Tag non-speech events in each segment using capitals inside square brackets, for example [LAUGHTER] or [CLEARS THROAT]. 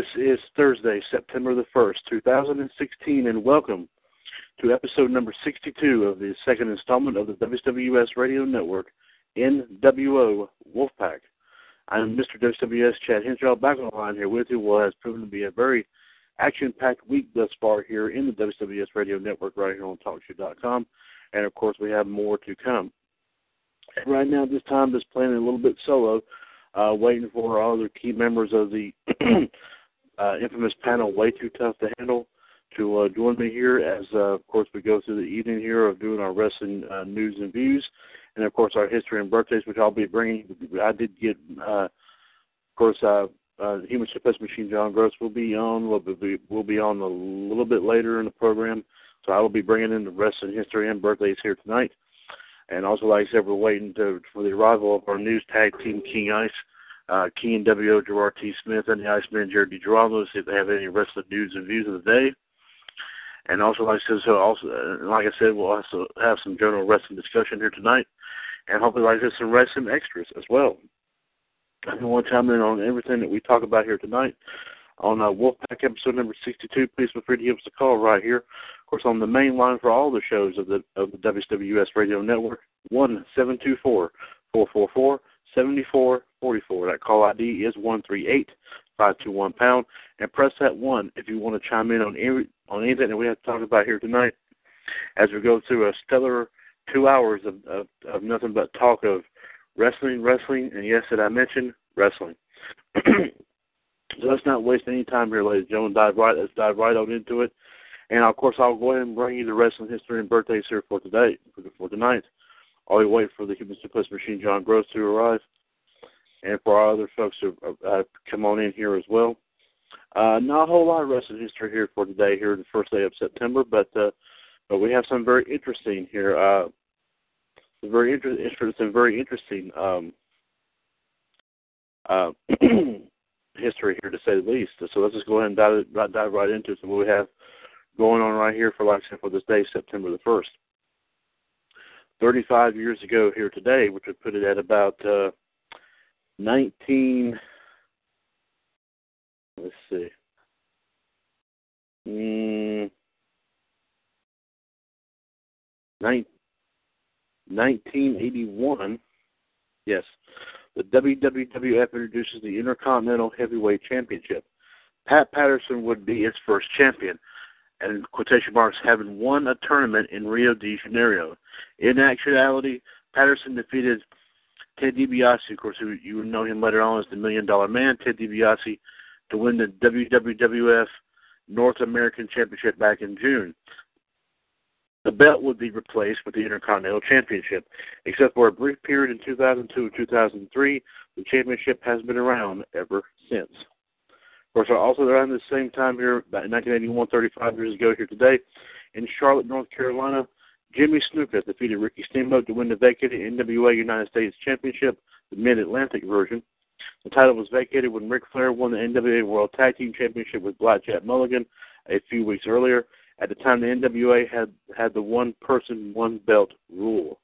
This is Thursday, September the 1st, 2016, and welcome to episode number 62 of the second installment of the WWS Radio Network, NWO Wolfpac. I'm Mr. WWS Chad Henshaw, back on the line here with you. What has proven to be a very action packed week thus far here in the WWS Radio Network, right here on TalkShoe.com. And of course, we have more to come. Right now, this time, just playing a little bit solo uh, waiting for all the key members of the [CLEARS THROAT] uh, infamous panel, Way Too Tough to Handle, to uh, join me here as, uh, of course, we go through the evening here of doing our wrestling uh, news and views, and, of course, our history and birthdays, which I'll be bringing. I did get, uh, of course, uh, uh, Human Suplex Machine, John Gross, will be on. We'll be, we'll be on a little bit later in the program, so I will be bringing in the wrestling history and birthdays here tonight. And also, like I said, we're waiting to, for the arrival of our news tag team, King Ice, uh, King W.O. Gerard T. Smith, and the Iceman, Jared DiGirolamo, see if they have any wrestling news and views of the day. And also, like I said, so also, uh, like I said, we'll also have some general wrestling discussion here tonight, and hopefully, like I said, some wrestling extras as well. Want to chime in on everything that we talk about here tonight on uh, Wolfpac episode number 62, please feel free to give us a call right here. Of course, on the main line for all the shows of the of the WWS Radio Network, one seven two four four four four seventy four forty four. That call ID is one three eight five two one pound, and press that one if you want to chime in on any on anything that we have to talk about here tonight. As we go through a stellar two hours of of, of nothing but talk of wrestling, wrestling, and yes, did I mention wrestling? [CLEARS THROAT] so let's not waste any time here, ladies and gentlemen. Dive right, let's dive right on into it. And of course, I'll go ahead and bring you the wrestling history and birthdays here for today, for, for tonight. While we wait for the Human Suplex Machine, John Gross, to arrive, and for our other folks to uh, come on in here as well. Uh, not a whole lot of wrestling history here for today, here the first day of September, but uh, but we have some very interesting here. Uh, very inter- interesting, very interesting um, uh, [CLEARS THROAT] history here, to say the least. So let's just go ahead and dive, dive right into some what we have going on right here for, like I said, for this day, September the 1st. 35 years ago here today, which would put it at about uh, 19. Let's see. Mm, 1981. Yes, the WWF introduces the Intercontinental Heavyweight Championship. Pat Patterson would be its first champion and quotation marks, having won a tournament in Rio de Janeiro. In actuality, Patterson defeated Ted DiBiase, of course, who you would know him later on as the Million Dollar Man. Ted DiBiase to win the WWF North American Championship back in June. The belt would be replaced with the Intercontinental Championship. Except for a brief period in 2002 and 2003, the championship has been around ever since. Course, also around the same time here, about 1981, 35 years ago here today, in Charlotte, North Carolina, Jimmy Snuka defeated Ricky Steamboat to win the vacated NWA United States Championship, the Mid-Atlantic version. The title was vacated when Ric Flair won the NWA World Tag Team Championship with Blackjack Mulligan a few weeks earlier. At the time, the NWA had had the one person, one belt rule.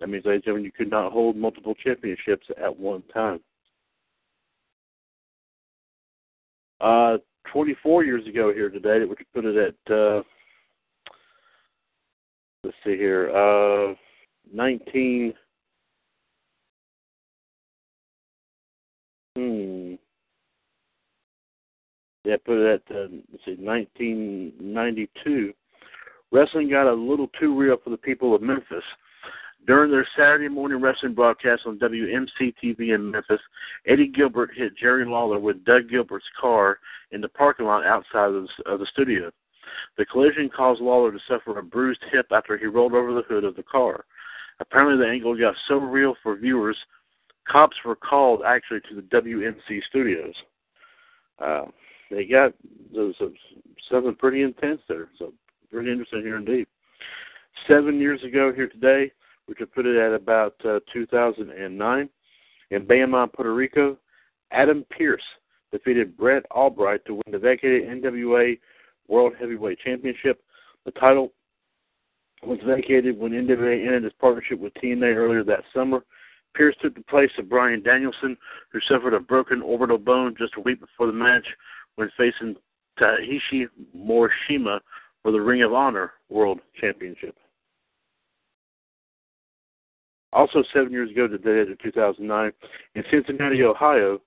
That means, ladies and gentlemen, you could not hold multiple championships at one time. Uh, 24 years ago here today, which put it at, uh, let's see here, uh, 19. Hmm. Yeah, put it at, uh, let's see, 1992. Wrestling got a little too real for the people of Memphis. During their Saturday morning wrestling broadcast on WMC TV in Memphis, Eddie Gilbert hit Jerry Lawler with Doug Gilbert's car in the parking lot outside of the, of the studio. The collision caused Lawler to suffer a bruised hip after he rolled over the hood of the car. Apparently, the angle got so real for viewers, cops were called actually to the WMC studios. Uh, they got those, something pretty intense there, so pretty interesting here indeed. Seven years ago here today, which would put it at about uh, 2009. In Bayamon, Puerto Rico, Adam Pearce defeated Brent Albright to win the vacated NWA World Heavyweight Championship. The title was vacated when NWA ended its partnership with TNA earlier that summer. Pearce took the place of Bryan Danielson, who suffered a broken orbital bone just a week before the match when facing Takeshi Morishima for the Ring of Honor World Championship. Also, seven years ago today, in 2009, in Cincinnati, Ohio,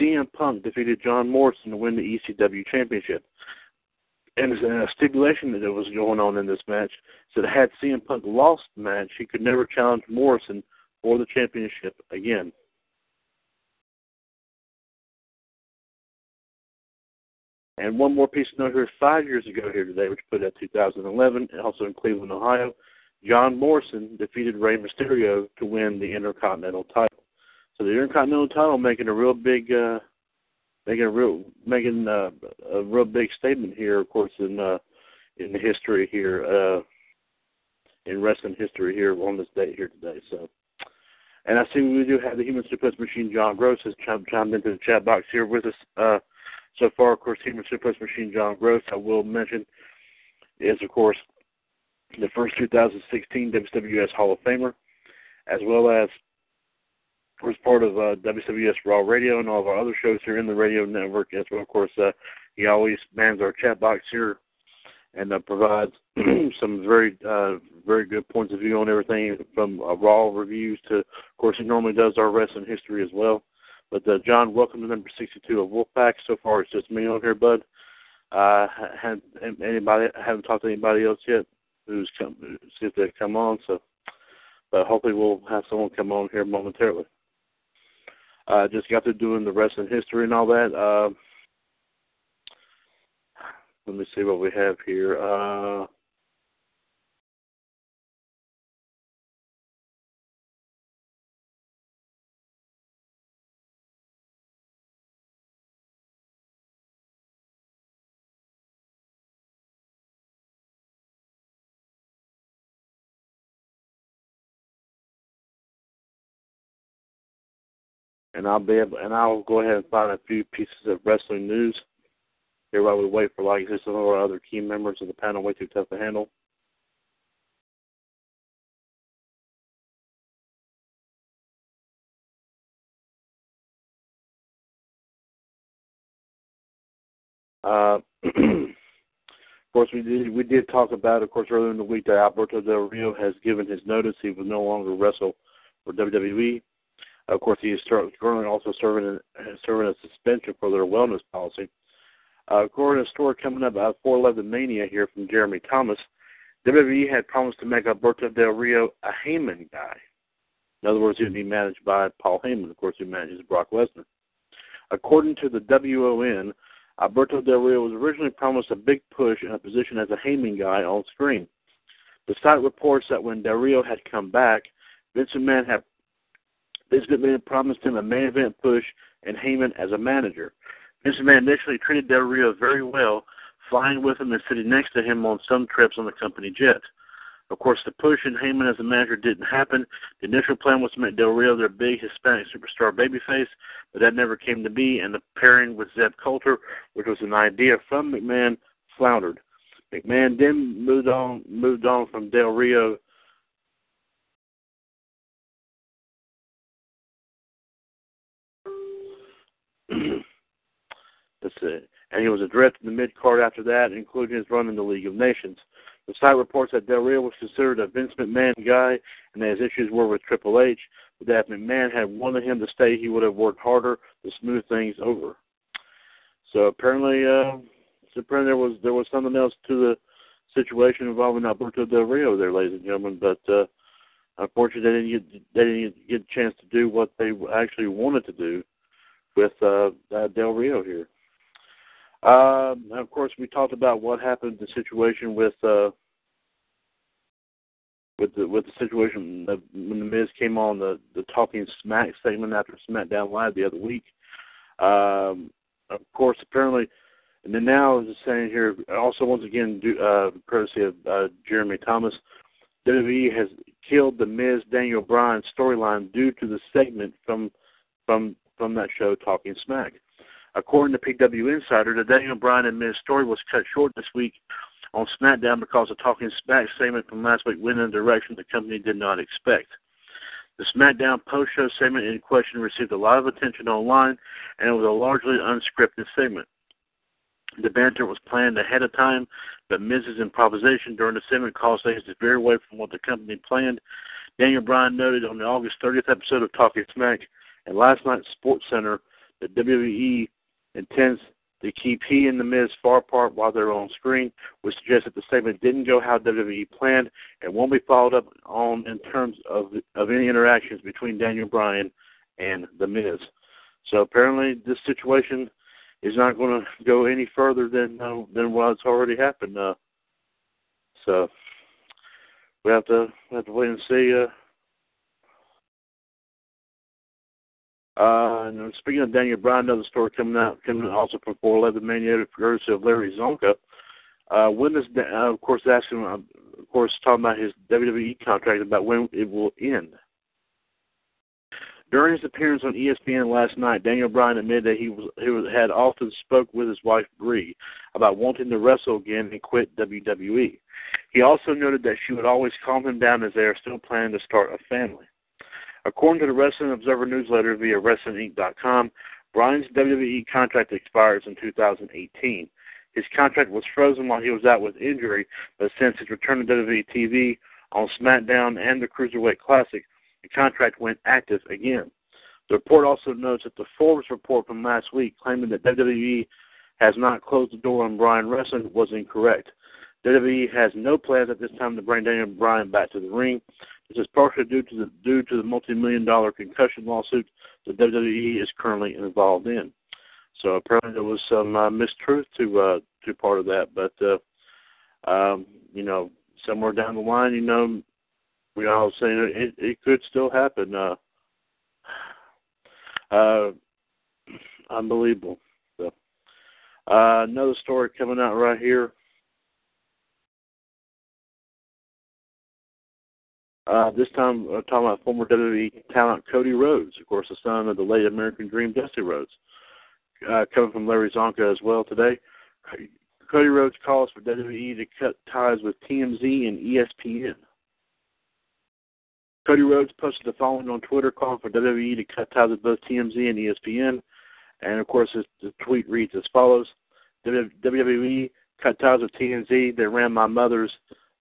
CM Punk defeated John Morrison to win the ECW Championship. And a stipulation that was going on in this match said had CM Punk lost the match, he could never challenge Morrison for the championship again. And one more piece of note here: five years ago here today, which put at 2011, also in Cleveland, Ohio, John Morrison defeated Rey Mysterio to win the Intercontinental title. So the Intercontinental title making a real big, uh, making a real, making uh, a real big statement here, of course, in uh, in the history here, uh, in wrestling history here on this date here today. So, and I see we do have the Human Suplex Machine. John Gross has chimed, chimed into the chat box here with us. Uh, so far, of course, Human Suplex Machine John Gross, I will mention, is of course the first 2016 WWS Hall of Famer, as well as was part of uh, WWS Raw Radio and all of our other shows here in the radio network as well. Of course, uh, he always mans our chat box here and uh, provides [CLEARS THROAT] some very uh, very good points of view on everything from uh, Raw reviews to, of course, he normally does our wrestling history as well. But uh, John, welcome to number 62 of Wolfpac. So far, it's just me on here, bud. Uh, had anybody haven't talked to anybody else yet? Who's come see if they come on. So, but hopefully we'll have someone come on here momentarily. I uh, just got to doing the wrestling history and all that. Uh, let me see what we have here. Uh, and I'll be able, and I'll go ahead and find a few pieces of wrestling news here while we wait for like some of our other key members of the panel way too tough to handle. Uh, [CLEARS THROAT] of course, we did we did talk about, of course, earlier in the week that Alberto Del Rio has given his notice. He will no longer wrestle for WWE. Of course, he is currently also serving [CLEARS THROAT] serving a suspension for their wellness policy. Uh, according to a story coming up about 411 Mania here from Jeremy Thomas, WWE had promised to make Alberto Del Rio a Heyman guy. In other words, he would be managed by Paul Heyman, of course, who manages Brock Lesnar. According to the WON, Alberto Del Rio was originally promised a big push and a position as a Heyman guy on screen. The site reports that when Del Rio had come back, Vince McMahon had Vince McMahon promised him a main event push and Heyman as a manager. Vince McMahon initially treated Del Rio very well, flying with him and sitting next to him on some trips on the company jet. Of course, the push in Heyman as a manager didn't happen. The initial plan was to make Del Rio their big Hispanic superstar babyface, but that never came to be, and the pairing with Zeb Colter, which was an idea from McMahon, floundered. McMahon then moved on moved on from Del Rio That's it. And he was addressed in the mid card after that, including his run in the League of Nations. The site reports that Del Rio was considered a Vince McMahon guy and that his issues were with Triple H, but that if McMahon had wanted him to stay, he would have worked harder to smooth things over. So apparently, uh, so apparently there was there was something else to the situation involving Alberto Del Rio there, ladies and gentlemen. But uh, unfortunately, they didn't get they didn't get a chance to do what they actually wanted to do with uh, Del Rio here. Um, of course, we talked about what happened, the situation with uh, with the with the situation when the Miz came on the the Talking Smack segment after SmackDown Live the other week. Um, of course, apparently, and then now is saying here also once again, uh, courtesy of uh, Jeremy Thomas, WWE has killed the Miz Daniel Bryan storyline due to the segment from from from that show Talking Smack. According to PW Insider, the Daniel Bryan and Miz story was cut short this week on SmackDown because a Talking Smack segment from last week went in a direction the company did not expect. The SmackDown post-show segment in question received a lot of attention online, and it was a largely unscripted segment. The banter was planned ahead of time, but Miz's improvisation during the segment caused things to veer away from what the company planned. Daniel Bryan noted on the August 30th episode of Talking Smack and last night's Sports Center that WWE intends to keep he and The Miz far apart while they're on screen, which suggests that the segment didn't go how WWE planned and won't be followed up on in terms of of any interactions between Daniel Bryan and The Miz. So apparently, this situation is not going to go any further than uh, than what's already happened. Uh, so we have to we have to wait and see. Uh, Uh, and speaking of Daniel Bryan, another story coming out, coming also from 411 Mania, courtesy of Larry Csonka. Uh, when this, uh, of course, asking, uh, of course, talking about his WWE contract about when it will end. During his appearance on ESPN last night, Daniel Bryan admitted that he was he was, had often spoke with his wife Brie about wanting to wrestle again and quit WWE. He also noted that she would always calm him down as they are still planning to start a family. According to the Wrestling Observer newsletter via WrestlingInc.com, Bryan's WWE contract expires in 2018. His contract was frozen while he was out with injury, but since his return to WWE TV on SmackDown and the Cruiserweight Classic, the contract went active again. The report also notes that the Forbes report from last week claiming that WWE has not closed the door on Bryan wrestling was incorrect. WWE has no plans at this time to bring Daniel Bryan back to the ring. This is partially due to the due to the multi-million dollar concussion lawsuit that WWE is currently involved in. So apparently there was some uh, mistruth to uh, to part of that, but uh, um, you know somewhere down the line, you know, we all saying it, it could still happen. Uh, uh, unbelievable. So, uh, another story coming out right here. Uh, this time, uh, talking about former WWE talent Cody Rhodes, of course, the son of the late American Dream Dusty Rhodes. Uh, coming from Larry Csonka as well today. Cody Rhodes calls for WWE to cut ties with TMZ and ESPN. Cody Rhodes posted the following on Twitter, calling for WWE to cut ties with both TMZ and ESPN. And of course, the tweet reads as follows: WWE cut ties with TMZ. They ran my mother's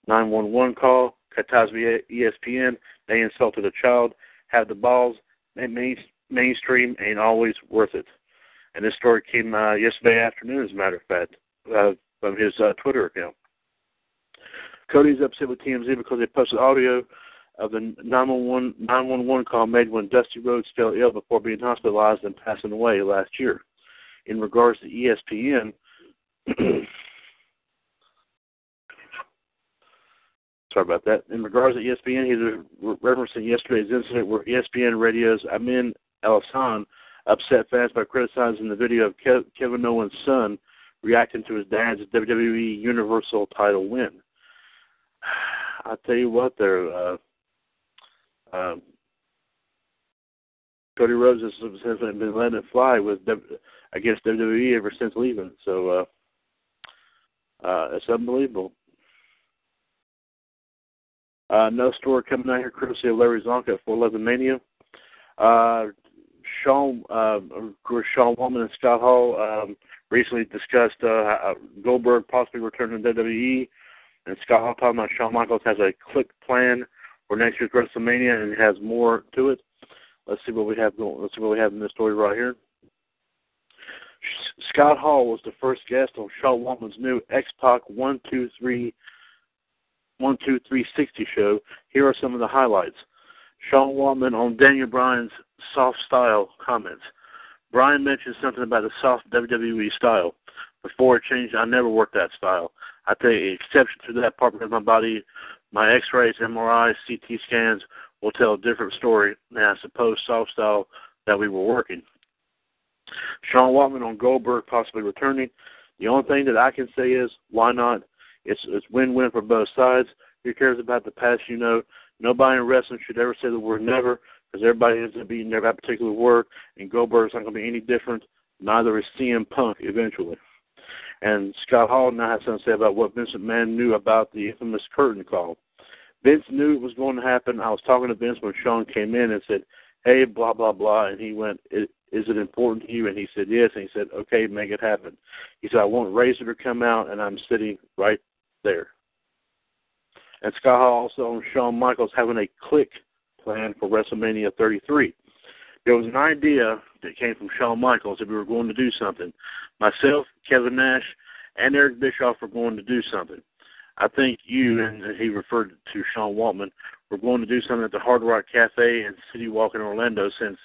911 call cut ties ESPN. They insulted a child. Have the balls. Main, mainstream ain't always worth it. And this story came uh, yesterday afternoon, as a matter of fact, uh, from his uh, Twitter account. Cody's upset with TMZ because they posted audio of the 911, 911 call made when Dusty Rhodes fell ill before being hospitalized and passing away last year. in regards to ESPN. [CLEARS THROAT] Sorry about that. In regards to ESPN, he's referencing yesterday's incident where ESPN Radio's Amin Elhassan upset fans by criticizing the video of Ke- Kevin Owens' son reacting to his dad's WWE Universal title win. [SIGHS] I tell you what, there, uh, um, Cody Rhodes has, has been letting it fly with against WWE ever since leaving. So uh, uh, it's unbelievable. Uh, no story coming out here courtesy of Larry Csonka at 411 Mania. Uh, Sean, uh, of course, Sean Waltman and Scott Hall um, recently discussed uh, Goldberg possibly returning to WWE, and Scott Hall talking about Shawn Michaels has a Kliq plan for next year's WrestleMania and has more to it. Let's see what we have going. Let's see what we have in this story right here. Scott Hall was the first guest on Sean Waltman's new X Pac One Two Three One Two Three Sixty show. Here are some of the highlights. Sean Waltman on Daniel Bryan's soft style comments. Bryan mentioned something about the soft WWE style. Before it changed, I never worked that style. I take exception to that part because my body, my X-rays, MRIs, CT scans will tell a different story than I suppose soft style that we were working. Sean Waltman on Goldberg possibly returning. The only thing that I can say is why not? It's it's win-win for both sides. Who cares about the past? You know, nobody in wrestling should ever say the word never because everybody ends up being there that particular word, and Goldberg's not going to be any different. Neither is CM Punk eventually. And Scott Hall now has something to say about what Vince McMahon knew about the infamous curtain call. Vince knew it was going to happen. I was talking to Vince when Sean came in and said, "Hey, blah blah blah," and he went, "Is it important to you?" And he said, "Yes." And he said, "Okay, make it happen." He said, "I want Razor to come out, and I'm sitting right there." And Scott Hall also on Shawn Michaels having a Kliq plan for WrestleMania 33. There was an idea that came from Shawn Michaels that we were going to do something. Myself, Kevin Nash, and Eric Bischoff were going to do something. I think you, and he referred to Sean Waltman, were going to do something at the Hard Rock Cafe and City Walk in Orlando since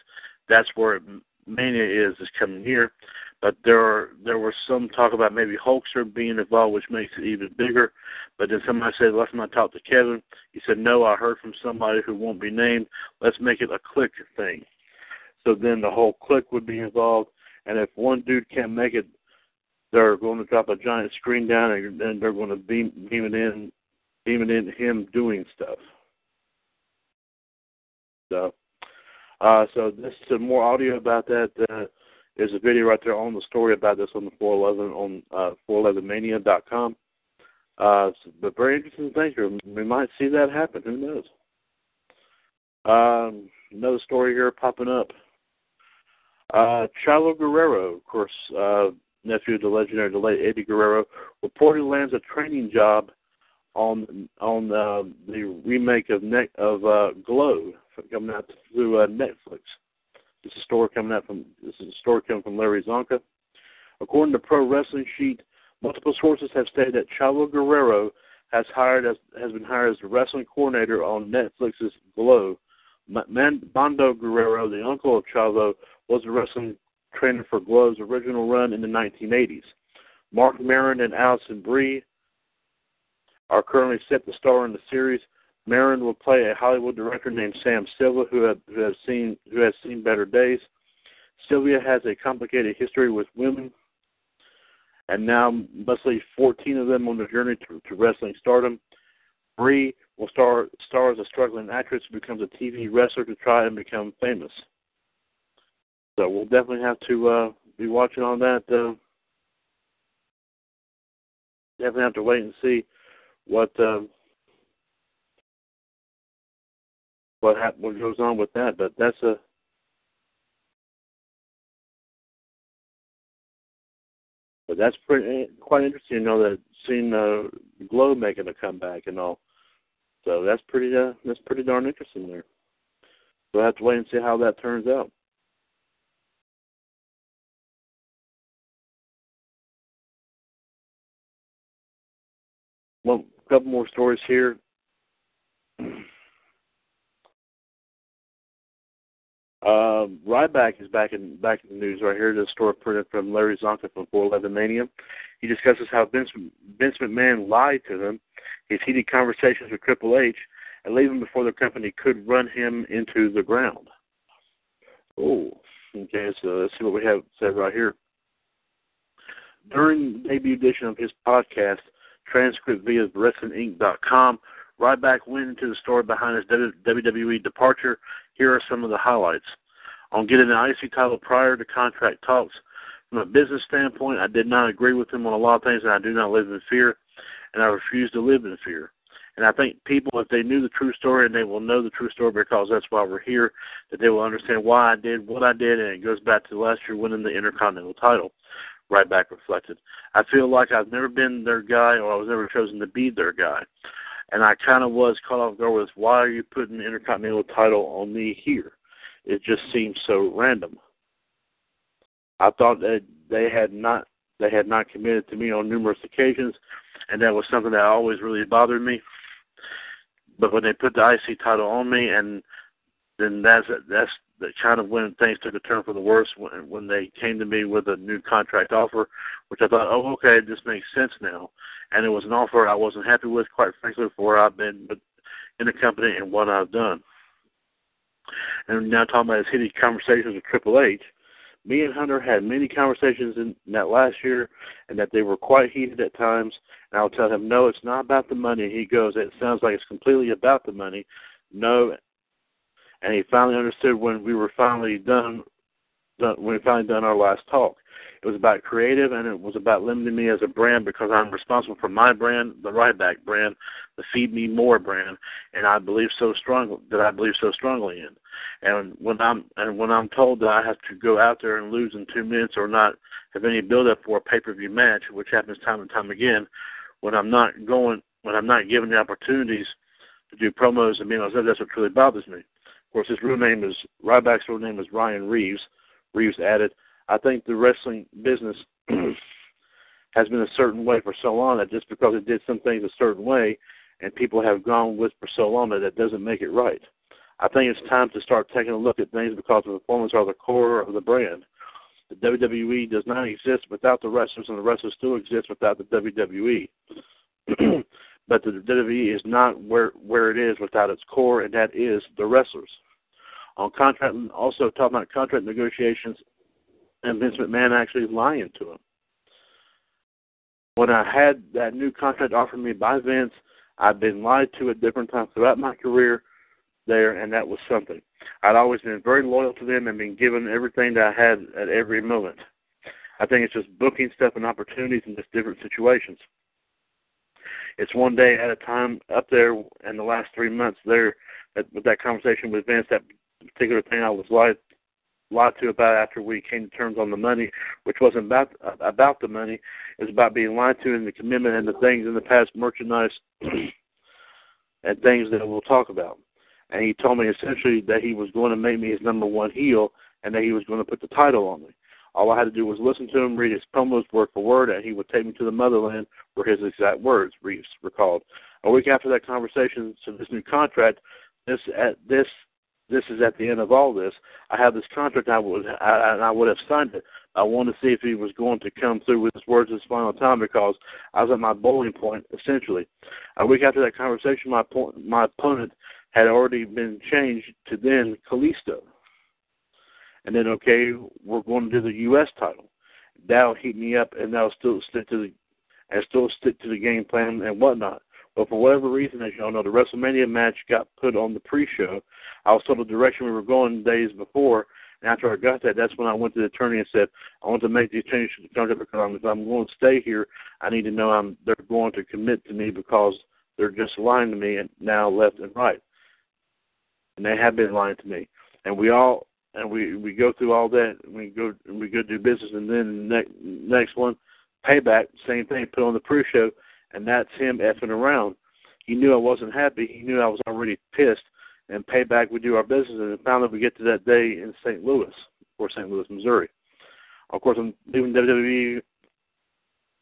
that's where Mania is this coming year. But there are there was some talk about maybe Hulkster being involved, which makes it even bigger. But then somebody said, "Let's not talk to Kevin." He said, "No, I heard from somebody who won't be named. Let's make it a Kliq thing." So then the whole Kliq would be involved, and if one dude can't make it, they're going to drop a giant screen down and, and they're going to beam, beam it in, beam it in him doing stuff. So, uh, so this is some more audio about that. Uh, there's a video right there on the story about this on the 411 on uh, 411mania.com. Uh, but very interesting thing here. We might see that happen. Who knows? Um, another story here popping up. Uh, Chavo Guerrero, of course, uh, nephew of the legendary, the late Eddie Guerrero, reportedly lands a training job on on uh, the remake of ne- of uh, Glow coming out through uh, Netflix. This is a story coming out from this is a story coming from Larry Csonka. According to Pro Wrestling Sheet, multiple sources have stated that Chavo Guerrero has hired as has been hired as the wrestling coordinator on Netflix's Glow. Mando Guerrero, the uncle of Chavo, was a wrestling trainer for Glow's original run in the 1980s. Marc Maron and Alison Brie are currently set to star in the series. Maron will play a Hollywood director named Sam Sylvia, who, who has seen who has seen better days. Sylvia has a complicated history with women, and now must leave 14 of them on the journey to, to wrestling stardom. Brie will star star as a struggling actress who becomes a TV wrestler to try and become famous. So we'll definitely have to uh, be watching on that. Uh, definitely have to wait and see what uh, what hap- what goes on with that. But that's a but that's pretty quite interesting. You know that seeing uh, Glow making a comeback and all. So that's pretty uh, that's pretty darn interesting there. We'll have to wait and see how that turns out. Well, a couple more stories here. [CLEARS THROAT] Um, Ryback is back in back in the news right here. The story printed from Larry Csonka from 411 Mania. He discusses how Vince, Vince McMahon lied to them, his heated conversations with Triple H, and leaving before the company could run him into the ground. Oh, okay. So let's see what we have said right here. During the debut edition of his podcast, transcript via WrestlingInc.com, Ryback went into the story behind his WWE departure. Here are some of the highlights. On getting the IC title prior to contract talks, from a business standpoint, I did not agree with him on a lot of things, and I do not live in fear, and I refuse to live in fear. And I think people, if they knew the true story, and they will know the true story because that's why we're here, that they will understand why I did what I did, and it goes back to last year winning the Intercontinental title. Ryback reflected. I feel like I've never been their guy, or I was never chosen to be their guy. And I kind of was caught off guard with, why are you putting the Intercontinental title on me here? It just seems so random. I thought that they had not they had not committed to me on numerous occasions, and that was something that always really bothered me. But when they put the IC title on me, and then that's that's that kind of when things took a turn for the worse when when they came to me with a new contract offer, which I thought, oh, okay, this makes sense now. And it was an offer I wasn't happy with, quite frankly, for where I've been in the company and what I've done. And now talking about his heated conversations with Triple H, me and Hunter had many conversations in that last year, and that they were quite heated at times. And I'll tell him, no, it's not about the money. He goes, it sounds like it's completely about the money. No, and he finally understood when we were finally done, done when we finally done our last talk. It was about creative, and it was about limiting me as a brand because I'm responsible for my brand, the Ryback brand, the Feed Me More brand, and I believe so strongly that I believe so strongly in. And when I'm and when I'm told that I have to go out there and lose in two minutes or not have any build up for a pay per view match, which happens time and time again, when I'm not going, when I'm not given the opportunities to do promos and being myself, oh, that's what truly bothers me. Of course, his real name is Ryback's real name is Ryan Reeves. Reeves added, "I think the wrestling business [CLEARS THROAT] has been a certain way for so long that just because it did some things a certain way, and people have gone with for so long that that doesn't make it right. I think it's time to start taking a look at things because the performance are the core of the brand. The WWE does not exist without the wrestlers, and the wrestlers still exist without the WWE. [CLEARS THROAT] but the WWE is not where where it is without its core, and that is the wrestlers. On contract, also talking about contract negotiations, and Vince McMahon actually lying to him. When I had that new contract offered me by Vince, I've been lied to at different times throughout my career there, and that was something. I'd always been very loyal to them and been given everything that I had at every moment. I think it's just booking stuff and opportunities in just different situations it's one day at a time up there in the last three months there with that conversation with Vince, that particular thing I was lied lied to about after we came to terms on the money, which wasn't about about the money. It was about being lied to and the commitment and the things in the past merchandise [CLEARS THROAT] and things that we'll talk about. And he told me essentially that he was going to make me his number one heel and that he was going to put the title on me. All I had to do was listen to him, read his promos word for word, and he would take me to the motherland were his exact words, Reeves recalled. A week after that conversation, so this new contract, this at this this is at the end of all this. I have this contract, I would I, I would have signed it. I wanted to see if he was going to come through with his words this final time because I was at my bowling point essentially. A week after that conversation, my point, my opponent had already been changed to then Kalisto and then okay, we're going to do the U.S. title. That'll heat me up, and that'll still stick to the and still stick to the game plan and whatnot. But for whatever reason, as you all know, the WrestleMania match got put on the pre-show. I was told the direction we were going days before, and after I got that, that's when I went to the attorney and said, I want to make these changes to the contract because if I'm going to stay here, I need to know I'm they're going to commit to me because they're just lying to me and now left and right. And they have been lying to me. And we all and we we go through all that. We go we go do business, and then next next one, payback, same thing. Put on the pre-show, and that's him effing around. He knew I wasn't happy. He knew I was already pissed. And payback, we do our business, and finally we get to that day in St. Louis, or St. Louis, Missouri. Of course, I'm leaving WWE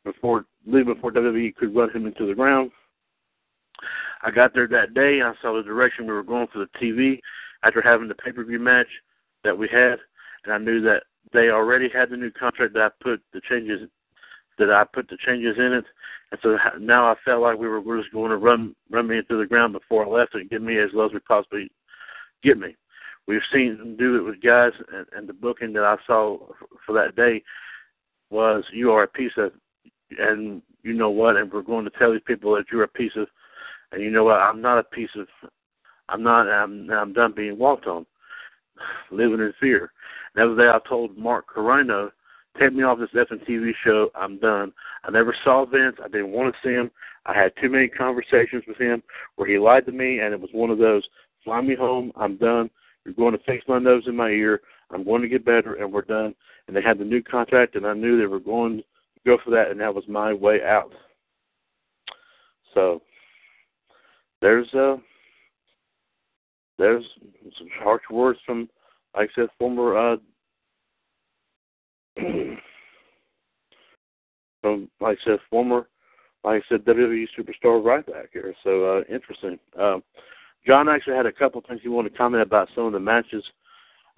before leaving before WWE could run him into the ground. I got there that day. I saw the direction we were going for the TV. After having the pay per view match, that we had, and I knew that they already had the new contract that I put the changes that I put the changes in it, and so now I felt like we were, we were just going to run run me into the ground before I left and get me as low as we possibly get me. We've seen them do it with guys, and, and the booking that I saw for that day was you are a piece of, and you know what, and we're going to tell these people that you're a piece of, and you know what, I'm not a piece of, I'm not, I'm, I'm done being walked on, [LAUGHS] living in fear. And the other day I told Mark Carrano, take me off this effing TV show, I'm done. I never saw Vince, I didn't want to see him. I had too many conversations with him where he lied to me, and it was one of those, fly me home, I'm done. You're going to fix my nose in my ear. I'm going to get better, and we're done. And they had the new contract, and I knew they were going to go for that, and that was my way out. So there's uh there's some harsh words from, like I said, former uh [CLEARS THROAT] from like I said, former like I said, WWE superstar Ryback here. So uh interesting. Um John actually had a couple things he wanted to comment about some of the matches.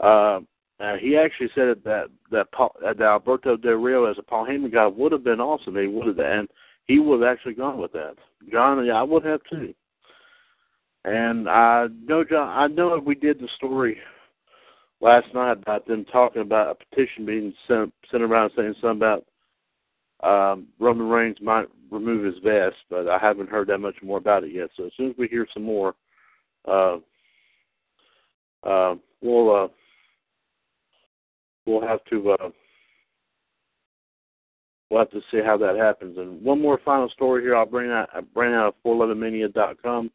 Uh, uh, he actually said that that, Paul, uh, that Alberto Del Rio as a Paul Heyman guy would have been awesome. He would have, and he would have actually gone with that. John, yeah, I would have too. And I know, John, I know we did the story last night about them talking about a petition being sent sent around saying something about um, Roman Reigns might remove his vest, but I haven't heard that much more about it yet. So as soon as we hear some more, uh, uh, we'll uh, we'll have to uh, we'll have to see how that happens. And one more final story here. I'll bring out I bring out 411mania.com.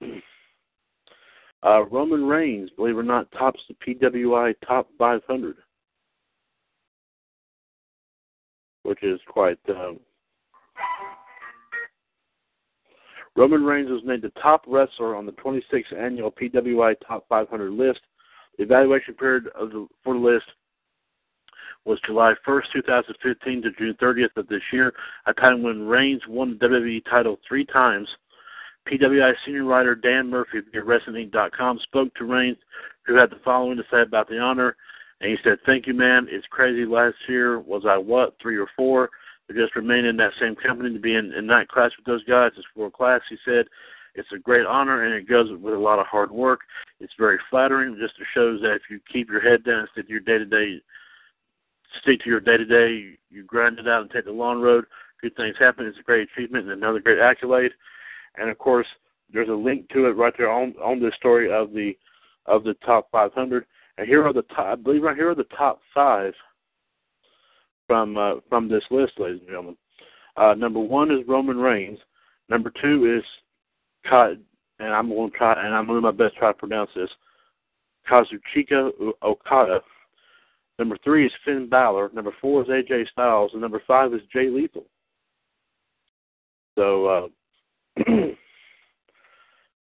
Uh, Roman Reigns, believe it or not, tops the PWI top 500, which is quite uh, Roman Reigns was named the top wrestler on the 26th annual PWI Top 500 list. The evaluation period the, for the list was July 1st, 2015 to June 30th of this year, a time when Reigns won the WWE title three times. PWI senior writer Dan Murphy of WrestlingInc.com spoke to Reigns, who had the following to say about the honor. And he said, Thank you, man. It's crazy. Last year, was I what, three or four? to just remain in that same company, to be in, in that class with those guys is world class. He said it's a great honor and it goes with a lot of hard work. It's very flattering. Just to shows that if you keep your head down and stick to your day to day, stick to your day to day, you grind it out and take the long road. Good things happen. It's a great achievement and another great accolade. And of course, there's a link to it right there on on this story of the of the top 500. And here are the top. I believe right here are the top five from uh, from this list, ladies and gentlemen. Uh, number one is Roman Reigns. Number two is and I'm going to try and I'm going to do my best to try to pronounce this. Kazuchika Okada. Number three is Finn Balor. Number four is AJ Styles, and number five is Jay Lethal. So, uh, [CLEARS THROAT]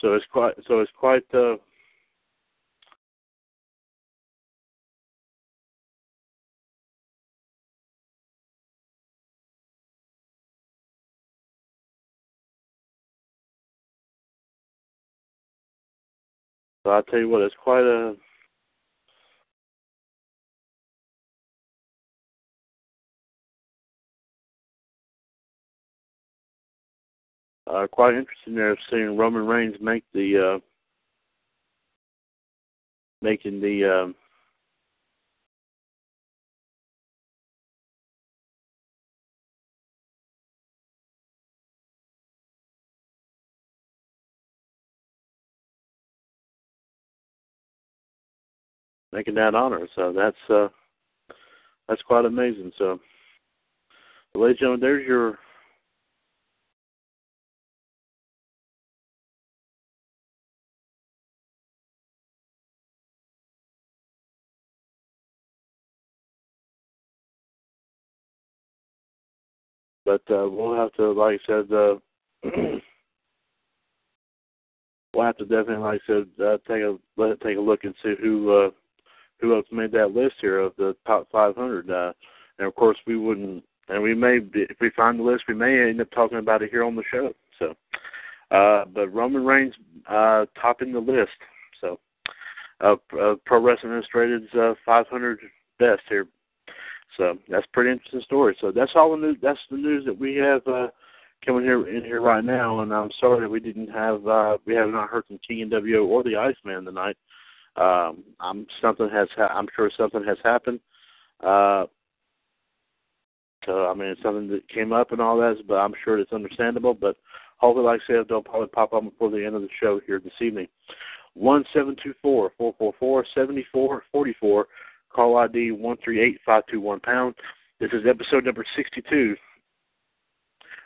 so it's quite so it's quite uh, So I tell you what, it's quite a uh, quite interesting there seeing Roman Reigns make the uh, making the uh, making that honor. So that's uh, that's quite amazing. So, ladies and gentlemen, there's your but uh, we'll have to, like I said, uh, [CLEARS THROAT] we'll have to definitely, like I said, uh, take a let take a look and see who uh, who else made that list here of the top 500. Uh, and of course, we wouldn't, and we may, be, if we find the list, we may end up talking about it here on the show. So, uh, but Roman Reigns uh, topping the list. So, uh, uh, Pro Wrestling Illustrated's uh, 500 best here. So that's pretty interesting story. So that's all the news. That's the news that we have uh, coming here in here right now. And I'm sorry that we didn't have uh, we have not heard from King NWO or the Iceman tonight. Um, I'm something has ha- I'm sure something has happened. Uh, so I mean, it's something that came up and all that, but I'm sure it's understandable. But hopefully, like I said, they'll probably pop up before the end of the show here this evening. One seven two four four four four seventy four forty four. Call ID one three eight five two one pound. This is episode number sixty two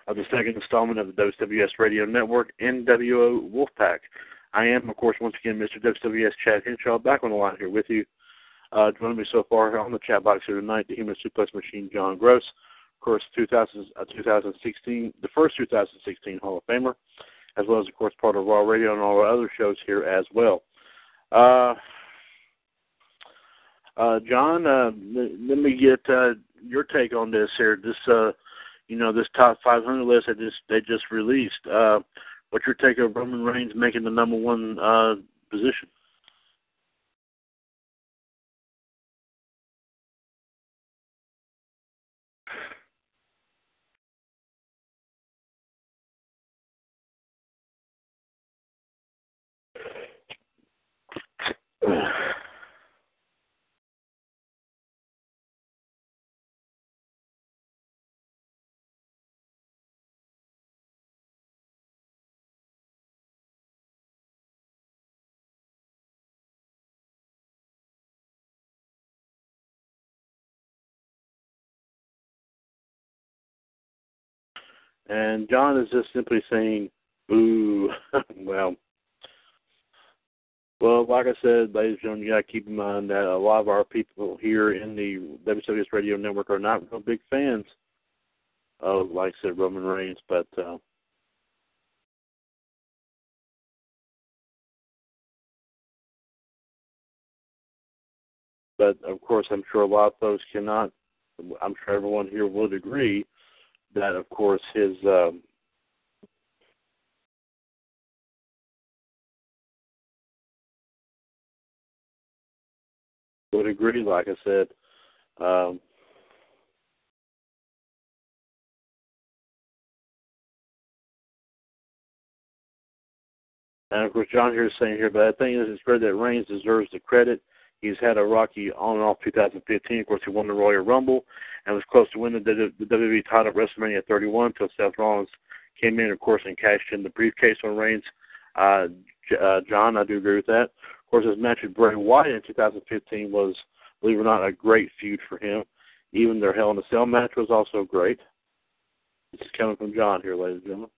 of the second installment of the WWS Radio Network NWO Wolfpac. I am, of course, once again Mr. WWS Chad Henshaw, back on the line here with you. Uh, joining me so far on the chat box here tonight, the Human Suplex Machine, John Gross. Of course, 2000, uh, 2016, the first 2016 Hall of Famer, as well as, of course, part of Raw Radio and all our other shows here as well. Uh, uh, John, uh, let me get uh, your take on this here. This, uh, you know, this top 500 list that just they just released. Uh, what's your take of Roman Reigns making the number one uh, position? And John is just simply saying, "Boo." [LAUGHS] well, well, like I said, ladies and gentlemen, you got to keep in mind that a lot of our people here in the WWS Radio Network are not real big fans of, like I said, Roman Reigns, but. Uh, but of course, I'm sure a lot of folks cannot. I'm sure everyone here would agree that, of course, his um, would agree. Like I said, um, and of course, John here is saying here, but I think it's great that Reigns deserves the credit. He's had a rocky on and off 2015. Of course, he won the Royal Rumble and was close to winning the, the WWE title at WrestleMania 31 until Seth Rollins came in, of course, and cashed in the briefcase on Reigns. Uh, uh, John, I do agree with that. Of course, his match with Bray Wyatt in 2015 was, believe it or not, a great feud for him. Even their Hell in a Cell match was also great. This is coming from John here, ladies and gentlemen.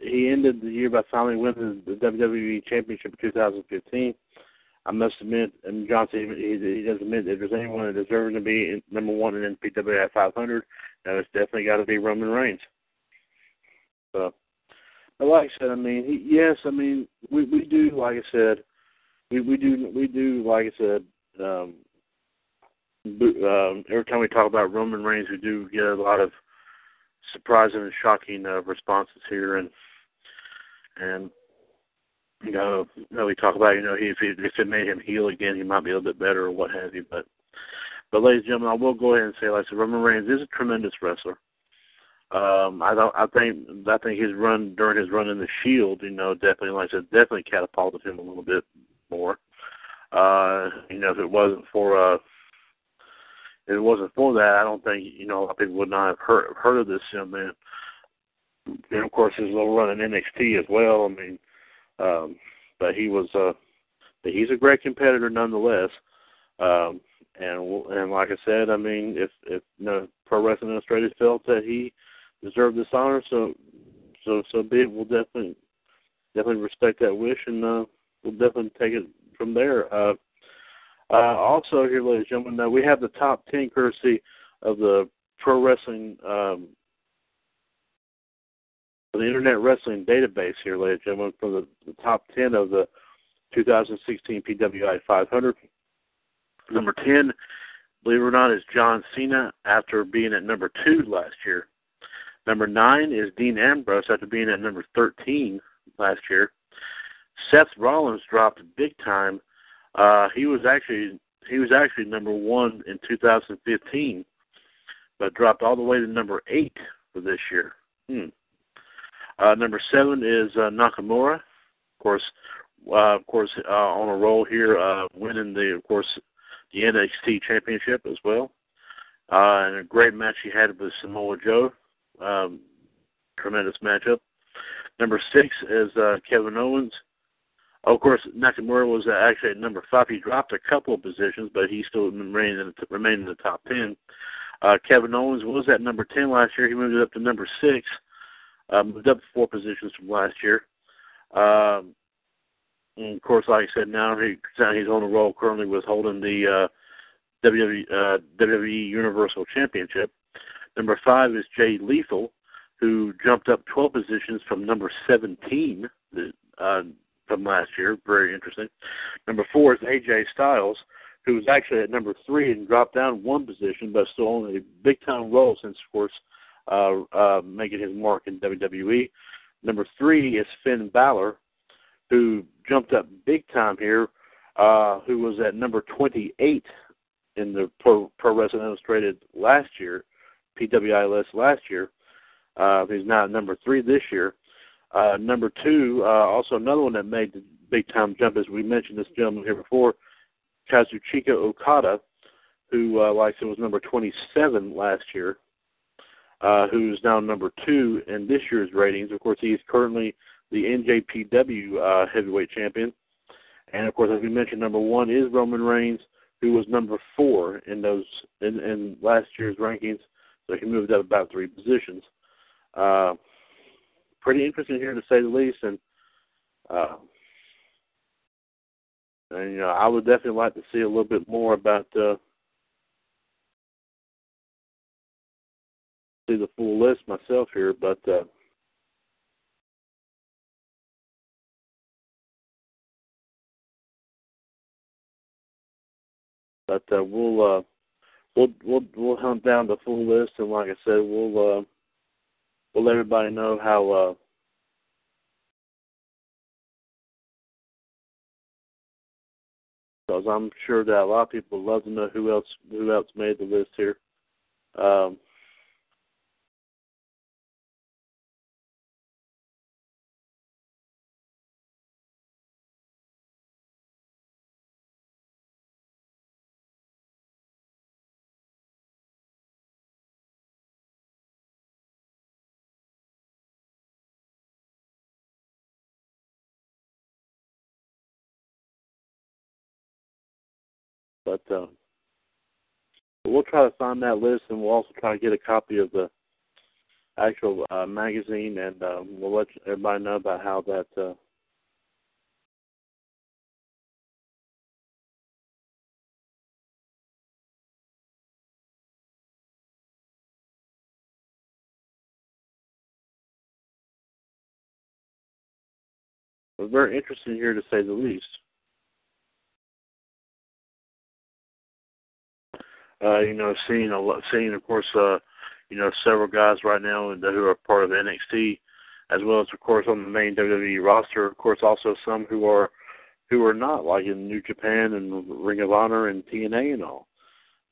He ended the year by finally winning the WWE Championship in 2015. I must admit, and Johnson he, he does admit if there's anyone that deserves to be number one in NPWI 500, now it's definitely got to be Roman Reigns. So, but like I said, I mean, he, yes, I mean, we we do, like I said, we we do we do, like I said, um, um, every time we talk about Roman Reigns, we do get a lot of surprising and shocking uh, responses here, and and you know, you know, we talk about you know if it, if it made him heel again, he might be a little bit better or what have you. But but ladies and gentlemen, I will go ahead and say, like I said, Roman Reigns is a tremendous wrestler. Um, I don't. I think. I think his run during his run in the Shield, you know, definitely, like I said, definitely catapulted him a little bit more. Uh, you know, if it wasn't for uh, if it wasn't for that, I don't think you know a lot of people would not have heard heard of this young man. And of course, his little run in NXT as well. I mean, um, but he was uh, but he's a great competitor nonetheless. Um, and and like I said, I mean, if if you know, Pro Wrestling Illustrated felt that he deserved this honor, so so so be it. We'll definitely definitely respect that wish, and uh, we'll definitely take it from there. Uh, uh, also, here, ladies and gentlemen, uh, we have the top ten courtesy of the Pro Wrestling, um, the Internet Wrestling Database here, ladies and gentlemen, from the, the top ten of the 2016 PWI 500. Number 10, believe it or not, is John Cena after being at number two last year. Number nine is Dean Ambrose after being at number 13 last year. Seth Rollins dropped big time. Uh, he was actually he was actually number one in 2015, but dropped all the way to number eight for this year. Hmm. Uh, number seven is uh, Nakamura, of course, uh, of course, uh, on a roll here, uh, winning the, of course, the NXT Championship as well, uh, and a great match he had with Samoa Joe. Um, tremendous matchup. Number six is uh, Kevin Owens. Of course, Nakamura was uh, actually at number five. He dropped a couple of positions, but he still remained in the, remained in the top ten. Uh, Kevin Owens was at number ten last year. He moved it up to number six, uh, moved up four positions from last year. Um, and of course, like I said, now he he's on the roll currently with holding the uh, WWE, uh, WWE Universal Championship. Number five is Jay Lethal, who jumped up 12 positions from number 17 uh, from last year. Very interesting. Number four is AJ Styles, who was actually at number three and dropped down one position, but still on a big time roll since, of course, uh, uh, making his mark in WWE. Number three is Finn Balor, who jumped up big time here, uh, who was at number 28 in the Pro, Pro Wrestling Illustrated last year, PWI list last year. Uh, he's now at number three this year. Uh, number two, uh, also another one that made the big time jump, as we mentioned this gentleman here before, Kazuchika Okada, who, uh, like I said, was number 27 last year, uh, who's now number two in this year's ratings. Of course, he is currently the NJPW uh, heavyweight champion. And of course, as we mentioned, number one is Roman Reigns, who was number four in those in, in last year's rankings. So he moved up about three positions. Uh, pretty interesting here to say the least, and uh, and you know I would definitely like to see a little bit more about uh, see the full list myself here, but. Uh, But uh, we'll uh, we'll we'll we'll hunt down the full list, and like I said, we'll uh, we'll let everybody know how. Uh, because I'm sure that a lot of people love to know who else who else made the list here. Um, But uh, we'll try to find that list, and we'll also try to get a copy of the actual uh, magazine, and uh, we'll let everybody know about how that. Uh, very interesting here to say the least. Uh, you know, seeing a lot, seeing of course, uh, you know, several guys right now who are part of NXT, as well as of course on the main WWE roster. Of course, also some who are who are not, like in New Japan and Ring of Honor and TNA and all,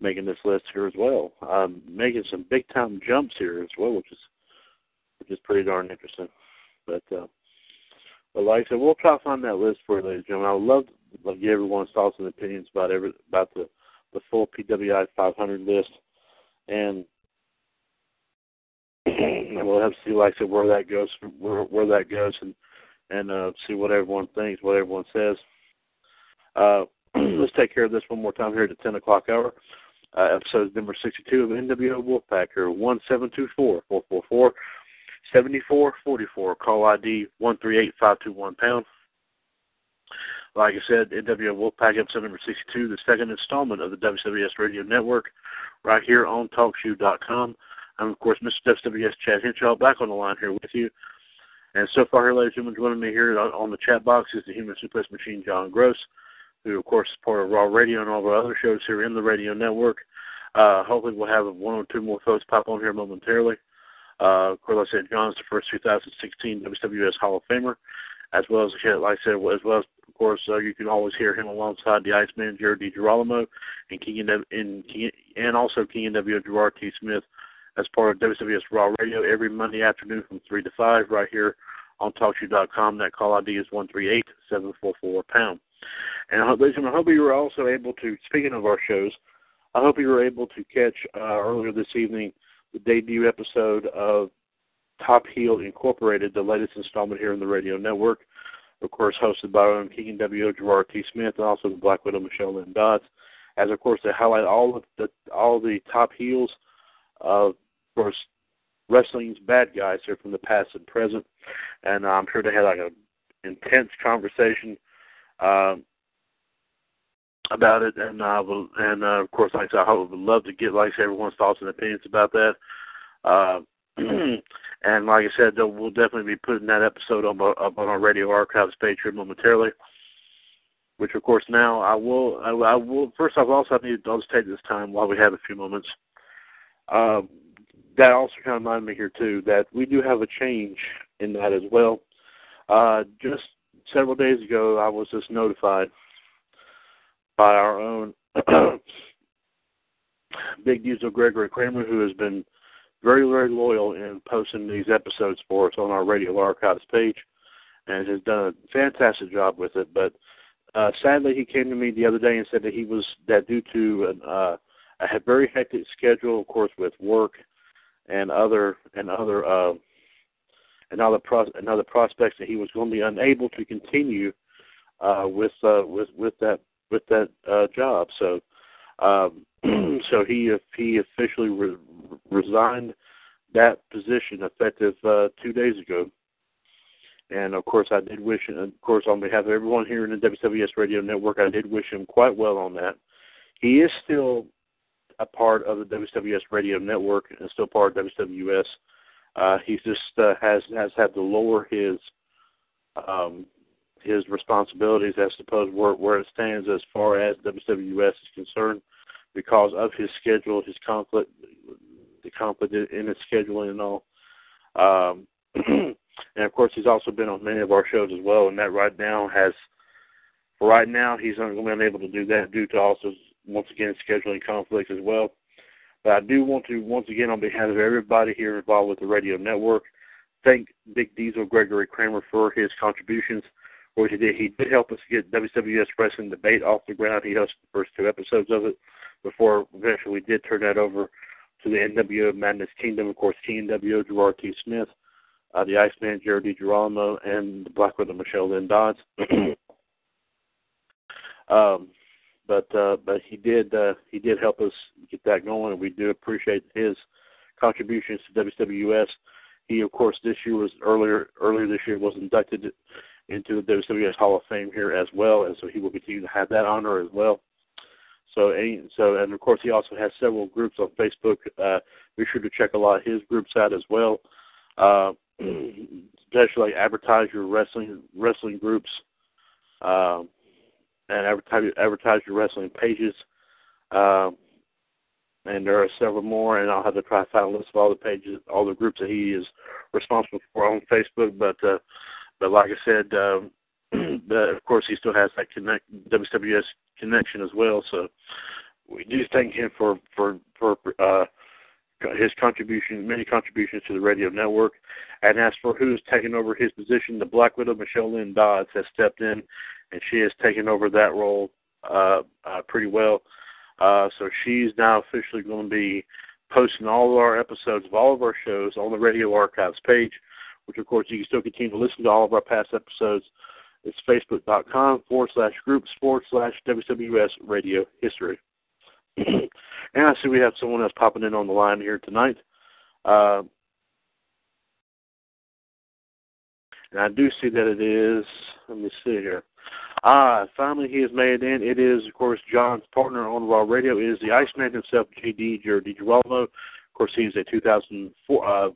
making this list here as well. Um, making some big time jumps here as well, which is which is pretty darn interesting. But uh, but like I said, we'll try to find that list for you, ladies and gentlemen. I would love to like, get everyone's thoughts and opinions about every about the the full PWI 500 list, [CLEARS THROAT] and we'll have to see, like I said, where that goes, where where that goes, and and uh, see what everyone thinks, what everyone says. Uh, [CLEARS THROAT] let's take care of this one more time here at the 10 o'clock hour. Uh, episode number 62 of NWO Wolfpac here, 1724 7444. Call ID 138521 pound. Like I said, NWO Wolfpac episode number 62, the second installment of the WWS Radio Network, right here on TalkShoe.com. I'm, of course, Mr. WWS Chad Henshaw back on the line here with you. And so far here, ladies and gentlemen, joining me here on the chat box is the Human Suplex Machine, John Gross, who, of course, is part of Raw Radio and all of our other shows here in the radio network. Uh, hopefully, we'll have one or two more folks pop on here momentarily. Uh, of course, like I said, John's the first 2016 WWS Hall of Famer, as well as, like I said, as well as, course, uh, you can always hear him alongside the Iceman, Jared DiGirolamo, and King and, and, and also King NWO Gerard T. Smith as part of WWS Raw Radio every Monday afternoon from 3 to 5 right here on TalkShoe.com. That call ID is 138744 pound. And I hope, I hope you were also able to, speaking of our shows, I hope you were able to catch uh, earlier this evening the debut episode of Top Heel Incorporated, the latest installment here in the radio network. Of course, hosted by our own King W. Gerard T. Smith, and also the Black Widow Michelle Lynn Dodds. As of course they highlight all of the all the top heels of course wrestling's bad guys here from the past and present. And uh, I'm sure they had like an intense conversation um, about it, and uh, and uh, of course, like I said, I would love to get like everyone's thoughts and opinions about that. Uh, [CLEARS THROAT] and like I said, we'll definitely be putting that episode up, up on our radio archives page here momentarily. Which, of course, now I will. I, I will. First off, also I need. I'll just take this time while we have a few moments. Uh, that also kind of reminded me here too that we do have a change in that as well. Uh, just several days ago, I was just notified by our own [CLEARS THROAT] Big Diesel Gregory Kramer, who has been very, very loyal in posting these episodes for us on our radio archives page and has done a fantastic job with it. But uh, sadly, he came to me the other day and said that he was that due to an, uh, a very hectic schedule, of course, with work and other and other uh, and other pros- and other prospects, that he was going to be unable to continue uh, with uh, with with that with that uh, job. So um, [CLEARS THROAT] so he he officially re- resigned that position effective uh, two days ago. And of course, I did wish, of course, on behalf of everyone here in the WWS Radio Network, I did wish him quite well on that. He is still a part of the WWS Radio Network and still part of WWS. Uh, he just uh, has has had to lower his um, his responsibilities as opposed where where it stands as far as WWS is concerned because of his schedule, his conflict, the conflict in his scheduling and all. Um, [CLEARS THROAT] and of course, he's also been on many of our shows as well, and that right now has, right now, he's going to be unable to do that due to also once again scheduling conflicts as well. But I do want to once again, on behalf of everybody here involved with the radio network, thank Big Diesel Gregory Kramer for his contributions what he did. He did help us get WWS Wrestling Debate off the ground. He hosted the first two episodes of it before eventually we did turn that over to the NWO Madness Kingdom. Of course, King NWO Gerard T. Smith, uh, the Iceman Jared DiGirolamo, and the Black Widow Michelle Lynn Dodds. [CLEARS THROAT] um, but uh, but he did uh, he did help us get that going, and we do appreciate his contributions to WWS. He, of course, this year was earlier earlier this year was inducted into the WWS Hall of Fame here as well, and so he will continue to have that honor as well. So, so, and of course, he also has several groups on Facebook. Uh, be sure to check a lot of his groups out as well, uh, [CLEARS THROAT] especially like advertise your wrestling wrestling groups, uh, and advertise advertise your wrestling pages. Uh, and there are several more, and I'll have to try to find a list of all the pages, all the groups that he is responsible for on Facebook. But uh, but like I said, um, [CLEARS THROAT] but of course he still has that connect WWS connection as well. So we do thank him for for for uh, his contribution, many contributions to the radio network. And as for who's taken over his position, the Black Widow Michelle Lynn Dodds has stepped in, and she has taken over that role uh, uh, pretty well. Uh, so she's now officially going to be posting all of our episodes of all of our shows on the radio archives page which of course you can still continue to listen to all of our past episodes It's facebook.com forward slash groups forward slash WWS Radio History. [CLEARS THROAT] and I see we have someone else popping in on the line here tonight. Uh, and I do see that it is, let me see here. Ah, finally he has made it in. It is, of course, John's partner on Raw Radio. It is the Iceman himself, JD DiGirolamo. Of course, he's a 2004, uh,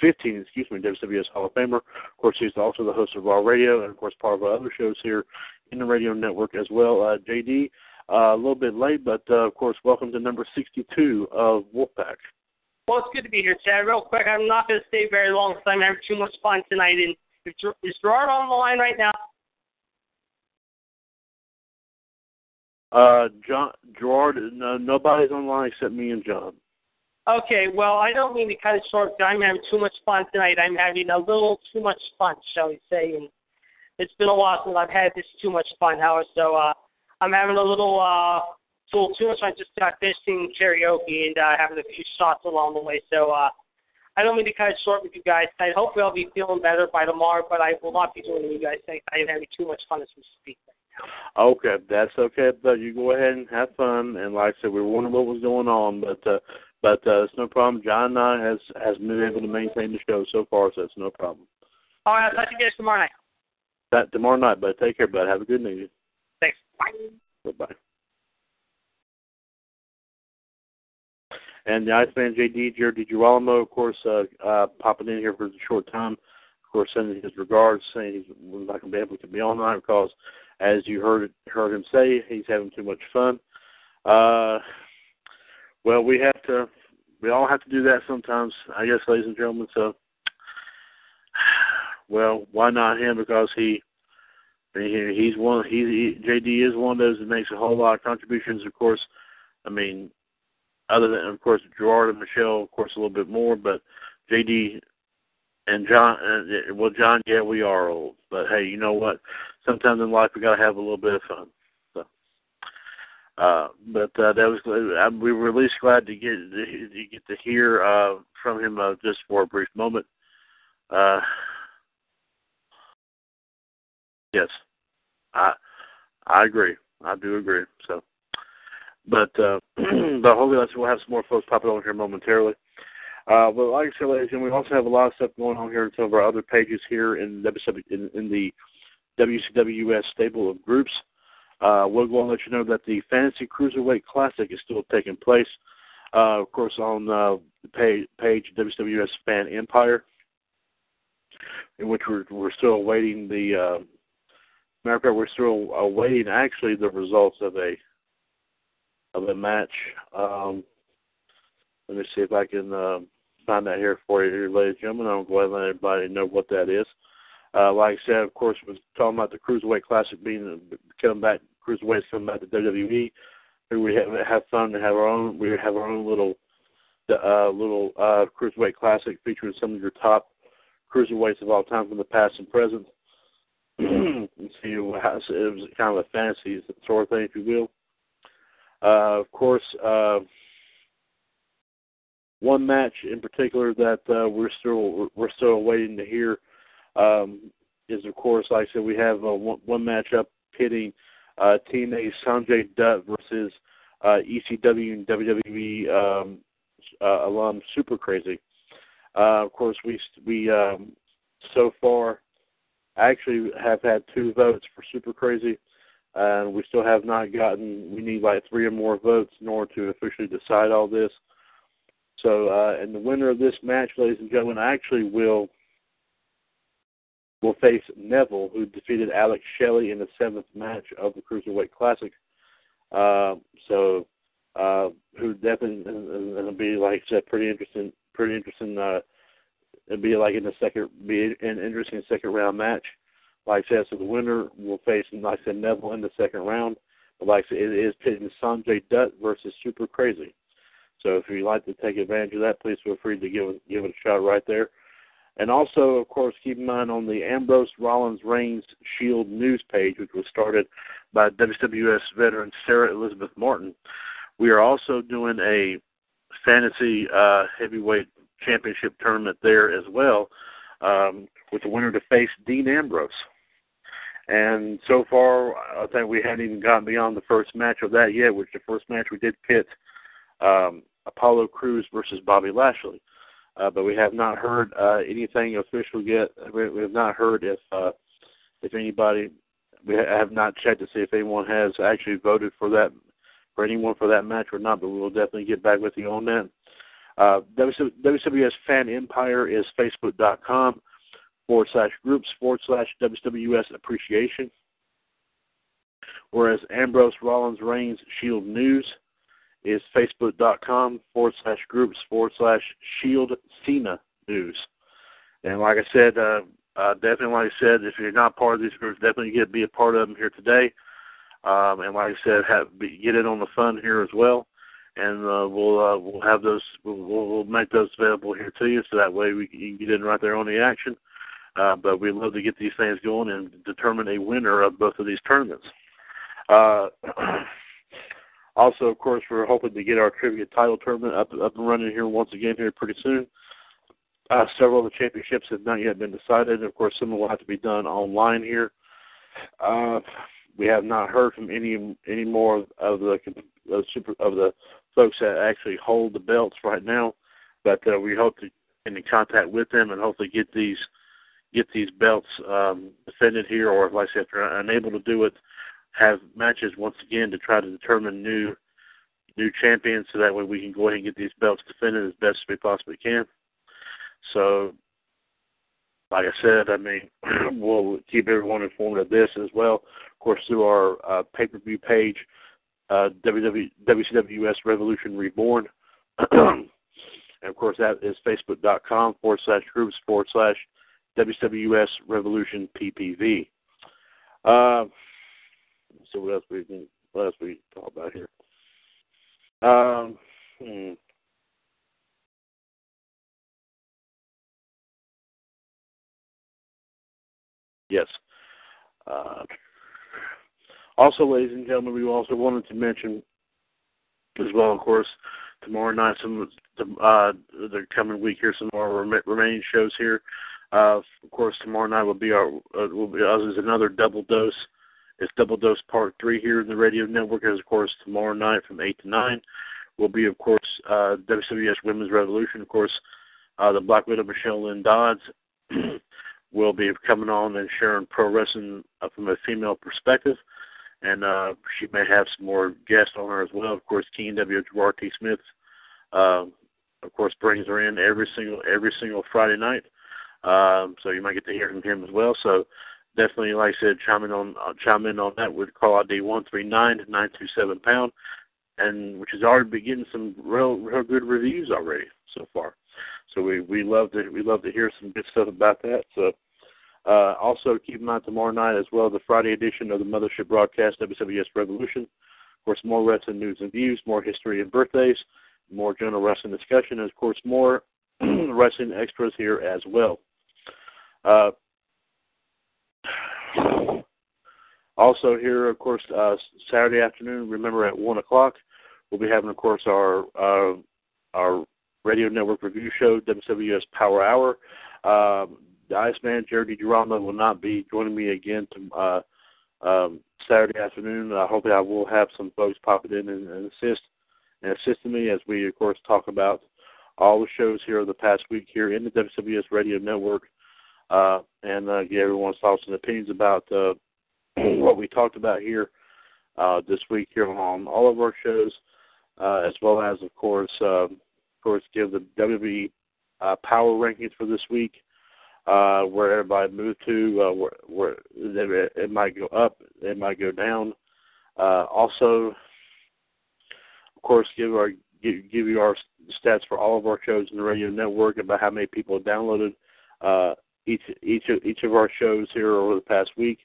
15, excuse me, WWS Hall of Famer. Of course, he's also the host of Raw Radio and, of course, part of our other shows here in the radio network as well. Uh, JD, uh, a little bit late, but, uh, of course, welcome to number 62 of Wolfpac. Well, it's good to be here, Chad. Real quick, I'm not going to stay very long because I'm having too much fun tonight. And is Gerard on the line right now? Uh, John, Gerard, no, nobody's online except me and John. Okay, well, I don't mean to cut it short. but I'm having too much fun tonight. I'm having a little too much fun, shall we say? And it's been a while since I've had this too much fun, Howard. So uh, I'm having a little, uh, little too much fun. Just got finished singing karaoke and uh, having a few shots along the way. So uh, I don't mean to cut it short with you guys tonight. Hopefully, I'll be feeling better by tomorrow. But I will not be doing you guys. I am having too much fun as we speak. Okay, that's okay. But you go ahead and have fun. And like I said, we were wondering what was going on, but uh, but uh, it's no problem. John and I has has been able to maintain the show so far, so it's no problem. All right, I'll talk to you guys tomorrow night. That tomorrow night, but take care, bud. Have a good night. Thanks. Bye. Bye bye. And the Iceman JD Jared DiGirolamo, of course, uh, uh, popping in here for a short time. Of course, sending his regards, saying he's not going to be able to be on tonight because, as you heard heard him say, he's having too much fun. Uh, well, we have to, we all have to do that sometimes, I guess, ladies and gentlemen. So, [SIGHS] well, why not him? Because he, he he's one. He, he JD is one of those that makes a whole lot of contributions. Of course, I mean, other than of course Gerard and Michelle, of course, a little bit more, but JD and John, uh, well, John, yeah, we are old, but hey, you know what? Sometimes in life we got to have a little bit of fun. Uh, but uh, that was uh, we were at least glad to get to get to hear uh, from him uh, just for a brief moment. Uh, yes, I I agree. I do agree. So, but uh, [CLEARS THROAT] but hopefully we'll have some more folks popping over here momentarily. Uh, but like I said, ladies and we also have a lot of stuff going on here in some of our other pages here in, WCW, in, in the WCWS stable of groups. Uh, we'll go and let you know that the Fantasy Cruiserweight Classic is still taking place. Uh, of course, on uh, the page, page WWS Fan Empire, in which we're, we're still awaiting the. Uh, matter of fact, we're still awaiting actually the results of a of a match. Um, let me see if I can. Uh, find that here for you, ladies and gentlemen. I'll go ahead and let everybody know what that is. Uh, like I said, of course, we're talking about the Cruiserweight Classic being coming back, Cruiserweight's coming back to WWE. We have have fun and have our own. We have our own little uh, little uh, Cruiserweight Classic featuring some of your top cruiserweights of all time from the past and present. [CLEARS THROAT] see, it was kind of a fantasy sort of thing, if you will. Uh, of course, uh, one match in particular that uh, we're still we're still waiting to hear um, is of course, like I said, we have uh, one, one matchup pitting uh, TNA Sanjay Dutt versus uh, ECW and WWE um, uh, alum Super Crazy. Uh, of course, we we um, so far actually have had two votes for Super Crazy, and we still have not gotten. We need like three or more votes in order to officially decide all this. So, uh, and the winner of this match, ladies and gentlemen, actually will will face Neville, who defeated Alex Shelley in the seventh match of the Cruiserweight Classic. Uh, so, uh, who definitely it'll be like I said, pretty interesting, pretty interesting. Uh, it'll be like in the second, be an interesting second round match. Like I said, so the winner will face, like I said, Neville in the second round. But like I said, it is pitting Sanjay Dutt versus Super Crazy. So if you'd like to take advantage of that, please feel free to give give it a shot right there. And also, of course, keep in mind on the Ambrose Rollins Reigns Shield news page, which was started by WWS veteran Sarah Elizabeth Martin, we are also doing a fantasy uh, heavyweight championship tournament there as well, um, with the winner to face Dean Ambrose. And so far, I think we haven't even gotten beyond the first match of that yet, which the first match we did pit um, Apollo Crews versus Bobby Lashley. Uh, but we have not heard uh, anything official yet. We, we have not heard if uh, if anybody. We have not checked to see if anyone has actually voted for that for anyone for that match or not. But we will definitely get back with you on that. Uh, WWS Fan Empire is Facebook.com forward slash groups forward slash WWS Appreciation. Whereas Ambrose Rollins Reigns Shield News is facebook.com forward slash groups forward slash Shield Cena News. And like I said, uh, uh, definitely, like I said, if you're not part of these groups, definitely get be a part of them here today. Um, and like I said, have, be, get in on the fun here as well and uh, we'll uh, we'll have those we'll, we'll make those available here to you, so that way we can, get in right there on the action. Uh, but we'd love to get these things going and determine a winner of both of these tournaments. Uh, [CLEARS THROAT] also, of course, we're hoping to get our trivia title tournament up up and running here once again here pretty soon. Uh, several of the championships have not yet been decided. Of course, some will have to be done online here. Uh, we have not heard from any any more of the of, super, of the folks that actually hold the belts right now. But uh, we hope to get in contact with them and hopefully get these get these belts um, defended here, or like I said, if they're unable to do it, have matches once again to try to determine new new champions, so that way we can go ahead and get these belts defended as best as we possibly can. So, like I said, I mean, [CLEARS THROAT] we'll keep everyone informed of this as well. Of course, through our uh, pay-per-view page, uh, WW, WCWS Revolution Reborn. [CLEARS THROAT] and of course, that is facebook.com forward slash groups forward slash WCWS Revolution PPV. Uh, so what else we can, what else we talk about here? Um, hmm. Yes. Uh, also, ladies and gentlemen, we also wanted to mention as well, of course, tomorrow night, some uh, the coming week here, some more remaining shows here. Uh, of course, tomorrow night will be our uh, will be us is another double dose. It's double dose part three here in the radio network. As of course, tomorrow night from eight to nine will be, of course, uh, WWS Women's Revolution. Of course, uh, the Black Widow Michelle Lynn Dodds [CLEARS THROAT] will be coming on and sharing pro wrestling uh, from a female perspective and uh, she may have some more guests on her as well. Of course, King W. T. Smith, uh, of course, brings her in every single every single Friday night. Um, so you might get to hear from him as well. So definitely, like I said, chime in on uh, chime in on that with call ID one three nine nine two seven pound, and which has already been getting some real real good reviews already so far. So we we love to we love to hear some good stuff about that. So uh, also, keep in mind tomorrow night as well the Friday edition of the Mothership broadcast, WWS Revolution. Of course, more wrestling news and views, more history and birthdays, more general wrestling discussion, and of course, more [CLEARS THROAT] wrestling extras here as well. Uh, also, here, of course, uh, Saturday afternoon. Remember at one o'clock, we'll be having, of course, our uh, our radio network review show, WWS Power Hour. Um, the Iceman, Jerry DiGirolamo, will not be joining me again to, uh, um, Saturday afternoon. Uh, hopefully, I will have some folks popping in and, and assist and assisting me as we, of course, talk about all the shows here of the past week here in the WWS Radio Network, uh, and uh, get everyone's thoughts and opinions about uh, [CLEARS THROAT] what we talked about here uh, this week here on all of our shows, uh, as well as, of course, uh, of course, give the WWE uh, power rankings for this week uh, where everybody moved to, uh, where, where it might go up, it might go down. Uh, also, of course, give our give, give you our stats for all of our shows in the radio network about how many people have downloaded uh, each each of each of our shows here over the past week.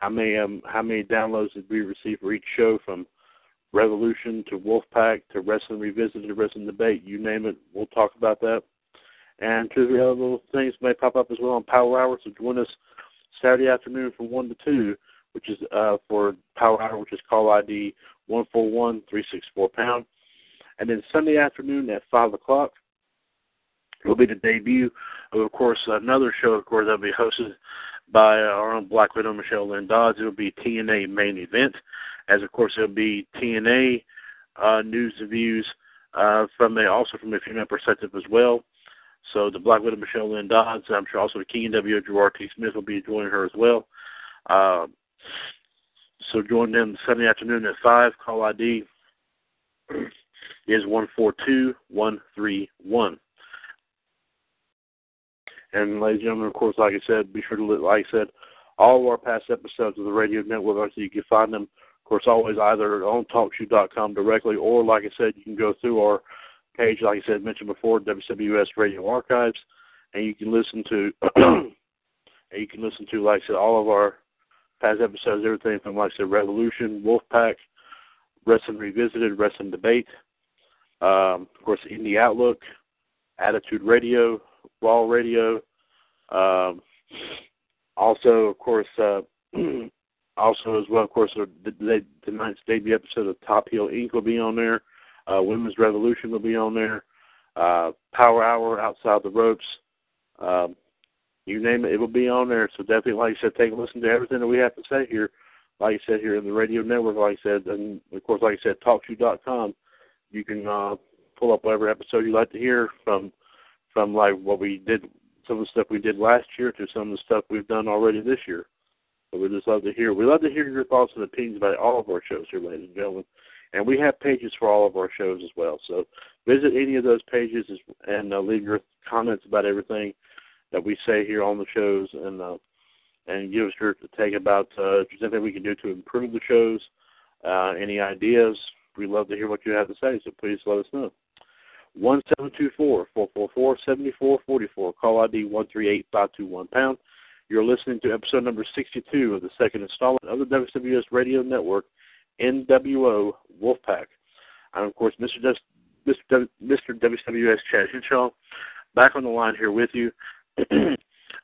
How many um, how many downloads did we receive for each show from Revolution to Wolfpac to Wrestling Revisited to Wrestling Debate, you name it, we'll talk about that. And two other little things may pop up as well on Power Hour. So join us Saturday afternoon from 1 to 2, which is uh, for Power Hour, which is call ID 141364 pound. And then Sunday afternoon at 5 o'clock will be the debut of, of course, another show, of course, that will be hosted by our own Black Widow Michelle Lynn Dodds. It'll be TNA main event, as of course it'll be TNA uh, news and views uh, from a, also from a female perspective as well. So the Black Widow Michelle Lynn Dodds, I'm sure also the King W Gerard T. Smith will be joining her as well. Uh, so join them Sunday afternoon at five. Call ID is one four two one three one. And ladies and gentlemen, of course, like I said, be sure to like I said, all of our past episodes of the radio network, so you can find them of course, always either on TalkShoe.com directly, or like I said, you can go through our page, like I said, mentioned before, WWS Radio Archives, and you can listen to, [CLEARS THROAT] and you can listen to, like I said, all of our past episodes, everything from, like I said, Revolution, Wolfpac, Wrestling Revisited, Wrestling Debate, um, of course, Indie Outlook, Attitude Radio, Raw Radio, um, also, of course, uh, [CLEARS THROAT] Also, as well, of course, the, tonight's debut episode of Top Heel Inc. will be on there. Uh, Women's Revolution will be on there. Uh, Power Hour, Outside the Ropes. Um, you name it, it will be on there. So definitely, like I said, take a listen to everything that we have to say here. Like I said, here in the radio network, like I said, and of course, like I said, TalkShoe.com. You can uh, pull up whatever episode you'd like to hear from, from like what we did, some of the stuff we did last year to some of the stuff we've done already this year. So we just love to hear. We love to hear your thoughts and opinions about all of our shows here, ladies and gentlemen. And we have pages for all of our shows as well. So visit any of those pages and uh, leave your comments about everything that we say here on the shows, and uh, and give us your take about uh, if there's anything we can do to improve the shows, uh, any ideas. We love to hear what you have to say. So please let us know. One seven two four four four four seventy four forty four. Call ID one three eight five two one pound. You're listening to episode number 62 of the second installment of the WWS Radio Network, NWO Wolfpac. I'm, of course, Mr. W- Mr. Mr. WWS Chad Hinshaw, back on the line here with you, [CLEARS THROAT]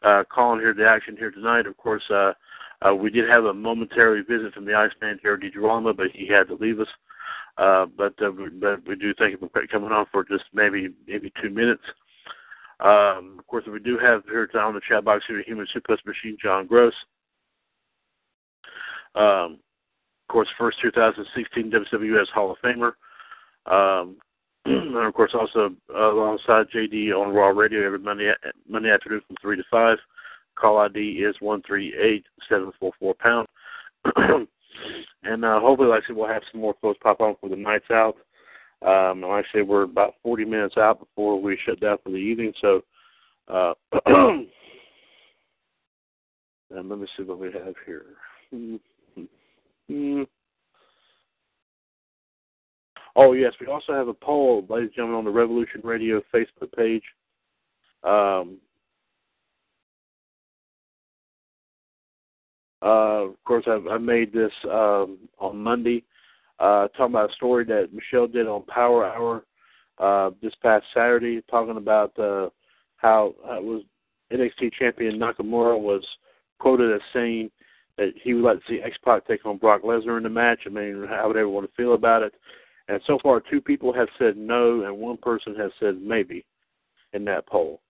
uh, calling here to action here tonight. Of course, uh, uh, we did have a momentary visit from the Iceman, Jared DiGirolamo, but he had to leave us. Uh, but uh, but we do thank him for coming on for just maybe maybe two minutes. Um, of course, we do have here on the chat box here, Human Suplex Machine, John Gross. Um, of course, first 2016 WWS Hall of Famer. Um, [CLEARS THROAT] and of course, also alongside JD on Raw Radio every Monday Monday afternoon from three to five. Call ID is one three eight seven four four pound. [CLEARS THROAT] and uh, hopefully, like I said, we'll have some more folks pop on for the nights out. Um, like I said, we're about 40 minutes out before we shut down for the evening. So, uh, [CLEARS THROAT] and let me see what we have here. [LAUGHS] Oh yes, we also have a poll, ladies and gentlemen, on the Revolution Radio Facebook page. Um, uh, of course, I've, I made this um, on Monday uh, talking about a story that Michelle did on Power Hour uh, this past Saturday, talking about uh, how uh, was NXT champion Nakamura was quoted as saying that he would like to see X Pac take on Brock Lesnar in the match. I mean, how would everyone feel about it? And so far, two people have said no, and one person has said maybe in that poll.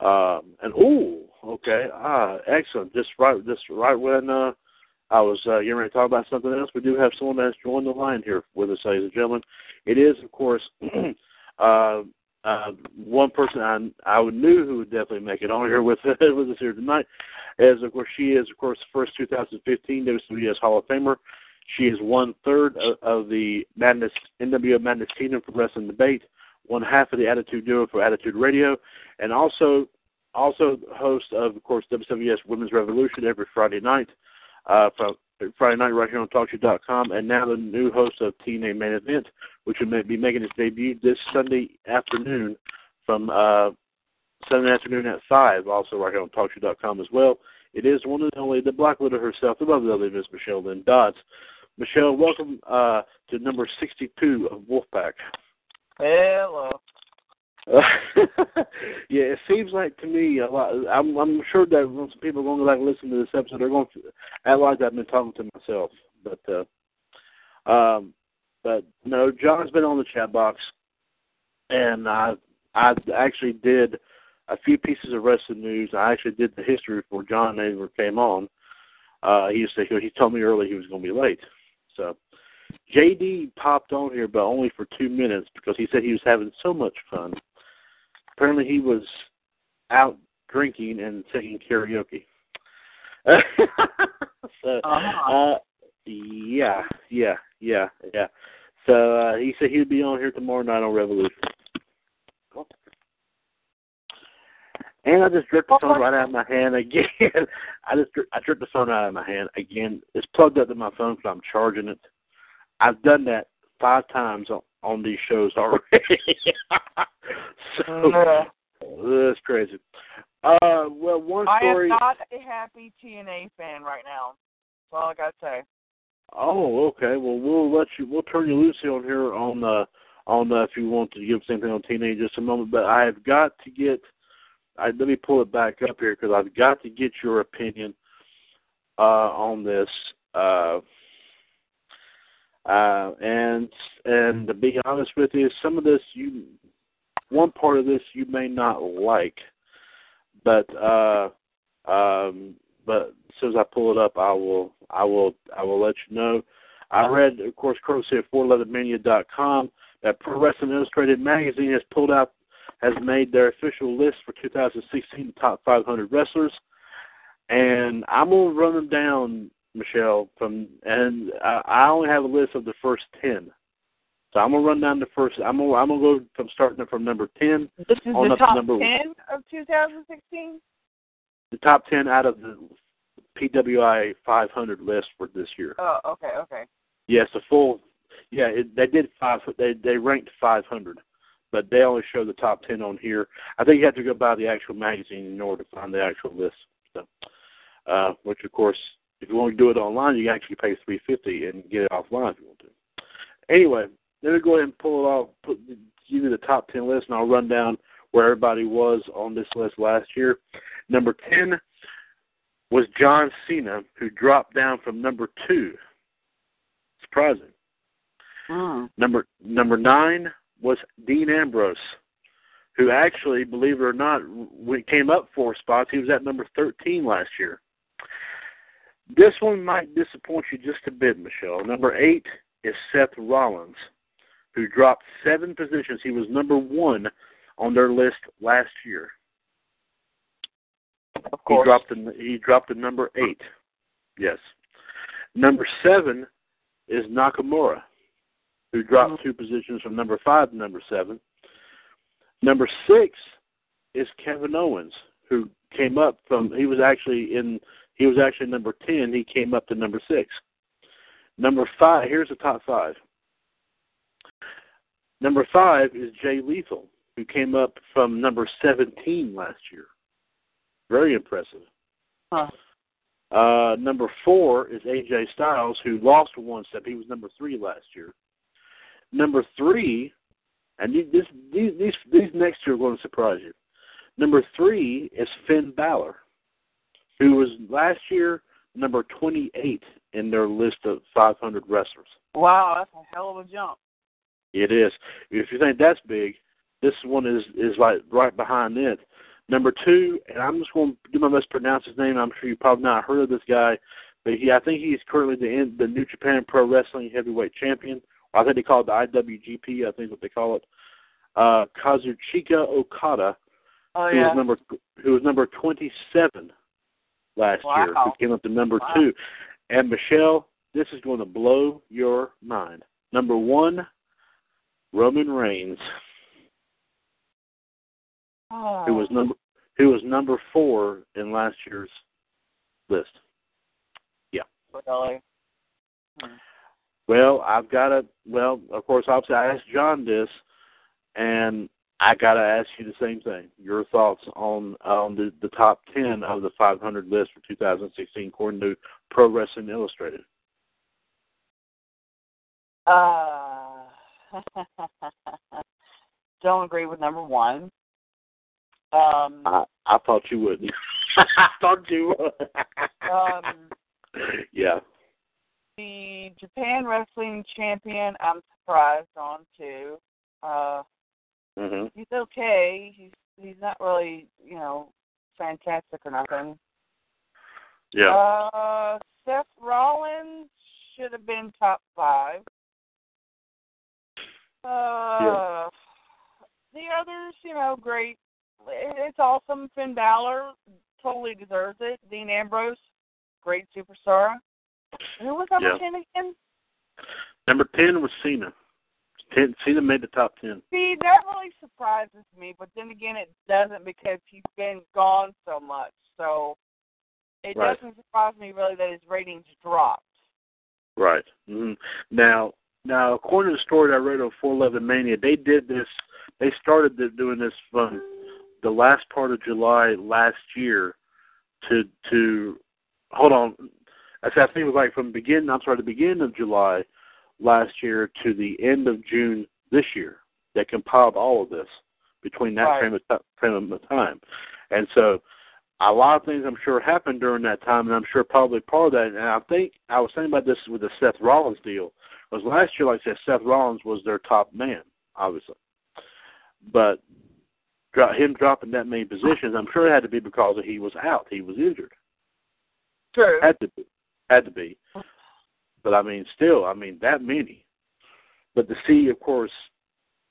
Um, and ooh, okay, ah, excellent. Just right, just right when uh, I was uh, getting ready to talk about something else. We do have someone that's joined the line here with us, ladies and gentlemen. It is, of course, [CLEARS THROAT] uh, uh, one person I I knew who would definitely make it on here with [LAUGHS] with us here tonight. Is of course she is of course first 2015 WWS Hall of Famer. She is one third of, of the Madness NWO Madness Kingdom for Wrestling Debate, one half of the Attitude Duo for Attitude Radio, and also also host of of course WWS Women's Revolution every Friday night uh, from Friday night right here on TalkShoe.com, and now the new host of TNA Main Event, which will be making its debut this Sunday afternoon from uh, Sunday afternoon at 5, also right here on TalkShoe.com as well. It is one and only the Black Widow herself, the lovely Miss Michelle Lynn Dodds. Michelle, welcome uh, to number 62 of Wolfpac. Hello. Uh, [LAUGHS] yeah, it seems like to me a lot. I'm, I'm sure that when some people are going to like listen to this episode, they're going to act like I've been talking to myself. But, uh, um, but no, John's been on the chat box, and I, I actually did a few pieces of wrestling news. I actually did the history before John ever came on. Uh, he used to, he told me early he was going to be late. So JD popped on here, but only for two minutes because he said he was having so much fun. Apparently, he was out drinking and singing karaoke. [LAUGHS] so, Uh-huh. uh, yeah, yeah, yeah, yeah. So uh, he said he'd be on here tomorrow night on Revolution. And I just jerked the phone right out of my hand again. [LAUGHS] I just I jerked the phone out of my hand again. It's plugged up to my phone because I'm charging it. I've done that five times on, these shows already. [LAUGHS] so [LAUGHS] Yeah. that's crazy. Uh, well, one story. I am not a happy TNA fan right now. That's all I gotta say. Oh, okay. Well, we'll let you. We'll turn you loose on here on uh on uh, if you want to give the same thing on TNA in just a moment. But I have got to get. I, let me pull it back up here because I've got to get your opinion uh, on this. Uh, uh, and and to be honest with you, some of this you, one part of this you may not like, but uh, um, but as soon as I pull it up, I will I will I will let you know. I read, of course, courtesy of 411mania.com that Pro Wrestling Illustrated magazine has pulled out has made their official list for 2016 top 500 wrestlers, and I'm gonna run them down, Michelle. From and I, I only have a list of the first 10. So I'm gonna run down the first. I'm gonna I'm gonna go from starting from number 10, This is On the up to top number- ten of 2016. the top 10 out of the PWI 500 list for this year. Oh, okay, okay. Yes, the full. Yeah, it, they did five. They they ranked 500, but they only show the top 10 on here. I think you have to go buy the actual magazine in order to find the actual list. So, uh, which of course, if you want to do it online, you can actually pay 350 and get it offline if you want to. Anyway, let me go ahead and pull it off. Put give you the top 10 list, and I'll run down where everybody was on this list last year. Number 10 was John Cena, who dropped down from number two. Surprising. Mm. Number number nine was Dean Ambrose, who actually, believe it or not, came up four spots, he was at number thirteen last year. This one might disappoint you just a bit, Michelle. Number eight is Seth Rollins, who dropped seven positions. He was number one on their list last year. Of course. He dropped the he dropped the number eight. Yes. Number seven is Nakamura, who dropped mm-hmm. two positions from number five to number seven. Number six is Kevin Owens, who came up from he was actually in he was actually number ten. He came up to number six. Number five here's the top five. Number five is Jay Lethal, who came up from number seventeen last year. Very impressive. Huh. Uh, number four is AJ Styles, who lost one step. He was number three last year. Number three, and these this, these these these next two are going to surprise you. Number three is Finn Balor, who was last year number 28 in their list of 500 wrestlers. Wow, that's a hell of a jump. It is. If you think that's big, this one is is like right behind it. Number two, and I'm just going to do my best to pronounce his name. I'm sure you probably not heard of this guy, but he I think he's currently the the New Japan Pro Wrestling Heavyweight Champion. I think they call it the IWGP. I think what they call it. Uh, Kazuchika Okada, Oh who yeah. was number who was number 27 last year, who came up to number Wow. two. And Michelle, this is going to blow your mind. Number one, Roman Reigns, oh. who was oh. number who was number four in last year's list. Really? Well, I've got a Well, of course, obviously, I asked John this, and I got to ask you the same thing. Your thoughts on on the, the top ten of the 500 list for 2016, according to Pro Wrestling Illustrated. Uh, [LAUGHS] don't agree with number one. Um, I I thought you would. [LAUGHS] I thought you would. um, [LAUGHS] yeah. the Japan Wrestling Champion, I'm surprised on too. Uh, hmm he's okay. He's he's not really, you know, fantastic or nothing. Yeah. Uh, Seth Rollins should have been top five. Uh, the others, you know, great. It's awesome. Finn Balor totally deserves it. Dean Ambrose, great superstar. Who was number Yeah. ten again? Number ten was Cena. Ten, Cena made the top ten. See, that really surprises me, but then again, it doesn't because he's been gone so much. So it Right. doesn't surprise me really that his ratings dropped. Right. hmm Now, now, according to the story that I read on 411 Mania, they did this. They started the, doing this from the last part of July last year to to hold on. I think it was like from the beginning. I'm sorry, the beginning of July last year to the end of June this year. They compiled all of this between that Right. frame of ti- frame of time, and so a lot of things I'm sure happened during that time, and I'm sure probably part of that. And I think I was thinking about this with the Seth Rollins deal. Was last year, like I said, Seth Rollins was their top man, obviously, but dro- him dropping that many positions, I'm sure it had to be because he was out. He was injured. True. Had to be. Had to be. But I mean, still, I mean that many. But to see, of course,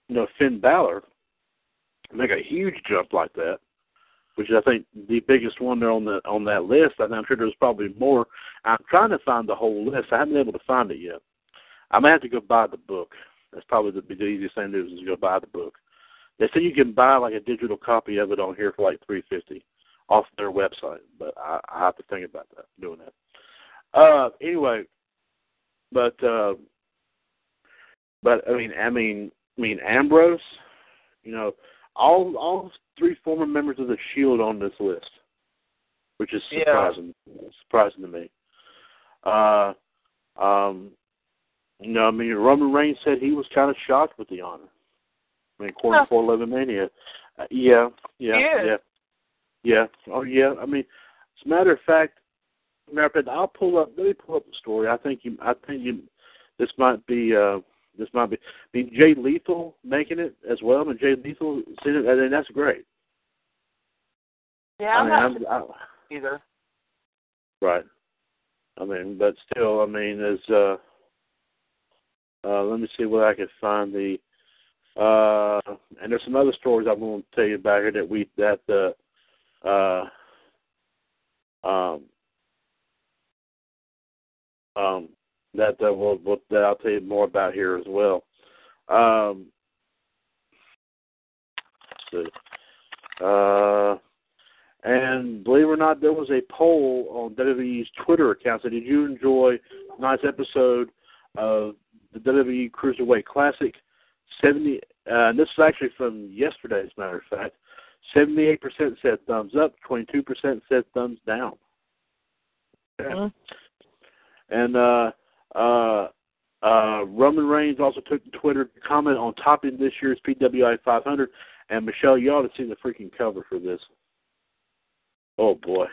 you know, Finn Balor make a huge jump like that, which is I think the biggest one there on the on that list. I think I'm sure there's probably more. I'm trying to find the whole list. I haven't been able to find it yet. I'm gonna have to go buy the book. That's probably the, the easiest thing to do is to go buy the book. They say you can buy like a digital copy of it on here for like three fifty off their website, but I, I have to think about that doing that. Uh, anyway, but uh, but I mean, I mean, I mean Ambrose, you know, all all three former members of the Shield on this list, which is Yeah. surprising, surprising to me. Uh, um, you know, I mean, Roman Reigns said he was kind of shocked with the honor. I mean, according Huh. to 411 Mania, uh, yeah, yeah, yeah, yeah. Oh, yeah. I mean, as a matter of fact, matter of fact, I'll pull up. Let me pull up the story. I think you. I think you. This might be. uh This might be. I mean, Jay Lethal making it as well. I mean, Jay Lethal. seeing it, I mean, that's great. Yeah, I I'm mean, not I'm, I, either. Right. I mean, but still, I mean, there's uh, uh, let me see where I can find the, uh, and there's some other stories I'm going to tell you about here that we that uh, uh, um, um, that we'll, we'll that I'll tell you more about here as well. Um, see. Uh, and believe it or not, there was a poll on WWE's Twitter account. So, did you enjoy tonight's episode of the WWE Cruiserweight Classic? Seventy. Uh, and this is actually from yesterday, as a matter of fact. Seventy-eight percent said thumbs up. Twenty-two percent said thumbs down. And uh, uh, uh, Roman Reigns also took to Twitter to comment on topping this year's PWI 500. And Michelle, you ought to see the freaking cover for this. Oh boy.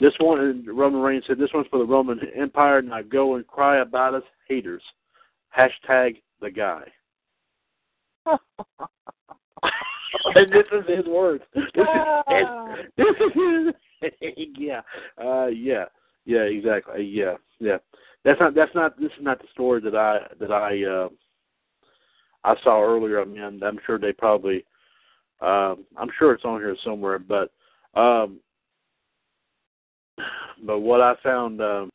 This one, and Roman Reigns said, this one's for the Roman Empire. Now go and cry about us haters. Hashtag the guy. [LAUGHS] and this is his words. This is his, this is his, [LAUGHS] yeah, uh, yeah, yeah, exactly, Uh, yeah, yeah. That's not. That's not. This is not the story that I that I uh, I saw earlier. I mean, I'm, I'm sure they probably. Um, I'm sure it's on here somewhere, but um, but what I found. Um,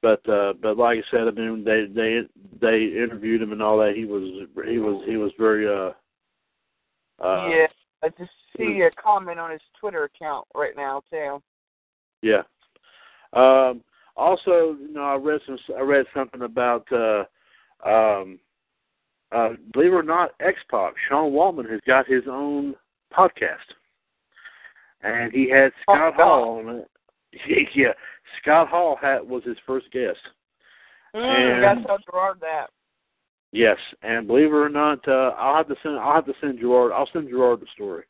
but uh, but like I said, I mean, they they they interviewed him and all that. He was he was he was very uh. uh yeah, I just see a comment on his Twitter account right now too. Yeah. Um, also, you know, I read some. I read something about. Uh, um, uh, believe it or not, X Pac, Sean Waltman has got his own podcast, and he had Scott Oh, Hall on it. [LAUGHS] Yeah, Scott Hall had was his first guest. Mm, And- I gotta Gerard that. Yes, and believe it or not, uh, I'll have to send. I'll have to send Gerard. I'll send Gerard the story,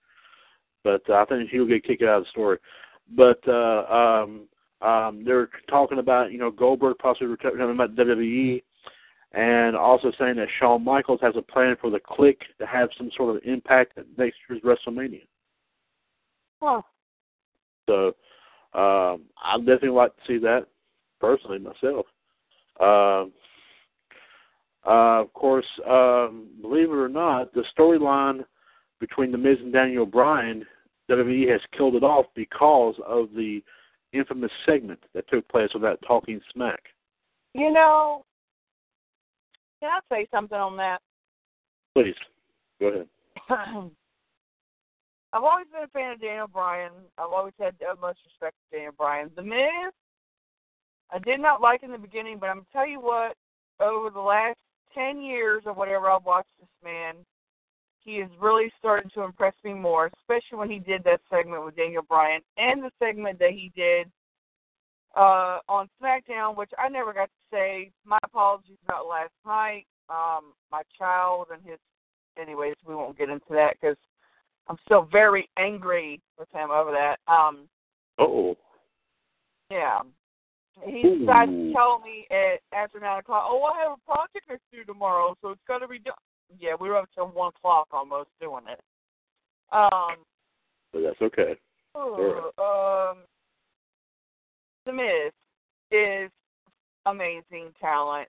but uh, I think he'll get kicked out of the story. But uh, um, um, they're talking about you know Goldberg possibly returning about WWE, and also saying that Shawn Michaels has a plan for the Kliq to have some sort of impact at next year's WrestleMania. Huh. So um, I'd definitely like to see that personally myself. Um, uh, of course, um, believe it or not, the storyline between The Miz and Daniel Bryan, WWE has killed it off because of the infamous segment that took place without talking smack. You know, can I say something on that? Please, go ahead. [CLEARS THROAT] I've always been a fan of Daniel Bryan. I've always had the utmost respect for Daniel Bryan. The Miz, I did not like in the beginning, but I'm gonna tell you what. Over the last ten years or whatever I've watched this man, he is really starting to impress me more, especially when he did that segment with Daniel Bryan and the segment that he did uh, on SmackDown, which I never got to say. My apologies about last night. Um, my child and his. Anyways, we won't get into that because I'm still very angry with him over that. Um, oh. Yeah. He decided to tell me at after nine o'clock, oh, I have a project to do tomorrow, so it's got to be done. Yeah, we were up till one o'clock almost doing it. Um, but that's okay. Oh, um, the Miz is amazing talent.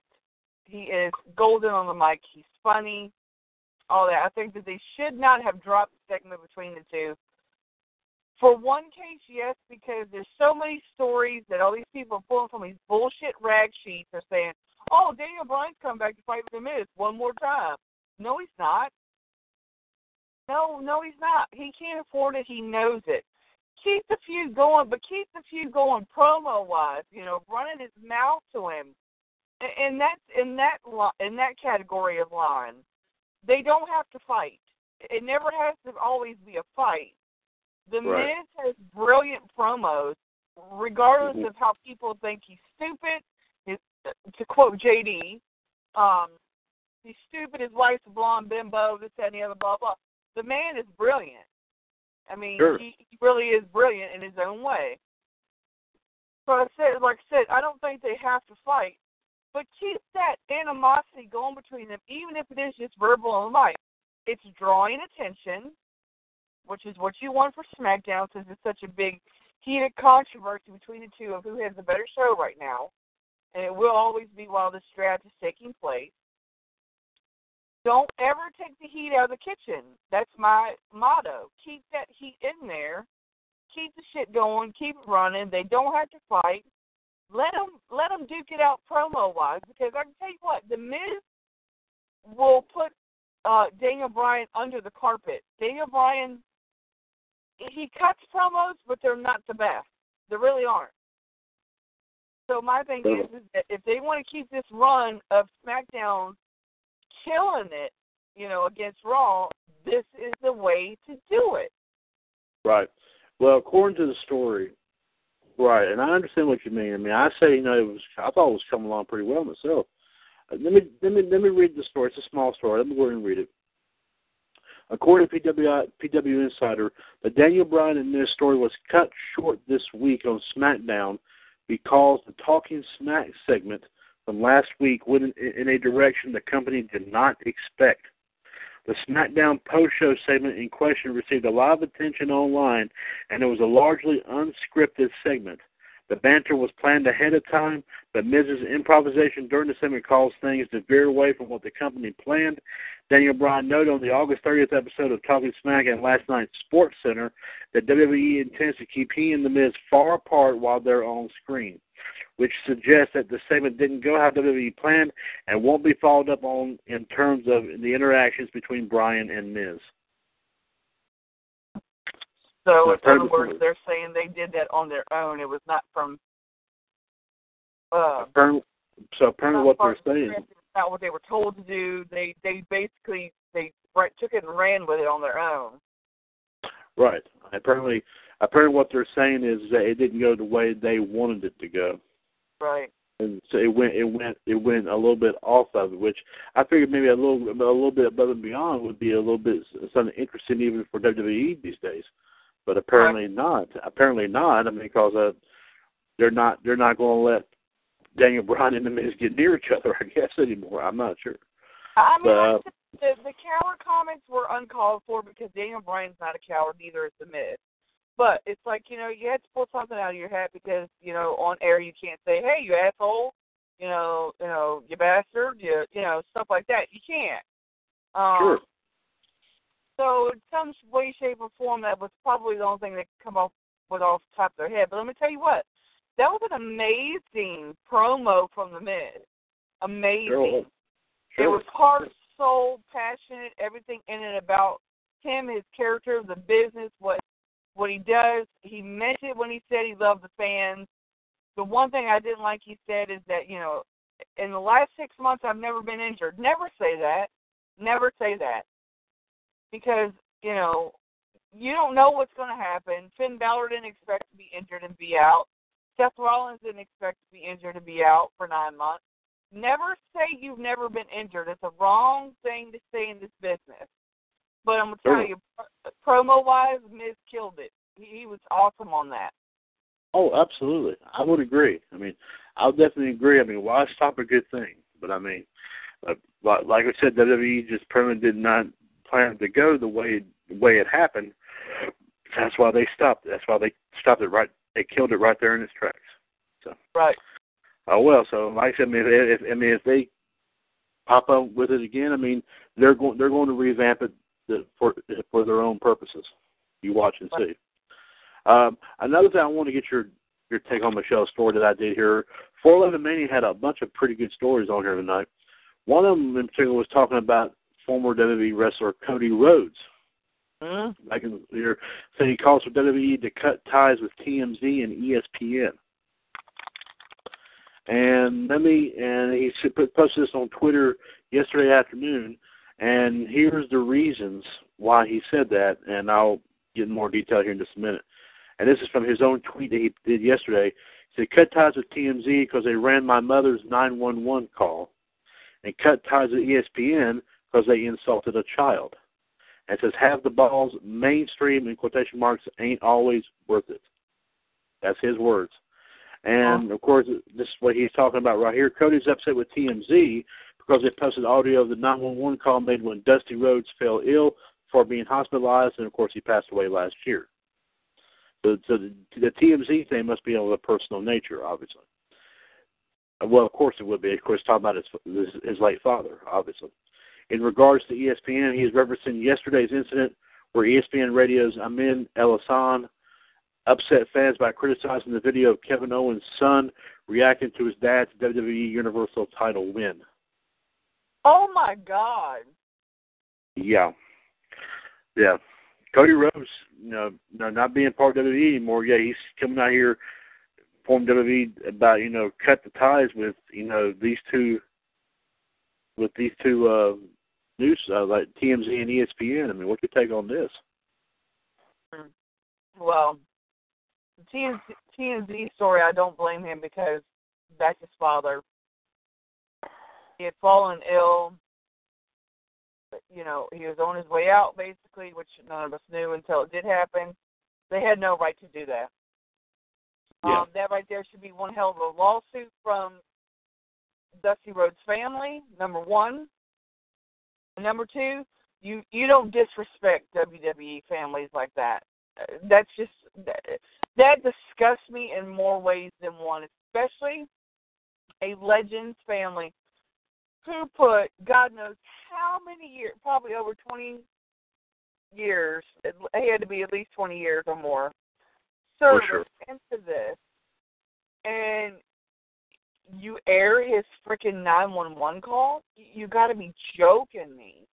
He is golden on the mic. He's funny, all that. I think that they should not have dropped the segment between the two. For one case, yes, because there's so many stories that all these people are pulling from these bullshit rag sheets are saying, "Oh, Daniel Bryan's come back to fight with the Miz one more time." No, he's not. No, no, he's not. He can't afford it. He knows it. Keep the feud going, but keep the feud going promo wise. You know, running his mouth to him, and that's in that in that category of line. They don't have to fight. It never has to always be a fight. The right. Miz has brilliant promos, regardless mm-hmm. of how people think he's stupid. His, to quote JD, um, he's stupid. His wife's a blonde bimbo. This, that, and the other. Blah blah. The man is brilliant. I mean, sure. he, he really is brilliant in his own way. So I said, like I said, I don't think they have to fight, but keep that animosity going between them, even if it is just verbal the mic. It's drawing attention, which is what you want for SmackDown, since it's such a big heated controversy between the two of who has the better show right now, and it will always be while this draft is taking place. Don't ever take the heat out of the kitchen. That's my motto. Keep that heat in there. Keep the shit going. Keep it running. They don't have to fight. Let them let them duke it out promo wise because I can tell you what the Miz will put uh, Daniel Bryan under the carpet. Daniel Bryan he cuts promos, but they're not the best. They really aren't. So my thing is, is that if they want to keep this run of SmackDown killing it, you know, against Raw, this is the way to do it. Right. Well, according to the story, right, and I understand what you mean. I mean, I say, you know, it was. I thought it was coming along pretty well myself. Uh, let me let me let me read the story. It's a small story. Let me go ahead and read it. According to PW, PW Insider, the Daniel Bryan and Miz story was cut short this week on SmackDown because the Talking Smack segment from last week went in, a direction the company did not expect. The SmackDown post show segment in question received a lot of attention online, and it was a largely unscripted segment. The banter was planned ahead of time, but Miz's improvisation during the segment caused things to veer away from what the company planned. Daniel Bryan noted on the August 30th episode of Talking Smack and last night's Sports Center that WWE intends to keep he and The Miz far apart while they're on screen which suggests that the segment didn't go how WWE planned and won't be followed up on in terms of the interactions between Bryan and Miz. So, in other words, they're saying they did that on their own. It was not from. Uh, apparently, so apparently, what they're saying. Not what they were told to do. They they basically they took it and ran with it on their own. Right. Apparently, apparently, what they're saying is that it didn't go the way they wanted it to go. Right. And so it went, it went, it went a little bit off of it, which I figured maybe a little, a little bit above and beyond would be a little bit something interesting even for WWE these days. But apparently right. not. Apparently not. I mean, because uh, they're not, they're not going to let Daniel Bryan and the Miz get near each other. [LAUGHS] I guess anymore. I'm not sure. I mean, But, I uh, the the coward comments were uncalled for because Daniel Bryan's not a coward, neither is the Miz. But it's like you know you had to pull something out of your hat because you know on air you can't say hey you asshole, you know you know you bastard, you you know stuff like that. You can't. Um, Sure. So in some way, shape, or form, that was probably the only thing that could come off with off the top of their head. But let me tell you what, that was an amazing promo from the Miz. Amazing. Sure. It was heart, soul, passionate, everything in and about him, his character, the business, what what he does. He meant it when he said he loved the fans. The one thing I didn't like he said is that, you know, in the last six months I've never been injured. Never say that. Never say that. Because, you know, you don't know what's gonna happen. Finn Balor didn't expect to be injured and be out. Seth Rollins didn't expect to be injured and be out for nine months. Never say you've never been injured. It's a wrong thing to say in this business. But I'm gonna tell Sure. you, promo wise, Miz killed it. He, he was awesome on that. Oh, absolutely. I would agree. I mean, I would definitely agree. I mean, why stop a good thing? But I mean, uh, like, I said, WWE just permanently did not plan to go the way the way it happened. That's why they stopped. That's why they stopped it right. They killed it right there in its tracks. So, Right. oh well. So, like I said, I mean, if, if I mean, if they pop up with it again, I mean, they're going they're going to revamp it for for their own purposes. You watch and see. Um, another thing I want to get your your take on Michelle's story that I did here. 411 Mania had a bunch of pretty good stories on here tonight. One of them in particular was talking about former WWE wrestler Cody Rhodes. Mm-hmm. Back in the year, saying he calls for WWE to cut ties with TMZ and ESPN. And let me and he put- posted this on Twitter yesterday afternoon. And here's the reasons why he said that, and I'll get in more detail here in just a minute. And this is from his own tweet that he did yesterday. He said, cut ties with TMZ because they ran my mother's 911 call, and cut ties with ESPN because they insulted a child. And says, have the balls mainstream, in quotation marks, ain't always worth it. That's his words. And, of course, this is what he's talking about right here. Cody's upset with TMZ because they posted audio of the 911 call made when Dusty Rhodes fell ill before being hospitalized, and, of course, he passed away last year. So, so the, the TMZ thing must be of a personal nature, obviously. Uh, Well, of course it would be. Of course, talking about his, his, his late father, obviously. In regards to ESPN, he is referencing yesterday's incident where ESPN Radio's Amin El upset fans by criticizing the video of Kevin Owens' son reacting to his dad's WWE Universal title win. Oh my God. Yeah. Yeah. Cody Rhodes, you know, no, not being part of WWE anymore. Yeah, he's coming out here, informed WWE about, you know, cut the ties with, you know, these two, with these two uh, news, uh, like TMZ and ESPN. I mean, what's your take on this? Well, the TMZ, TMZ story, I don't blame him because that's his father. He had fallen ill. You know, he was on his way out, basically, which none of us knew until it did happen. They had no right to do that. Yeah. Um, that right there should be one hell of a lawsuit from Dusty Rhodes' family. Number one. Number two, you you don't disrespect WWE families like that. That's just that, that disgusts me in more ways than one, especially a Legends family who put God knows how many years, probably over twenty years. It had to be at least twenty years or more. Service sure. into this, and you air his freaking nine one one call. You got to be joking me.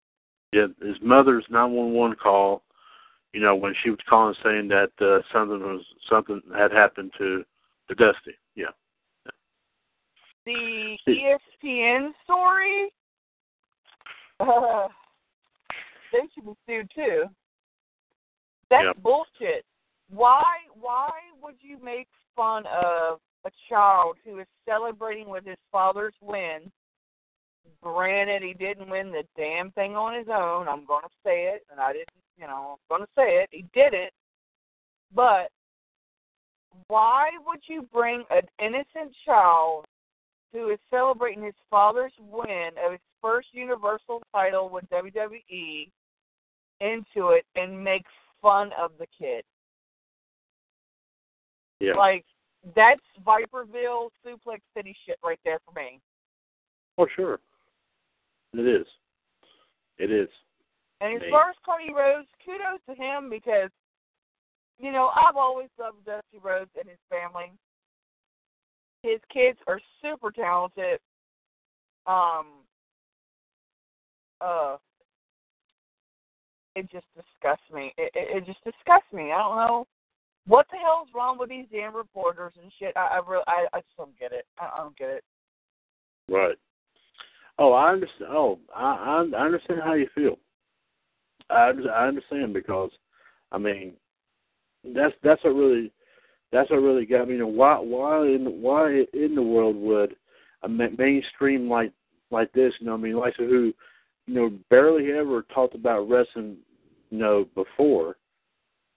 Yeah, his mother's 911 call, you know, when she was calling saying that uh, something was something had happened to to Dusty. Yeah. The ESPN story, uh, they should be sued too. That's Yep. bullshit. Why? Why would you make fun of a child who is celebrating with his father's win? Granted, he didn't win the damn thing on his own. I'm going to say it, and I didn't. You know, I'm going to say it. He did it, but why would you bring an innocent child who is celebrating his father's win of his first Universal title with WWE into it and make fun of the kid. Yeah. Like that's Viperville Suplex City shit right there for me. For sure. It is. It is. And as far as Cody Rhodes, kudos to him because, you know, I've always loved Dusty Rhodes and his family. His kids are super talented. Um, uh, it just disgusts me. It, it, it just disgusts me. I don't know what the hell's wrong with these damn reporters and shit. I, I really, I, I just don't get it. I, I don't get it. Right. Oh, I understand. Oh, I I, understand how you feel. I I understand because, I mean, that's that's what really that's what really got me. You know, why why in why in the world would a mainstream like like this? You know, I mean, like who, you know, barely ever talked about wrestling, you know, before.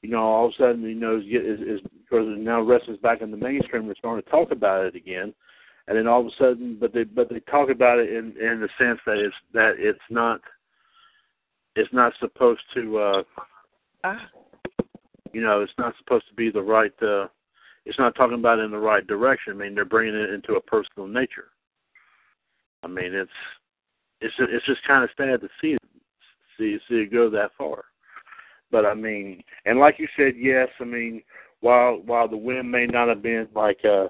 You know, all of a sudden, you know, is is, is because now wrestling's back in the mainstream. We're starting to talk about it again and then all of a sudden, but they but they talk about it in in the sense that it's that it's not it's not supposed to uh you know it's not supposed to be the right uh it's not talking about in the right direction. I mean they're bringing it into a personal nature. I mean it's it's it's just kind of sad to see see see it go that far. But I mean, and like you said, yes. I mean, while while the win may not have been like uh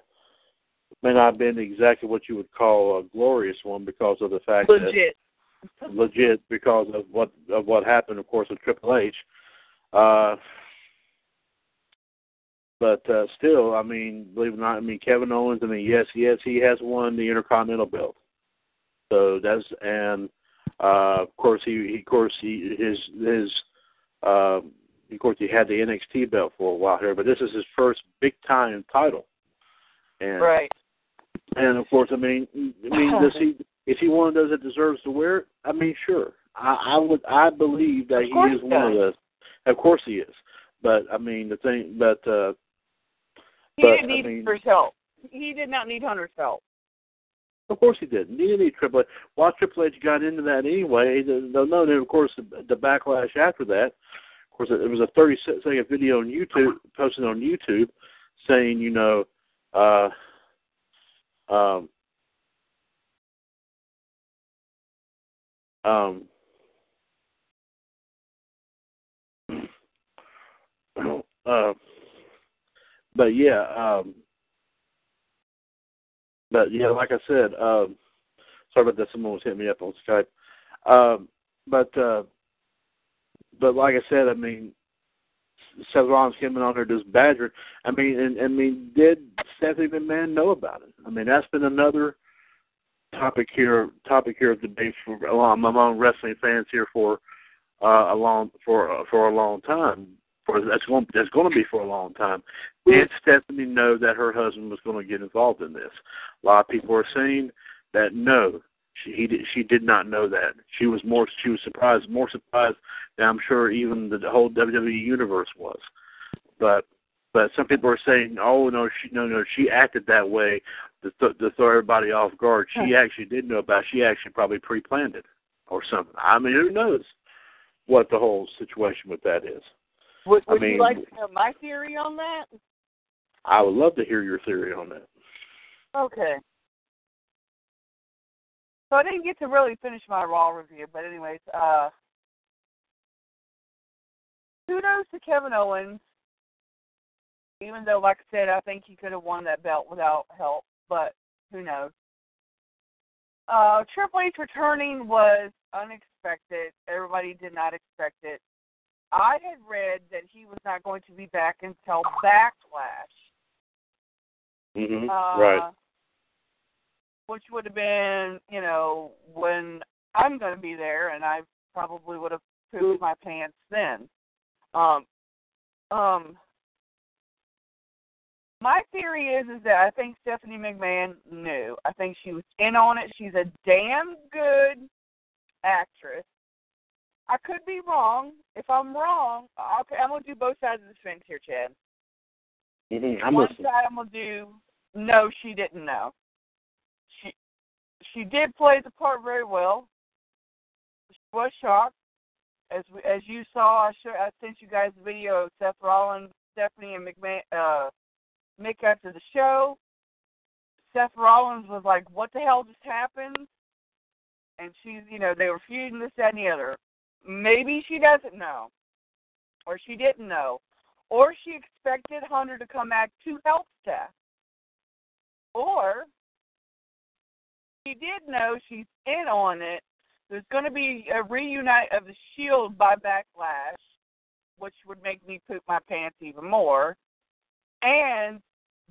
may not have been exactly what you would call a glorious one because of the fact that Legit. that legit because of what of what happened, of course, with Triple H. Uh, but uh, still, I mean, believe it or not, I mean Kevin Owens. I mean, yes, yes, he has won the Intercontinental belt. So that's and uh, of course he, he of course he his his uh, of course he had the NXT belt for a while here, but this is his first big time title. And Right. and of course, I mean, I mean, does he? [LAUGHS] Is he one of those that deserves to wear it? I mean, sure. I, I would. I believe that he is he one of those. Of course he is. But I mean, the thing. But uh He But, didn't I need mean- Hunter's help. He did not need Hunter's help. of course he didn't. He didn't need Triple H. While Triple H got into that anyway, the, no, then of course the, the backlash after that. Of course, it was a 30 second video on YouTube posted on YouTube saying, you know, uh, um, um, [CLEARS THROAT] uh, but yeah, um, but yeah, like I said, um, sorry about that. Someone was hitting me up on Skype. Um, but uh, but like I said, I mean, Seth Rollins came in on there just badgering. I mean, and I mean, did Stephanie McMahon know about it? I mean, that's been another topic here topic here of debate for among wrestling fans here for uh, a long for uh, for a long time. For that's going that's going to be for a long time. Did Stephanie know that her husband was going to get involved in this? A lot of people are saying that no, she he did, she did not know that. She was more she was surprised more surprised than I'm sure even the, whole WWE universe was. But but some people are saying, oh no, she no no she acted that way to, th- to throw everybody off guard. She actually did know about. It. She actually probably pre-planned it or something. I mean, who knows what the whole situation with that is? Would, I mean- you like to know my theory on that? I would love to hear your theory on that. Okay. So I didn't get to really finish my Raw review, but anyways, uh kudos to Kevin Owens. Even though, like I said, I think he could have won that belt without help, but who knows? Uh Triple H returning was unexpected. Everybody did not expect it. I had read that he was not going to be back until Backlash. hmm Uh, right. Which would have been, you know, when I'm going to be there, and I probably would have pooped my pants then. Um, um, my theory is is that I think Stephanie McMahon knew. I think she was in on it. She's a damn good actress. I could be wrong. If I'm wrong, okay, I'm gonna do both sides of the fence here, Chad. hmm I'm One listening. side I'm gonna do no, she didn't know. She she did play the part very well. She was shocked, as as you saw. I show, I sent you guys a video of Seth Rollins, Stephanie, and McMahon, uh, Mick after the show. Seth Rollins was like, "What the hell just happened?" And she's, you know, they were feuding this, that, and the other. Maybe she doesn't know, or she didn't know, or she expected Hunter to come back to help Steph, or she did know she's in on it. There's going to be a reunite of the Shield by Backlash, which would make me poop my pants even more. And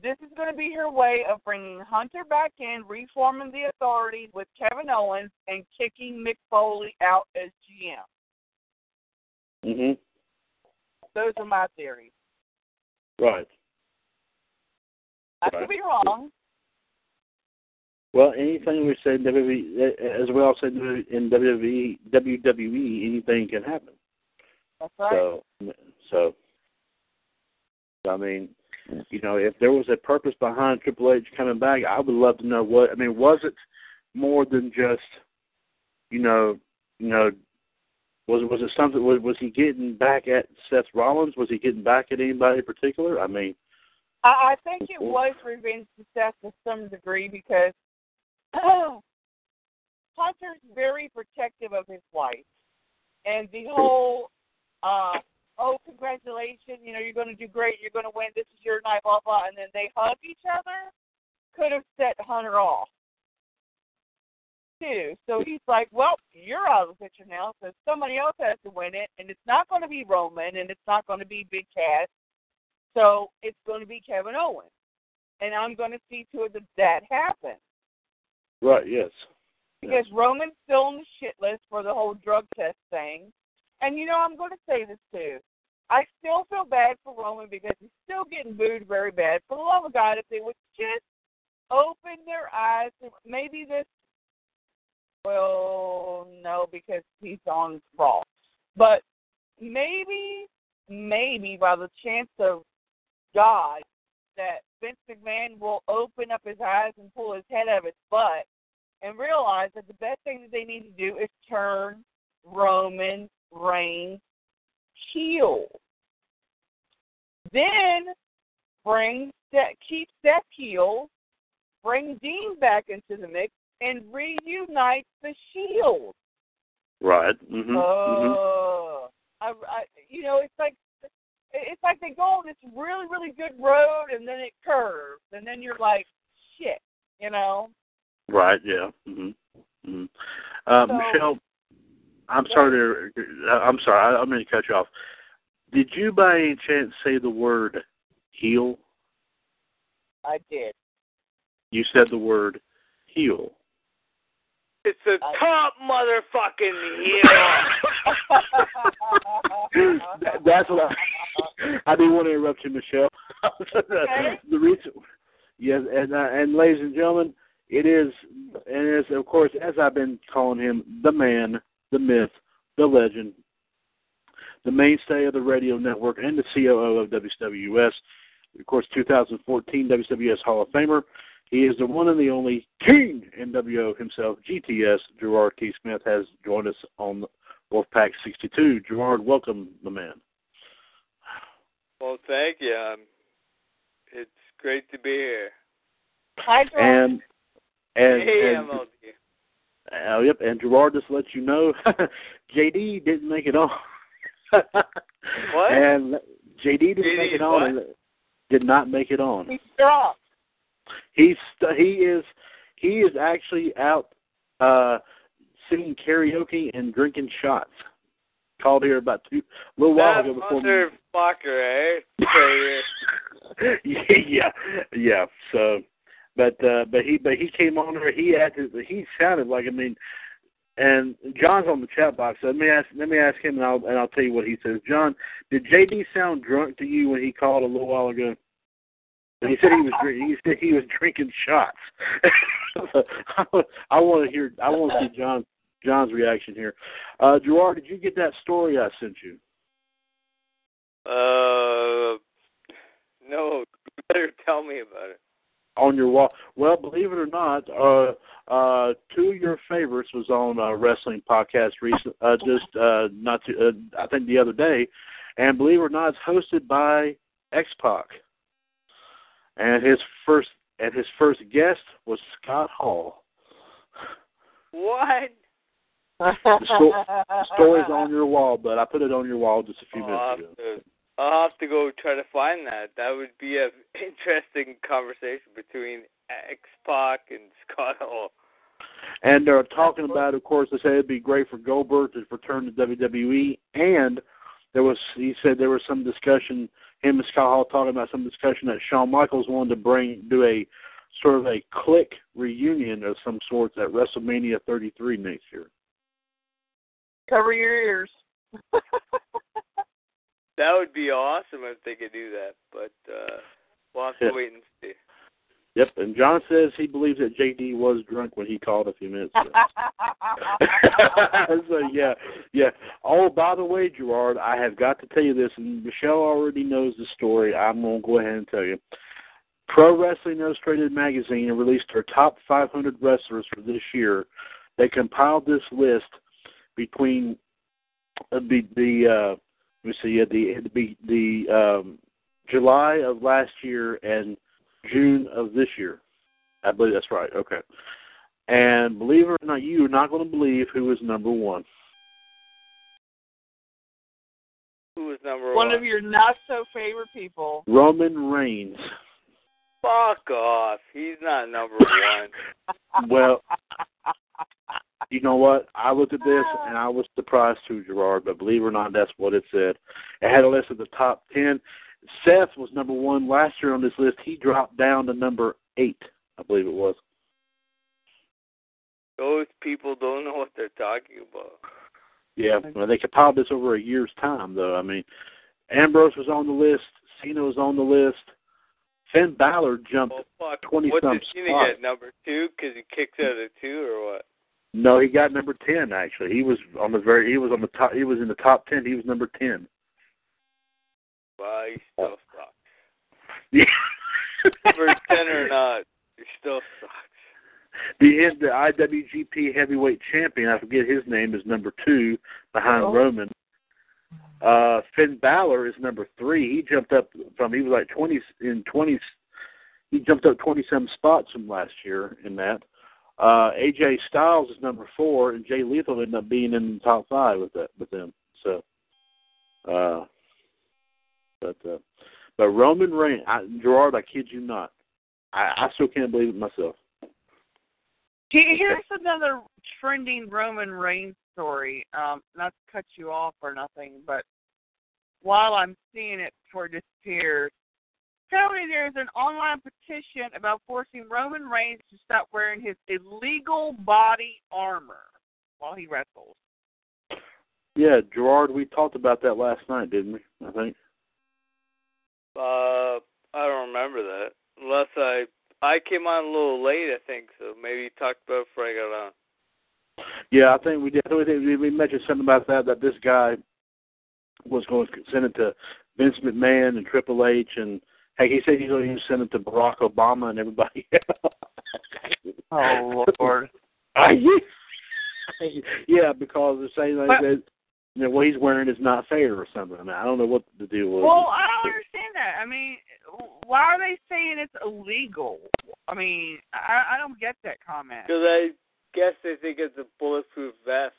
this is going to be her way of bringing Hunter back in, reforming the authority with Kevin Owens, and kicking Mick Foley out as GM. Mhm. Those are my theories. Right. I Right. could be wrong. Well, anything we say in WWE, as we all said in WWE, WWE, anything can happen. That's right. So, so, I mean, you know, if there was a purpose behind Triple H coming back, I would love to know what. I mean, was it more than just, you know, you know, was was it something? Was was he getting back at Seth Rollins? Was he getting back at anybody in particular? I mean, I, I think it was revenge to Seth to some degree because Hunter's very protective of his wife, and the whole, uh, oh, congratulations, you know, you're going to do great, you're going to win, this is your night, blah blah, and then they hug each other, could have set Hunter off. Too. So he's like, well, you're out of the picture now, so somebody else has to win it, and it's not going to be Roman, and it's not going to be Big Cass, so it's going to be Kevin Owens, and I'm going to see to it that that happens right? Yes. because Roman's still on the shit list for the whole drug test thing. And you know, I'm going to say this too. I still feel bad for Roman because he's still getting booed very bad. For the love of God, if they would just open their eyes, to maybe this. Well, no, because he's on Raw. But maybe, maybe by the chance of God, that Vince McMahon will open up his eyes and pull his head out of his butt and realize that the best thing that they need to do is turn Roman Reigns heel. Then bring Seth, keep Seth heel, bring Dean back into the mix, and reunite the Shield. Right. Mhm. mhm. Oh, I, I, you know, it's like it's like they go on this really, really good road, and then it curves, and then you're like, shit, you know. Right. Yeah. Mhm. Mhm. Uh, So- Michelle, I'm sorry to. I'm sorry. I, I'm going to cut you off. Did you by any chance say the word heel? I did. You said the word heel. It's a top motherfucking heel. [LAUGHS] That- That's what I. I didn't want to interrupt you, Michelle. Okay. [LAUGHS] the reason, yes, and uh, and ladies and gentlemen, it is, and it is of course as I've been calling him, the man, the myth, the legend, the mainstay of the radio network, and the COO of WWS. Of course, 2014 WWS Hall of Famer. He is the one and the only King NWO himself, GTS. Gerard T. Smith has joined us on Wolfpac 62. Gerard, welcome, the man. well, thank you. Um, it's great to be here. Hi, Gerard. And and, hey, and MLD. uh, yep, and Gerard just let you know, [LAUGHS] JD didn't make it on. What? And JD didn't JD make it is on. what? And did not make it on. He's drunk. He's st- he is he is actually out uh singing karaoke and drinking shots. Called here about two a little while That ago before. motherfucker, eh? [LAUGHS] Yeah, yeah. So, but uh, but he but he came on there. He acted. He sounded like I mean, and John's on the chat box. So let me ask let me ask him, and I'll and I'll tell you what he says. John, did JD sound drunk to you when he called a little while ago? And he said he was drink, he said he was drinking shots. [LAUGHS] I want to hear. I want to see John John's reaction here. Uh, Gerard, did you get that story I sent you? uh, no, you better tell me about it. on your wall. Well, believe it or not, uh, uh, two of your favorites was on a wrestling podcast recent, uh, just uh, not too, uh, I think the other day, and believe it or not, it's hosted by X Pac, and his first and his first guest was Scott Hall. What? The, sto- the story's [LAUGHS] on your wall, but I put it on your wall just a few I'll minutes ago. to, I'll have to go try to find that. That would be an [LAUGHS] interesting conversation between X Pac and Scott Hall. And they're talking about, of course, they say it'd be great for Goldberg to return to WWE. And there was, he said, there was some discussion. Him and Scott Hall talking about some discussion that Shawn Michaels wanted to bring, do a sort of a Kliq reunion of some sorts at WrestleMania 33 next year. Cover your ears. [LAUGHS] That would be awesome if they could do that, but uh we'll have to Yeah. wait and see. Yep. And John says he believes that JD was drunk when he called a few minutes ago. [LAUGHS] so yeah, yeah. Oh, by the way, Gerard, I have got to tell you this, and Michelle already knows the story. I'm gonna go ahead and tell you. Pro Wrestling Illustrated magazine released their top 500 wrestlers for this year. They compiled this list between uh, the the uh, let me see, the the the um, July of last year and June of this year. I believe that's right. Okay. And believe it or not, you are not going to believe who is number one. Who was number One one? of your not so favorite people. Roman Reigns. Fuck off. He's not number one. [LAUGHS] Well, you know what? I looked at this ah. and I was surprised too, Gerard. But believe it or not, that's what it said. It had a list of the top ten. Seth was number one last year on this list. He dropped down to number eight, I believe it was. Those people don't know what they're talking about. Yeah, well, they compiled this over a year's time, though. I mean, Ambrose was on the list. Cena was on the list. Finn Balor jumped. Well, 20 what some did Cena spots. get? Number two? Because he kicked out of two, or what? No, he got number ten. Actually, he was on the very. He was on the top. He was in the top ten. He was number ten. Well, he still sucks. Yeah. Number ten or [LAUGHS] not, he still sucks. The the IWGP Heavyweight Champion, I forget his name, is number two behind Oh. Roman. Uh, Finn Balor is number three. He jumped up from he was like twenty in twenty. He jumped up twenty some spots from last year in that. Uh, AJ Styles is number four, and Jay Lethal ended up being in the top five with that with them. So, uh, but uh, but Roman Reigns, I, Gerard, I kid you not, I, I still can't believe it myself. Here- Here's another trending Roman Reigns story. Um, not to cut you off or nothing, but while I'm seeing it before it disappears, apparently there's an online petition about forcing Roman Reigns to stop wearing his illegal body armor while he wrestles. Yeah, Gerard, we talked about that last night, didn't we? I think. Uh, I don't remember that. Unless I I came on a little late, I think. So maybe you talked about it before I got on. Yeah, I think we did. I think we, we mentioned something about that. That this guy was going to send it to Vince McMahon and Triple H, and heck, he said he's going to send it to Barack Obama and everybody. [LAUGHS] Oh Lord! Uh, [LAUGHS] yeah. yeah, because they're saying like But- that you know, what he's wearing is not fair or something. I mean, I don't know what the deal was. Well, I don't understand that. I mean, why are they saying it's illegal? I mean, I, I don't get that comment. Because I guess they think it's a bulletproof vest,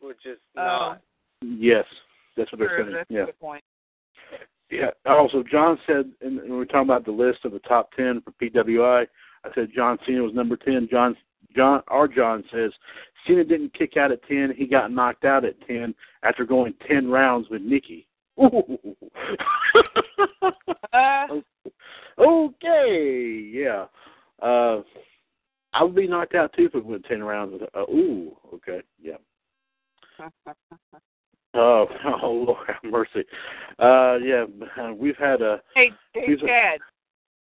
which is Oh. not. Yes, that's what they're True, saying. that's yeah. a good point. Yeah. Also, John said, and when we were talking about the list of the top ten for PWI, I said John Cena was number ten. John, John, our John says Cena didn't kick out at ten. He got knocked out at ten after going ten rounds with Nikki. Ooh. [LAUGHS] Okay. Yeah. Uh, I would be knocked out too if it went ten rounds. With, uh, ooh. Okay. Yeah. [LAUGHS] Oh, [LAUGHS] oh Lord have mercy. Uh, yeah, we've had a hey, hey, a- Chad.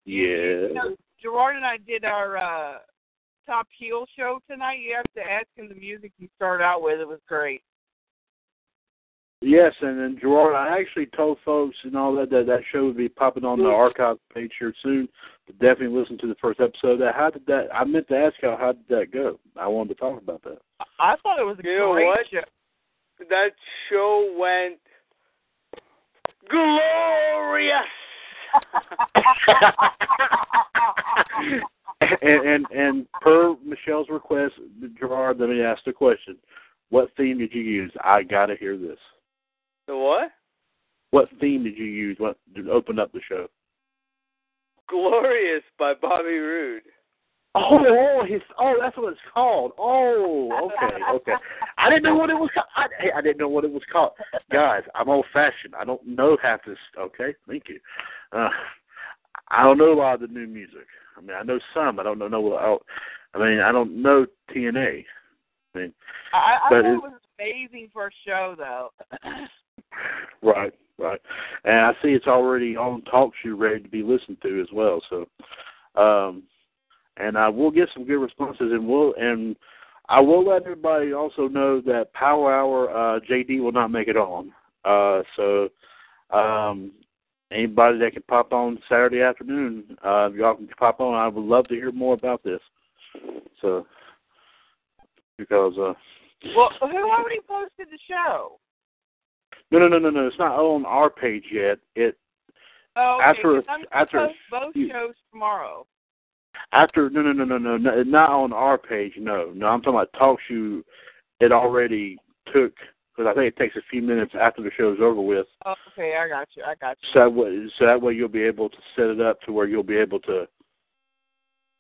yeah. You know, Gerard and I did our uh top heel show tonight. You have to ask him the music you started out with. It was great. Yes, and then Gerard, I actually told folks and all that that that show would be popping on the mm. archive page here soon. To definitely listen to the first episode. That how did that? I meant to ask y'all how did that go. I wanted to talk about that. I thought it was a You know great what? show. That show went glorious. [LAUGHS] [LAUGHS] and, and and per Michelle's request, Gerard, let me ask the question: What theme did you use? I gotta hear this. the what? What theme did you use? What to open up the show? Glorious by Bobby Roode. Oh, oh, his, oh, that's what it's called. Oh, okay, okay. I didn't know what it was. ca- I, I didn't know what it was called. Guys, I'm old fashioned. I don't know half this. Okay, thank you. Uh, I don't know a lot of the new music. I mean, I know some. I don't know. know I, I mean, I don't know TNA. I mean, I, I But thought it- it was amazing for a show though. [COUGHS] right, right. And I see it's already on talk show ready to be listened to as well. So, um, and I will get some good responses, and we'll and I will let everybody also know that Power Hour uh, JD will not make it on. Uh, so, um, anybody that can pop on Saturday afternoon, uh, y'all can pop on. I would love to hear more about this. So, because uh, Well, who already posted the show? no, no, no, no, no, it's not on our page yet. It Oh, okay, After- I'm after- post both you- shows tomorrow. After no no no no no no not on our page no no I'm talking about talk show. It already took because I think it takes a few minutes after the show's over with. Oh, okay, I got you. I got you. So that way, so that way you'll be able to set it up to where you'll be able to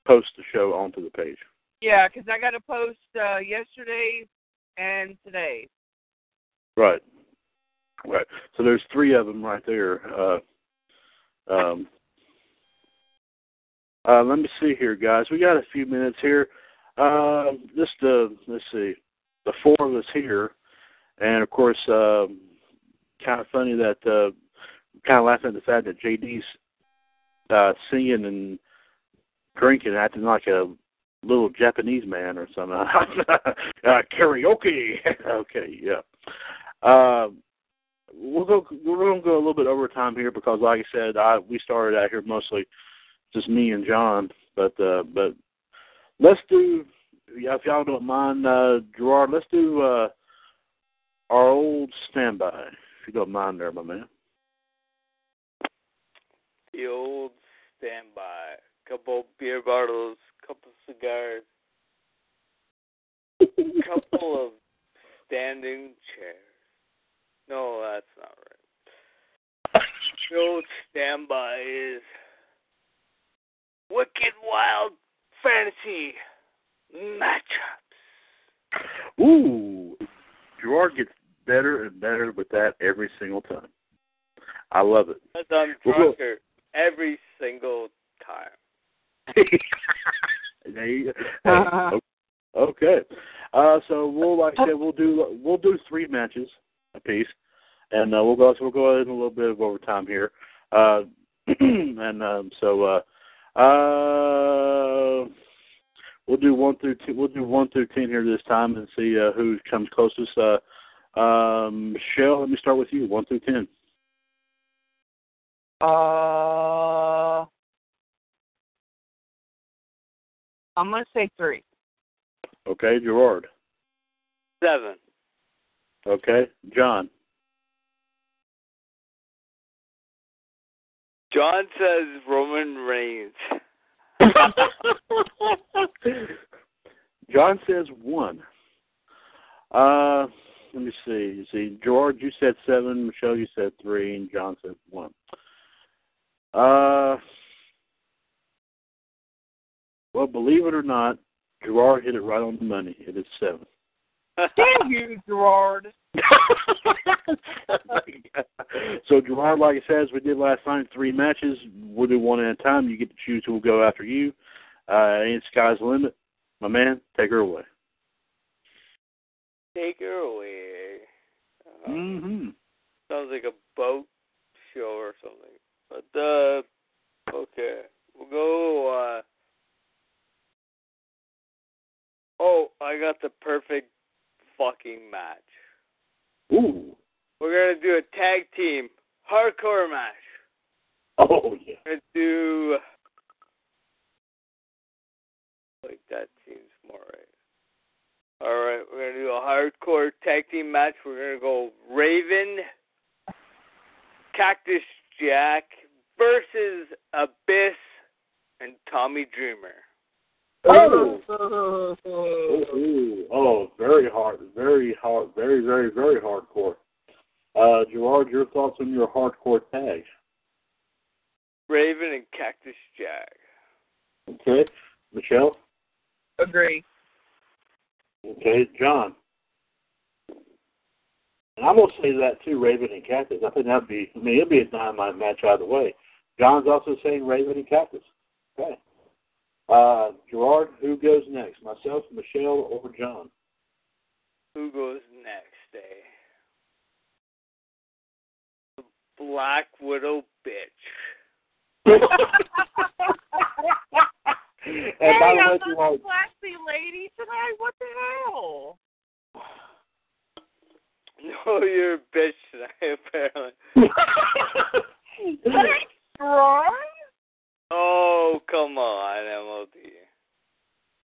post the show onto the page. Yeah, because I got to post uh, yesterday and today. Right. Right. So there's three of them right there. Uh, um, uh, let me see here, guys. We got a few minutes here. Uh, just uh, let's see, the four of us here, and of course, um, kind of funny that uh, kind of laughing at the fact that JD's uh, singing and drinking, acting like a little Japanese man or something. [LAUGHS] uh, karaoke. [LAUGHS] okay, yeah. Uh, we'll go. We're to go a little bit over time here because, like I said, I we started out here mostly just me and John, but uh, but let's do. If y'all don't mind, uh, Gerard, let's do uh, our old standby. If you don't mind, there, my man. The old standby. Couple beer bottles, couple cigars, couple [LAUGHS] of standing chairs. No, that's not right. The old standby is Wicked Wild Fantasy matchups. Ooh, Gerard gets better and better with that every single time. I love it. As I'm Well, drunker every single time. [LAUGHS] there you go. [LAUGHS] Okay. Uh, so we'll, like I said, we'll do we'll do three matches a piece, and uh, we'll go so we'll go in a little bit of overtime here, uh, [CLEARS THROAT] and um, so uh, uh, we'll do one through two, we'll do one through ten here this time and see uh, who comes closest. Uh, um, Michelle, let me start with you. One through ten. Uh, I'm gonna say three. Okay, Gerard. Seven. Okay, John. John says Roman Reigns. [LAUGHS] John says one. Uh, let me see. You see, George, you said seven. Michelle, you said three, and John said one. Uh, well, believe it or not, Gerard hit it right on the money. It is seven. Damn you, Gerard. [LAUGHS] so Gerard, like I said, as we did last night, three matches. We'll do one at a time. You get to choose who will go after you. Uh, ain't sky's the limit. My man, take her away. Take her away. Uh, Mm-hmm. Sounds like a boat show or something. But uh okay. We'll go uh Oh, I got the perfect fucking match. Ooh. we're gonna do a tag team hardcore match. Oh yeah. We're gonna do like that seems more right. All right, we're gonna do a hardcore tag team match. We're gonna go Raven, Cactus Jack versus Abyss and Tommy Dreamer. Oh. Ooh, oh, very hard, very hard, very, very, very hardcore. Uh, Gerard, your thoughts on your hardcore tag? Raven and Cactus Jack. Okay, Michelle. Agree. Okay, John. And I'm gonna say that too, Raven and Cactus. I think that'd be. I mean, it'd be a dynamite match either way. John's also saying Raven and Cactus. Okay. Uh, Gerard, who goes next? Myself, Michelle, or John? Who goes next, eh? The Black Widow bitch. [LAUGHS] [LAUGHS] and hey, by the I'm way, not a classy lady tonight. What the hell? [LAUGHS] No, you're a bitch tonight, [LAUGHS] apparently. [LAUGHS] Thanks, Ron. Oh, come on, MLD.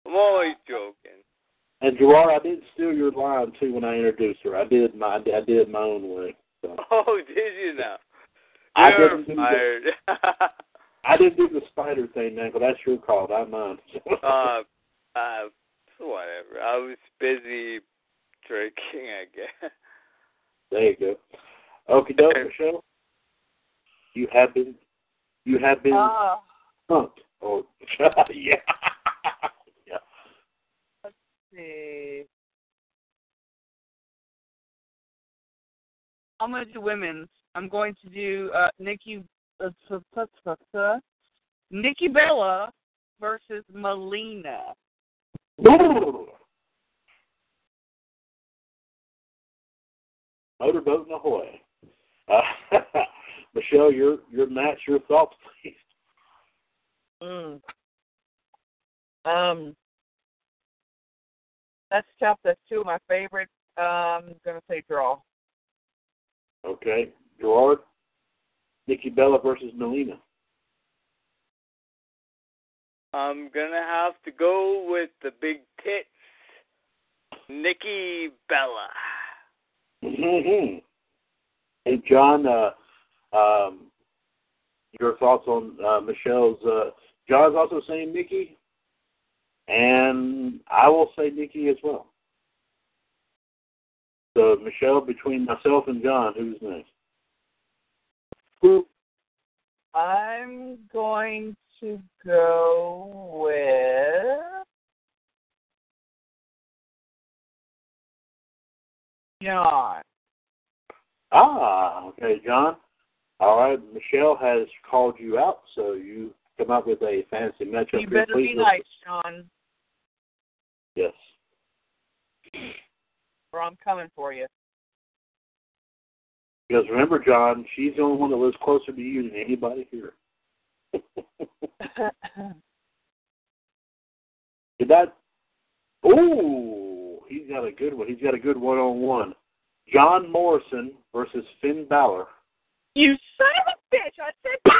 I'm always joking. and Gerard, I did steal your line too when I introduced her. I did my, I did my own way. So Oh, did you now? I You're didn't do fired. I didn't do the spider thing, man, but that's your call, not mine. [LAUGHS] uh, uh, whatever. I was busy drinking, I guess. there you go. Okay, doke, Michelle. You have been, you have been Uh, punked. Oh, [LAUGHS] yeah, yeah. let's see. I'm going to do women's. I'm going to do uh, Nikki Nikki Bella versus Melina. Motorboat and ahoy. Uh, [LAUGHS] Michelle, your your match, your thoughts, please. Mm. Um, that's tough. That's two of my favorites. Um, I'm gonna say draw. Okay, Gerard, Nikki Bella versus Melina. I'm gonna have to go with the big tits, Nikki Bella. Mm-hmm. Hey, John, uh, um, your thoughts on uh, Michelle's? Uh, John's also saying Nikki, and I will say Nikki as well. So, Michelle, between myself and John, who's next? I'm going to go with John. Ah, okay, John. All right, Michelle has called you out, so you come up with a fancy matchup. You better be nice, John, Yes. or I'm coming for you. Because remember, John, she's the only one that lives closer to you than anybody here. [LAUGHS] Did that? Ooh, he's got a good one. He's got a good one-on-one. John Morrison versus Finn Balor. you son of a bitch! I said your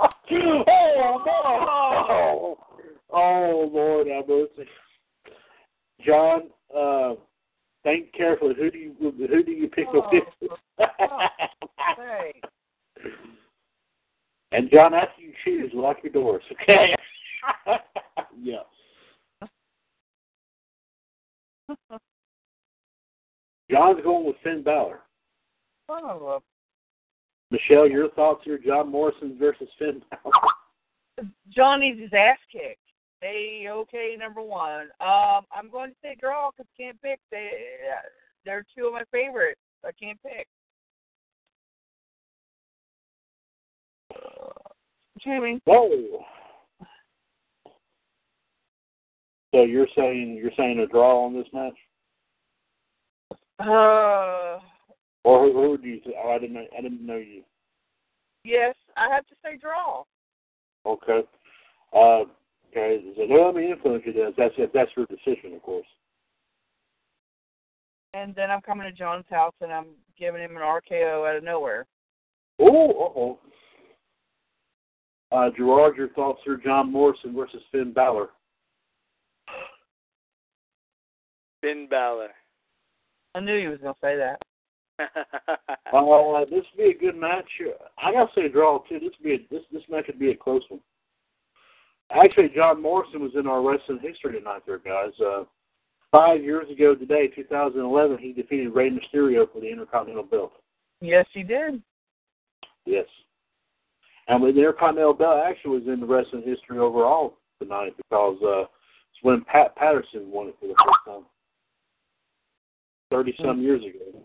[LAUGHS] name. oh, no. oh, Lord have mercy. John, uh, think carefully. Who do you who do you pick Oh, up this? Hey. [LAUGHS] and John, after you choose, lock your doors, okay? [LAUGHS] yeah. [LAUGHS] John's going with Finn Balor. A Michelle, your thoughts here? John Morrison versus Finn Balor. John needs his ass kicked. They okay, number one. Um, I'm going to say draw because can't pick. They they're two of my favorites. I can't pick. Jamie, Whoa. So you're saying you're saying a draw on this match, uh, or who, who do you? Th- oh, I didn't know. I didn't know you. yes, I have to say draw. Okay. Uh, okay. So let me influence you. Then. That's that's your decision, of course. and then I'm coming to John's house and I'm giving him an RKO out of nowhere. Oh, uh-oh. Uh, Gerard, your thoughts here, John Morrison versus Finn Balor. Finn Balor. I knew he was gonna say that. [LAUGHS] Uh, this would be a good match. I gotta say draw too. This would be a, this this match would be a close one. Actually, John Morrison was in our wrestling history tonight, there, guys. Uh, five years ago today, 2011, he defeated Rey Mysterio for the Intercontinental Belt. Yes, he did. Yes. And the Intercontinental Belt actually was in the wrestling history overall tonight because uh, it's when Pat Patterson won it for the first time. Thirty some years ago.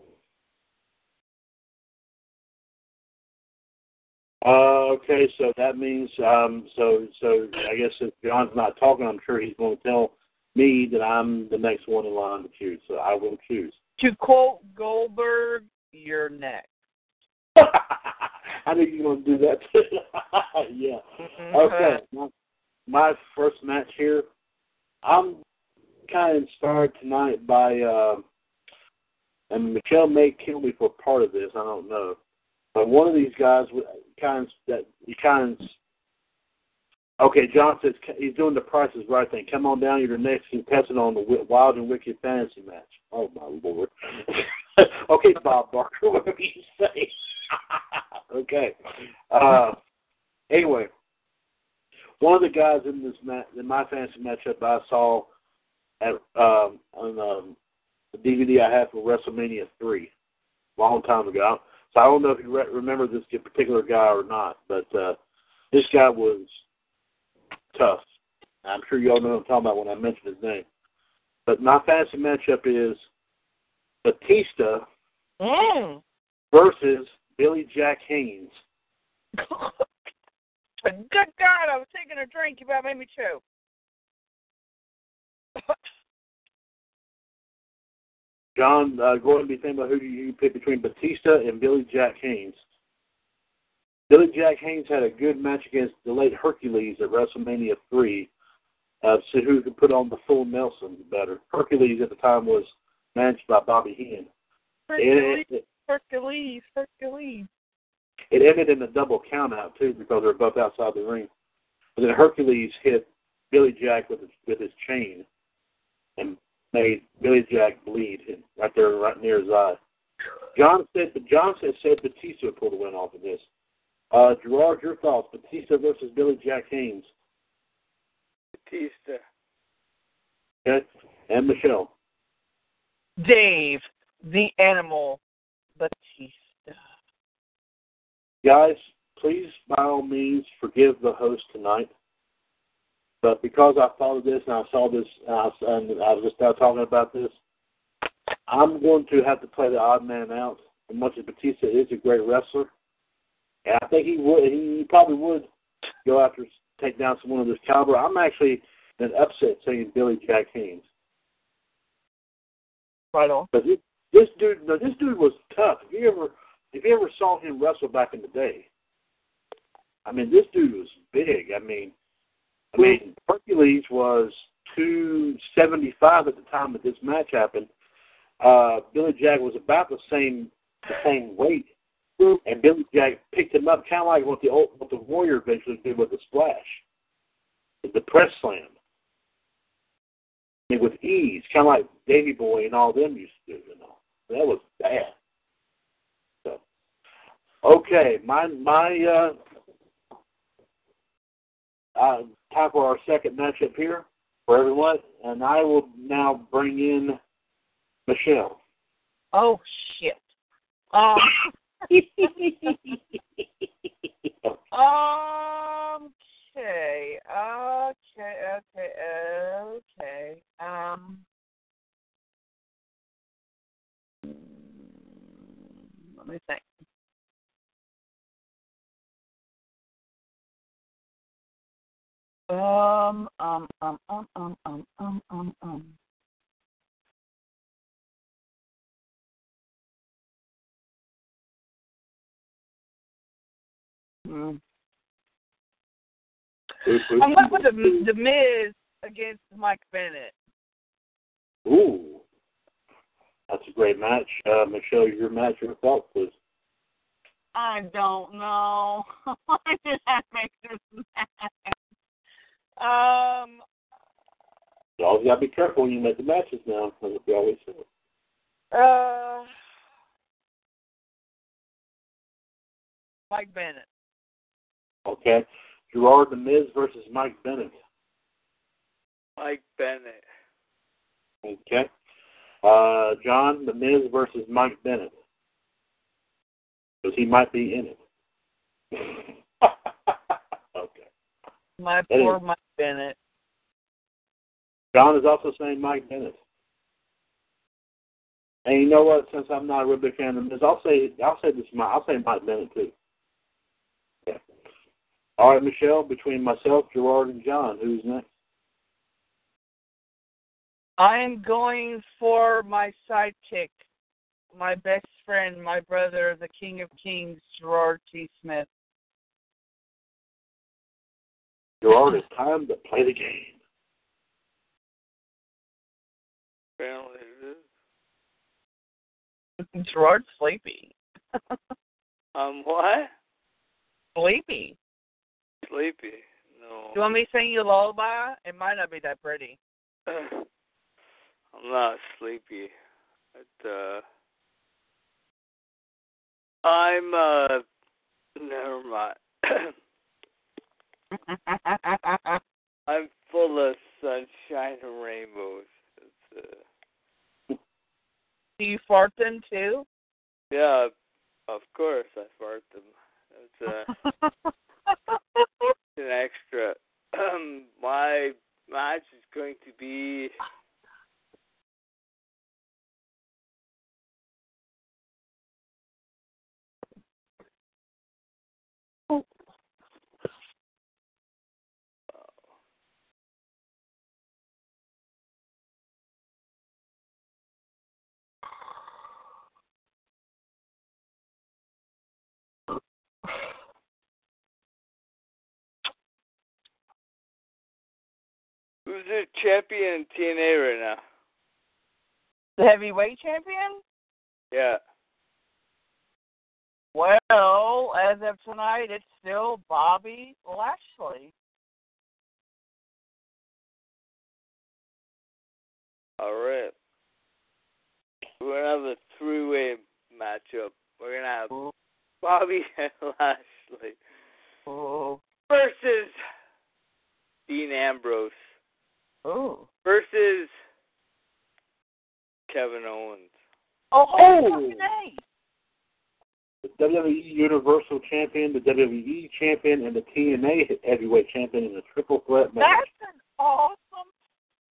Uh, okay, so that means um, so so I guess if John's not talking, I'm sure he's going to tell me that I'm the next one in line to choose. So I will choose. To quote Goldberg, you're next. [LAUGHS] I knew you were going to do that. [LAUGHS] yeah. Okay. My, my first match here. I'm kind of inspired tonight by, uh, and Michelle may kill me for part of this. I don't know, but one of these guys kind that he. Okay, John says he's doing the prices right thing. Come on down, you're the next contestant on the Wild and Wicked Fantasy match. Oh my lord. [LAUGHS] okay, Bob Barker, [LAUGHS] whatever you say. [LAUGHS] okay. Uh, anyway, one of the guys in this match, in my fantasy matchup, I saw at um, on um, the DVD I have for WrestleMania three, long time ago. So I don't know if you re- remember this particular guy or not, but uh, this guy was tough. I'm sure you all know what I'm talking about when I mention his name. But my fantasy matchup is Batista Mm. versus Billy Jack Haynes. [LAUGHS] Good God, I was taking a drink. You about made me choke. John, uh, go ahead and be thinking about who do you pick between Batista and Billy Jack Haynes. Billy Jack Haynes had a good match against the late Hercules at WrestleMania 3. Uh, see who could put on the full Nelson better. Hercules at the time was managed by Bobby Heenan. Hercules, It, it, Hercules, Hercules. it ended in a double countout too because they were both outside the ring. But then Hercules hit Billy Jack with his, with his chain and made Billy Jack bleed right there, right near his eye. John said, but John said said Batista would pull the win off of this. Uh, Gerard, your thoughts? Batista versus Billy Jack Haynes. Batista. Okay, and Michelle. Dave, the animal, Batista. Guys, please by all means forgive the host tonight. But because I followed this and I saw this and I, and I was just now talking about this, I'm going to have to play the odd man out. As much as Batista is a great wrestler, and I think he would, he probably would go after take down someone of this caliber. I'm actually an upset saying Billy Jack Haynes. Right on. But this, this dude, no, this dude was tough. If you ever, if you ever saw him wrestle back in the day, I mean, this dude was big. I mean, I mean, Hercules was two seventy five at the time that this match happened. Uh, Billy Jack was about the same, the same weight, and Billy Jack picked him up, kind of like what the old, what the Warrior eventually did with the splash, the press slam. I mean, with ease, kind of like Davy Boy and all them used to do. You know, that was bad. So, okay, my my uh, uh, time for our second matchup here for everyone, and I will now bring in Michelle. Oh shit. Um. [LAUGHS] okay. Okay. Okay. Okay. Um. Let me think. Um, um, um, um, um, um, um, um, um. Hmm. I went with the the Miz against Mike Bennett. Ooh, That's a great match. Uh, Michelle, your match, your thoughts, please. I don't know. Why [LAUGHS] did I make this [LAUGHS] match? Um, You always got to be careful when you make the matches now, like we always say. uh, Mike Bennett. Okay. Gerard The Miz versus Mike Bennett. Mike Bennett. Okay. Uh, John The Miz versus Mike Bennett. Because he might be in it. [LAUGHS] okay. My That poor is- Mike Bennett. John is also saying Mike Bennett. And you know what? Since I'm not a real big fan of Miz, I'll say I'll say this. I'll say Mike Bennett too. Yeah. All right, Michelle. Between myself, Gerard, and John, who's next? I am going for my sidekick, my best friend, my brother, the King of Kings, Gerard T. Smith. Gerard, it's time to play the game. Apparently it is. [LAUGHS] Gerard's sleepy. [LAUGHS] Um, what? Sleepy. Sleepy. No. Do you want me to sing you a lullaby? It might not be that pretty. [SIGHS] I'm not sleepy. But, uh, I'm, uh, [COUGHS] never mind. [COUGHS] I'm full of sunshine and rainbows. It's, uh, Do you fart them too? yeah, of course I fart them. It's, uh, [LAUGHS] an extra. Um, [CLEARS THROAT] my match is going to be who's the champion in TNA right now? the heavyweight champion? Yeah. Well, as of tonight, it's still Bobby Lashley. All right. We're gonna have a three-way matchup. We're gonna have Ooh. Bobby [LAUGHS] and Lashley Oh, versus Dean Ambrose oh, versus Kevin Owens. oh, Oh! oh. fucking The WWE Universal Champion, the WWE Champion, and the TNA Heavyweight Champion in a triple threat match. That's an awesome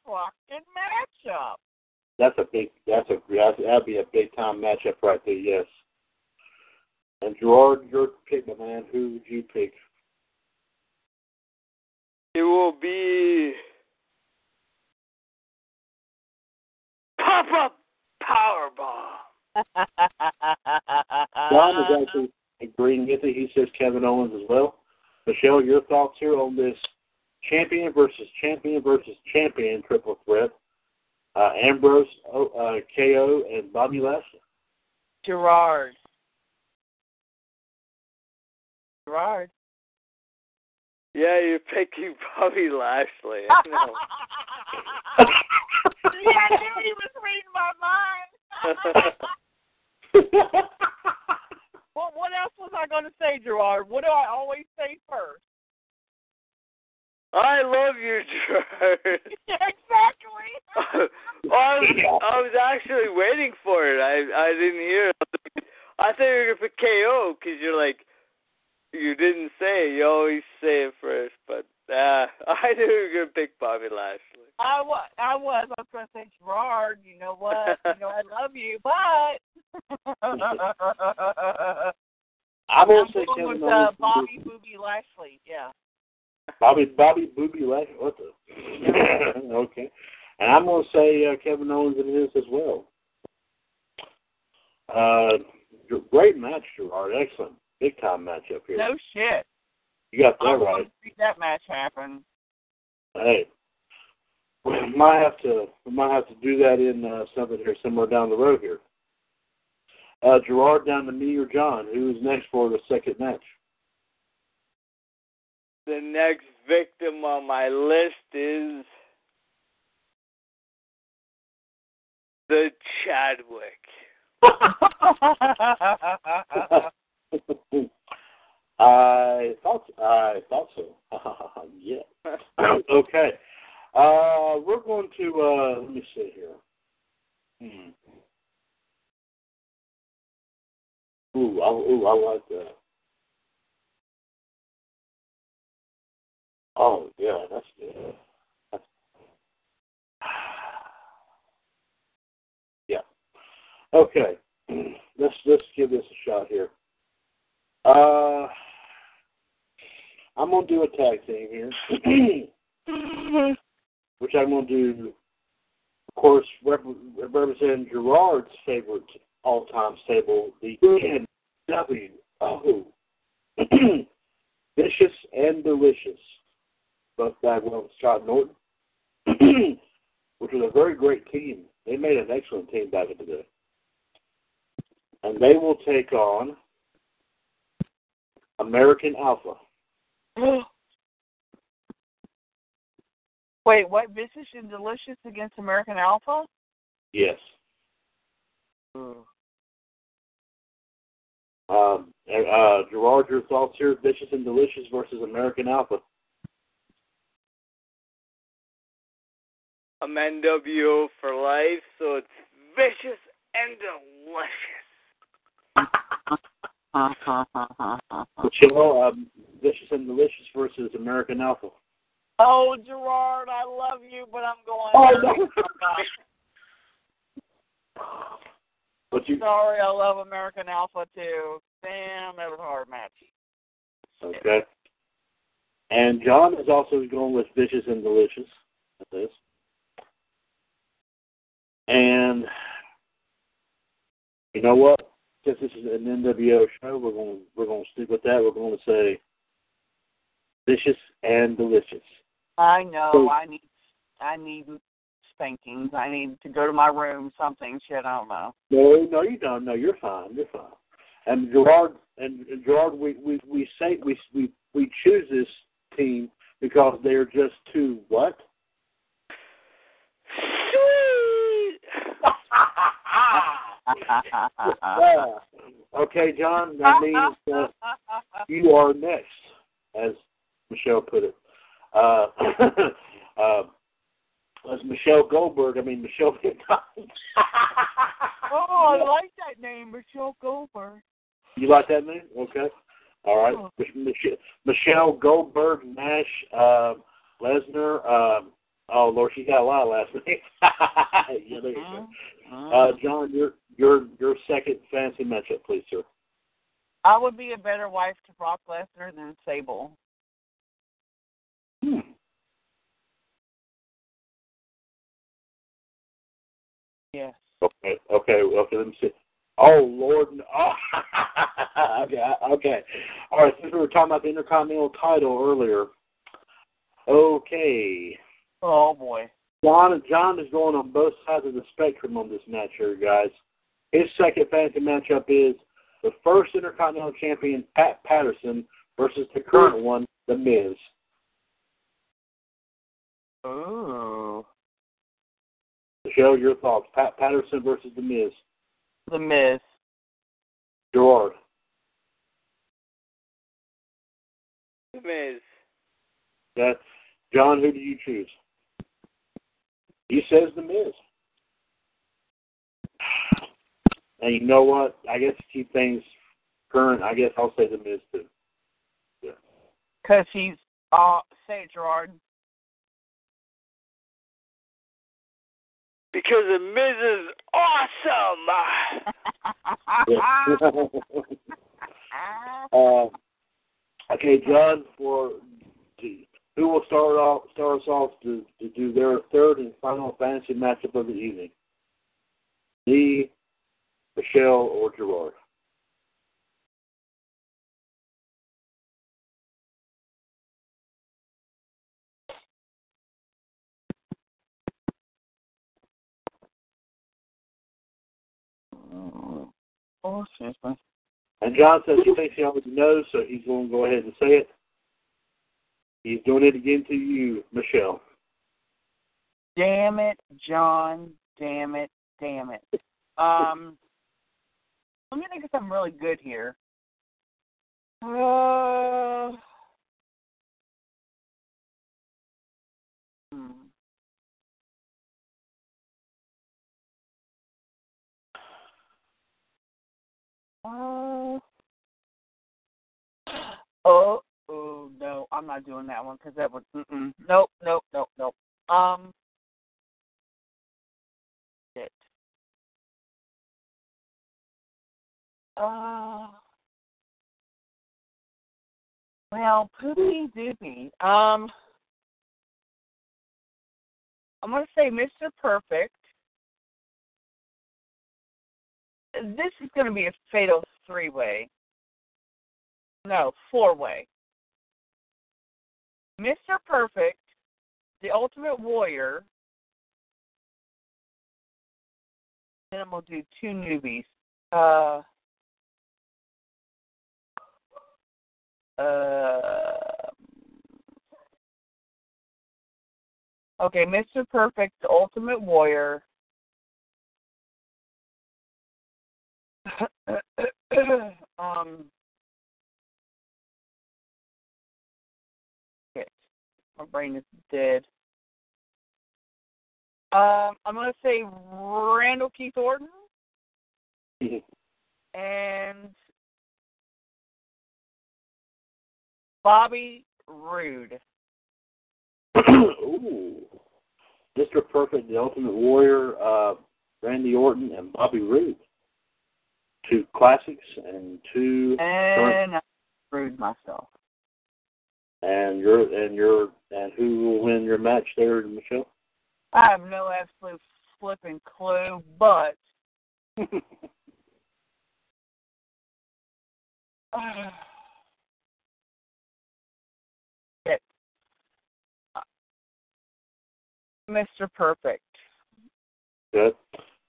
fucking matchup. That's a big. That's a. That'd be a big time matchup right there. Yes. And Gerard, your pick, my man. Who would you pick? It will be Pop Up Powerbomb. John [LAUGHS] is actually agreeing with it. He says Kevin Owens as well. Michelle, your thoughts here on this champion versus champion versus champion triple threat? Uh, Ambrose, oh, uh, KO, and Bobby Lashley. Gerard. Gerard. Yeah, you're picking [LAUGHS] Bobby Lashley. [LAUGHS] I yeah, I knew he was reading my mind. [LAUGHS] well, what else was I going to say, Gerard? What do I always say first? I love you, Gerard. [LAUGHS] exactly. well, [LAUGHS] I, was, I was actually waiting for it. I I didn't hear it. I thought you were gonna pick KO because you're like you didn't say it. You always say it first, but uh, I knew you were gonna pick Bobby Lashley. I was. I was. I was going to say, Gerard. You know what? You know I love you, but I'm gonna say Kevin with uh, Owens. Bobby Booby Lashley. Yeah. Bobby Bobby Booby Lashley. What the? [LAUGHS] okay. And I'm gonna say uh, Kevin Owens it is as well. Uh, great match, Gerard. Excellent, big time match up here. No shit. You got I that want right. to see that match happen. Hey. We might have to we might have to do that in uh, something here somewhere down the road here. Uh, Gerard down to me or John. Who is next for the second match? The next victim on my list is the Chadwick. [LAUGHS] I thought I thought so. [LAUGHS] yeah. [LAUGHS] okay. Uh, we're going to uh, let me see here. Hmm. Ooh, I, ooh, I like that. Oh yeah, that's good. [SIGHS] Yeah. Okay. [CLEARS THROAT] Let's let's give this a shot here. Uh, I'm gonna do a tag team here, [CLEARS THROAT] which I'm gonna do, of course, rep- representing Gerard's favorite all-time stable, the NWO, [CLEARS THROAT] Vicious and Delicious, Buff Bagwell Scott Norton, [CLEARS THROAT] which was a very great team. They made an excellent team back in the day, and they will take on American Alpha. [GASPS] [GASPS] Wait, what? Vicious and Delicious against American Alpha? Yes. Ooh. Um, uh, Gerard, your thoughts here? Vicious and Delicious versus American Alpha. I'm NWO for life, so it's vicious and delicious. But you know, um, Vicious and Delicious versus American Alpha. Oh, Gerard, I love you, but I'm going. Oh, no. [LAUGHS] But you Sorry, I love American Alpha too. Damn, that was a hard match. okay? And John is also going with Vicious and Delicious at this. And you know what? Since this is an NWO show, we're going we're going to stick with that. We're going to say vicious and delicious. I know. So- I need. I need spankings. I need to go to my room. Something. Shit. I don't know. No, no, you don't. No, you're fine. You're fine. And Gerard and and Gerard, we we we say we we we choose this team because they're just too what? Sweet. Yeah. [LAUGHS] Okay, John. That means uh, [LAUGHS] you are next, as Michelle put it. Uh, [COUGHS] uh, as Michelle Goldberg, I mean Michelle. [LAUGHS] oh, I like that name, Michelle Goldberg. You like that name? Okay. All right. Oh. Mich- Michelle Goldberg, Nash, uh, Lesnar. Um, oh Lord, she got a lot of last [LAUGHS] names. yeah, there you go. Uh, John, your your your second fancy matchup, please, sir. I would be a better wife to Brock Lesnar than Sable. Hmm. Yes. Okay, okay, okay. Let me see. Oh Lord, oh, [LAUGHS] okay, okay. All right. Since we were talking about the Intercontinental title earlier, okay. Oh boy. John John is going on both sides of the spectrum on this match here, guys. His second fantasy matchup is the first Intercontinental Champion Pat Patterson versus the current one, The Miz. Ooh. Michelle, your thoughts? Pat Patterson versus The Miz. The Miz. Gerard. The Miz. That John, who do you choose? He says The Miz. And you know what? I guess to keep things current, I guess I'll say The Miz too. Because he's, uh, St. Gerard. Because the Miz is awesome. [LAUGHS] uh, okay, John, for who will start off start us off to, to do their third and final fantasy matchup of the evening? Me, Michelle, or Gerard? Oh. And John says he thinks he already knows, so he's going to go ahead and say it. He's doing it again to you, Michelle. Damn it, John. Damn it. Damn it. Um, let me think of something really good here. Uh, hmm. Uh, oh, oh no, I'm not doing that one because that would. Mm-mm. Nope, nope, nope, nope. Um, shit. Uh, well, poopy doopy. Um, I'm gonna say Mr. Perfect. This is gonna be a fatal three way. No, four way. Mr. Perfect, the Ultimate Warrior. Then I'm gonna do two newbies. Uh, uh, okay, Mr. Perfect, the Ultimate Warrior. [COUGHS] um, shit, my brain is dead. Um, I'm gonna say Randall Keith Orton and Bobby Roode. [COUGHS] Ooh. Mr. Perfect, the Ultimate Warrior, uh, Randy Orton, and Bobby Roode. Two classics and two And I screwed myself. and your and your and who will win your match there, Michelle? I have no absolute flipping clue, but uh, it, uh, Mr. Perfect. Good.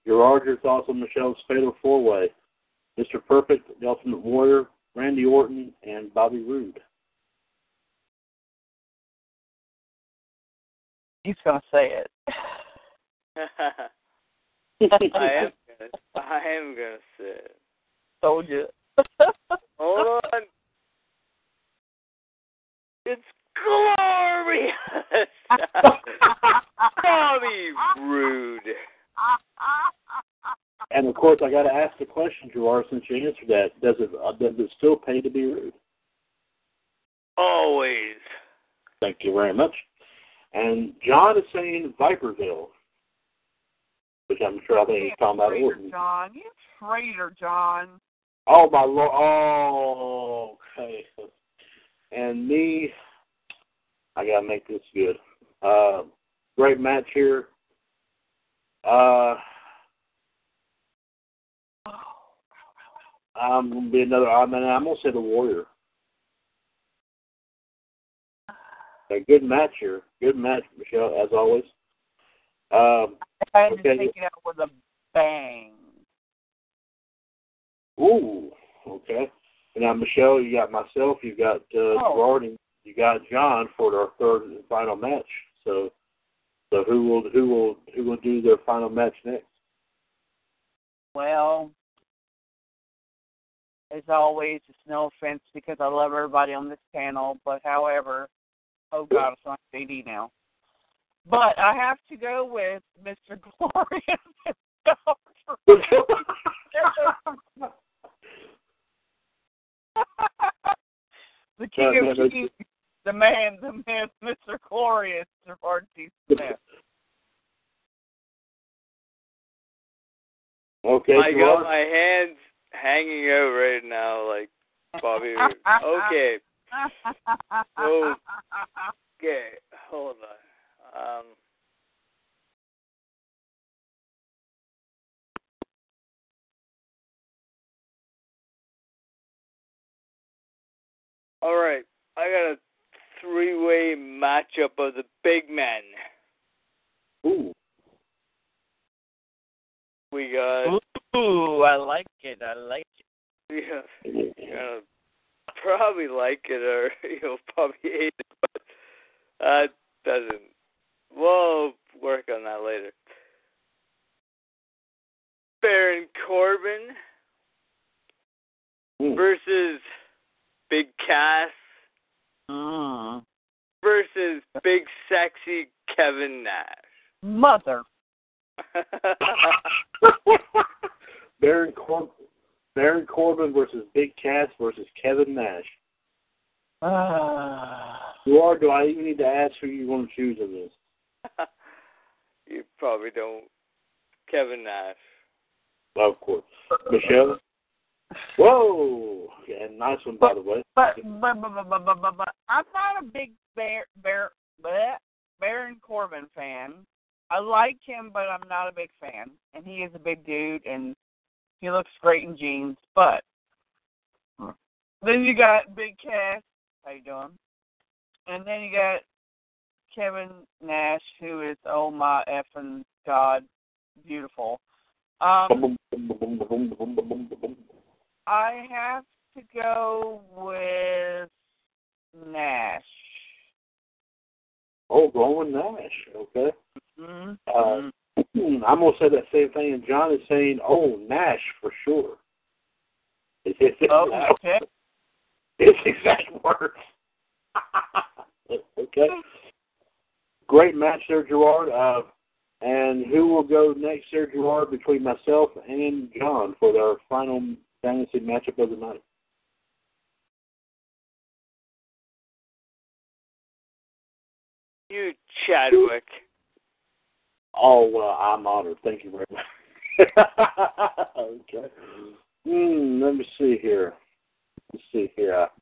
Your are your thoughts on Michelle's fatal four way. Mr. Perfect, the Ultimate Warrior, Randy Orton, and Bobby Roode. He's gonna say it. [LAUGHS] [LAUGHS] I am gonna. I am gonna say it. Told you. [LAUGHS] Hold on. It's glorious. Bobby Roode. And of course, I got to ask the question, Gerard, since you answered that. Does it uh, does it still pay to be rude? Always. Thank you very much. And John is saying Viperville, which I'm sure I think he's talking about traitor, Orton. John. You traitor, John. Oh my lord! Oh, okay. And me, I gotta make this good. Uh, great match here. Uh, I'm gonna be another. I mean, I'm gonna say the Warrior. A good match here. Good match, Michelle, as always. Um, I had to Okay. take it out with a bang. ooh, okay. Now, Michelle, you got myself, you got uh, Oh. Gerard, and you got John for our third and final match. So, so who will who will who will do their final match next? Well, as always, it's no offense because I love everybody on this panel, but however, oh God, it's on CD now. But I have to go with Mr. [LAUGHS] Glorious [LAUGHS] the king No, no, of kings, the man, the man, [LAUGHS] Mr. Glorious, Gerard T. Smith. okay, I got my hands hanging out right now, like Bobby Okay. Okay. Hold on. Um. All right, I got a three-way matchup of the big men. Ooh, We got Ooh, I I like it. I like it. Yeah, you're probably like it or [LAUGHS] you know probably hate it, but that doesn't. We'll work on that later. Baron Corbin versus Big Cass Mm. versus Big Sexy Kevin Nash. Mother. [LAUGHS] Baron Cor- Baron Corbin versus Big Cass versus Kevin Nash. Ah. You are. Do I even need to ask who you want to choose in this? [LAUGHS] you probably don't. Kevin Nash. Of course, Michelle. Whoa! Yeah, nice one by the way. But but but but but but, but, but I'm not a big Bear Bear bleh, Baron Corbin fan. I like him, but I'm not a big fan. And he is a big dude, and he looks great in jeans. But then you got Big Cass. How you doing? And then you got Kevin Nash, who is oh my effing god, beautiful. Um, I have to go with Nash. Oh, going Nash. Okay. Mm-hmm. Uh, [CLEARS THROAT] I'm gonna say that same thing, and John is saying, "Oh, Nash for sure." It's his, Oh, okay. his exact words. [LAUGHS] okay. Great match there, Gerard. Uh, and who will go next there, Gerard, between myself and John for our final fantasy matchup of the night? You Chadwick. Oh, well, I'm honored. Thank you very much. [LAUGHS] okay. Hmm, let me see here. Let's see here. [SIGHS]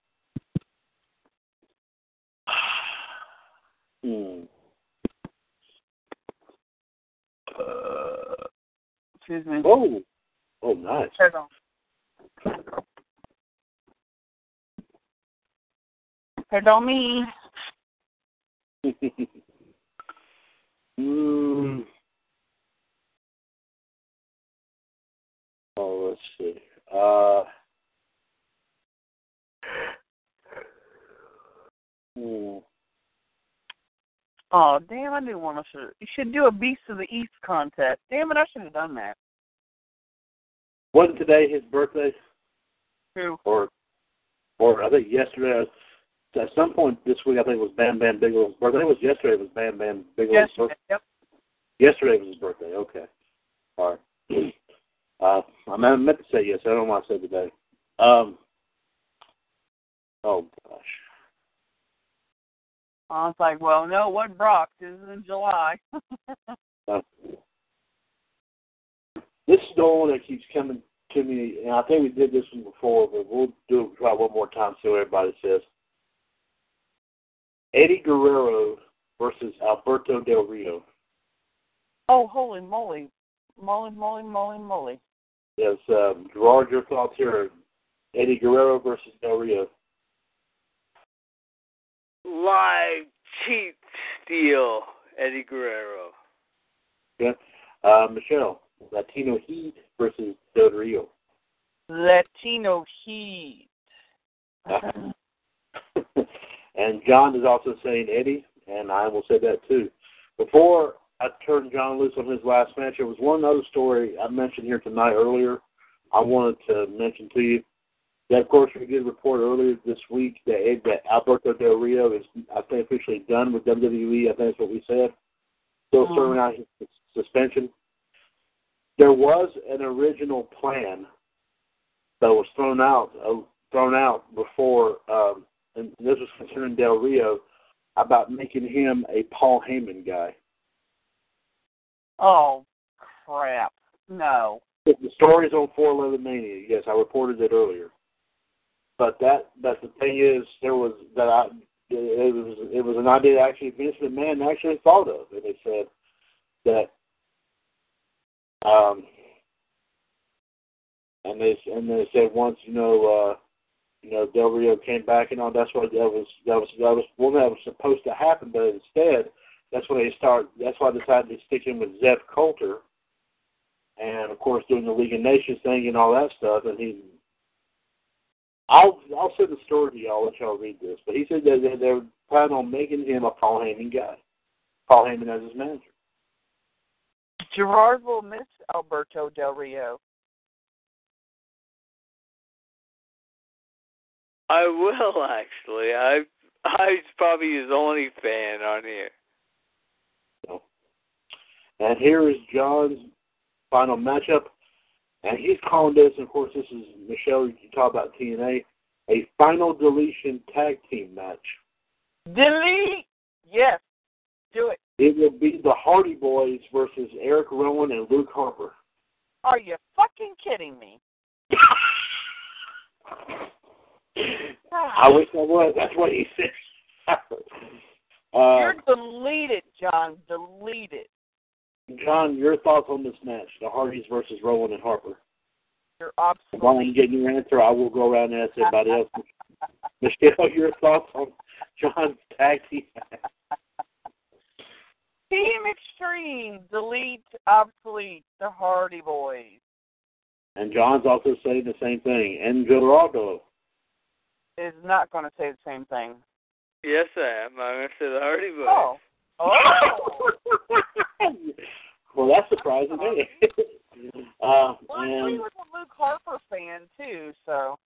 Hmm. Uh, excuse me. Oh, oh, nice. On. Pardon me. [LAUGHS] Hmm. Oh, let's see. Uh. Hmm. Oh, damn, I didn't want to. Should, you should do a Beast of the East contest. Damn it, I should have done that. Wasn't today his birthday? Who? Or, or I think yesterday. At some point this week, I think it was Bam Bam Bigelow's birthday. I think it was yesterday. It was Bam Bam Bigelow's Yes. birthday. Yep. Yesterday was his birthday. Okay. All right. [CLEARS THROAT] Uh, I meant I meant to say yes. I don't know why I said today. Um. Oh gosh. I was like, well, no, what Brock? This is in July. [LAUGHS] Uh, this is the one that keeps coming to me, and I think we did this one before, but we'll do it try one more time. See what everybody says. Eddie Guerrero versus Alberto Del Rio. oh, holy moly. Moly, moly, moly, moly. Yes, um, Gerard, your thoughts here? Eddie Guerrero versus Del Rio. Live cheat steal. Eddie Guerrero. Okay. Uh, Michelle, Latino Heat versus Del Rio. Latino Heat. [LAUGHS] and John is also saying Eddie, and I will say that too. Before I turned John loose on his last match, there was one other story I mentioned here tonight earlier. I wanted to mention to you that, of course, we did report earlier this week that, that Alberto Del Rio is, I think, officially done with WWE. I think that's what we said. Still Mhm. serving out his suspension. There was an original plan that was thrown out uh, thrown out before, um, and this was concerning Del Rio about making him a Paul Heyman guy. Oh, crap. No. The story's on 411 Mania. Yes, I reported it earlier. But that, but the thing is, there was that I, it was it was an idea that actually Vince McMahon actually thought of, and they said that, um, and they and they said once you know, uh, you know Del Rio came back and all. That's what that was that was that was one that was supposed to happen, but instead, that's when they start. That's why they decided to stick in with Zeb Colter and of course doing the League of Nations thing and all that stuff. And he, I'll I'll send the story to y'all. Let y'all read this. But he said that they- they're planning on making him a Paul Heyman guy. Paul Heyman as his manager. Gerard will miss Alberto Del Rio. I will actually. I I probably his only fan on here. And here is John's final matchup. And he's calling this, and of course, this is Michelle. You talk about TNA, a final deletion tag team match. Delete. Yes. Do it. It will be the Hardy Boys versus Eric Rowan and Luke Harper. Are you fucking kidding me? [LAUGHS] I wish I was. That's what he said. [LAUGHS] uh, You're deleted, John. Deleted. John, your thoughts on this match, the Hardys versus Rowan and Harper? You're While I'm getting your answer, I will go around and ask everybody else. [LAUGHS] Michelle, your thoughts on John's tag team? Team Extreme. Delete. Obsolete. The Hardy Boys. And John's also saying the same thing. And Gerardo. Is not going to say the same thing. Yes, I am. I'm gonna say the Hardy Boys. Oh. [LAUGHS] Oh. well, that's surprising me. [LAUGHS] uh, Well, I and agree with a Luke Harper fan too. So.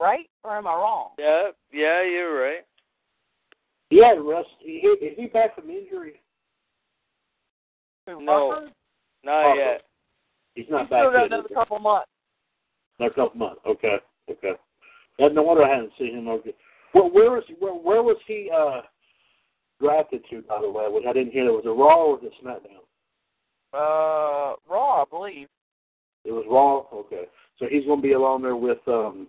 Right? Or am I wrong? Yeah, yeah, you're right. yeah, Russ, he, is he back from injury? No. Harper? Not Harper. yet. He's not He's back still got another couple months. Another couple months. Okay, okay. Yeah, no wonder I hadn't seen him. Okay. Well, where was where, where was he uh, drafted to? By the way, which I didn't hear. Was a Raw or was it SmackDown? Uh, Raw, I believe. It was Raw. Okay, so he's going to be along there with um,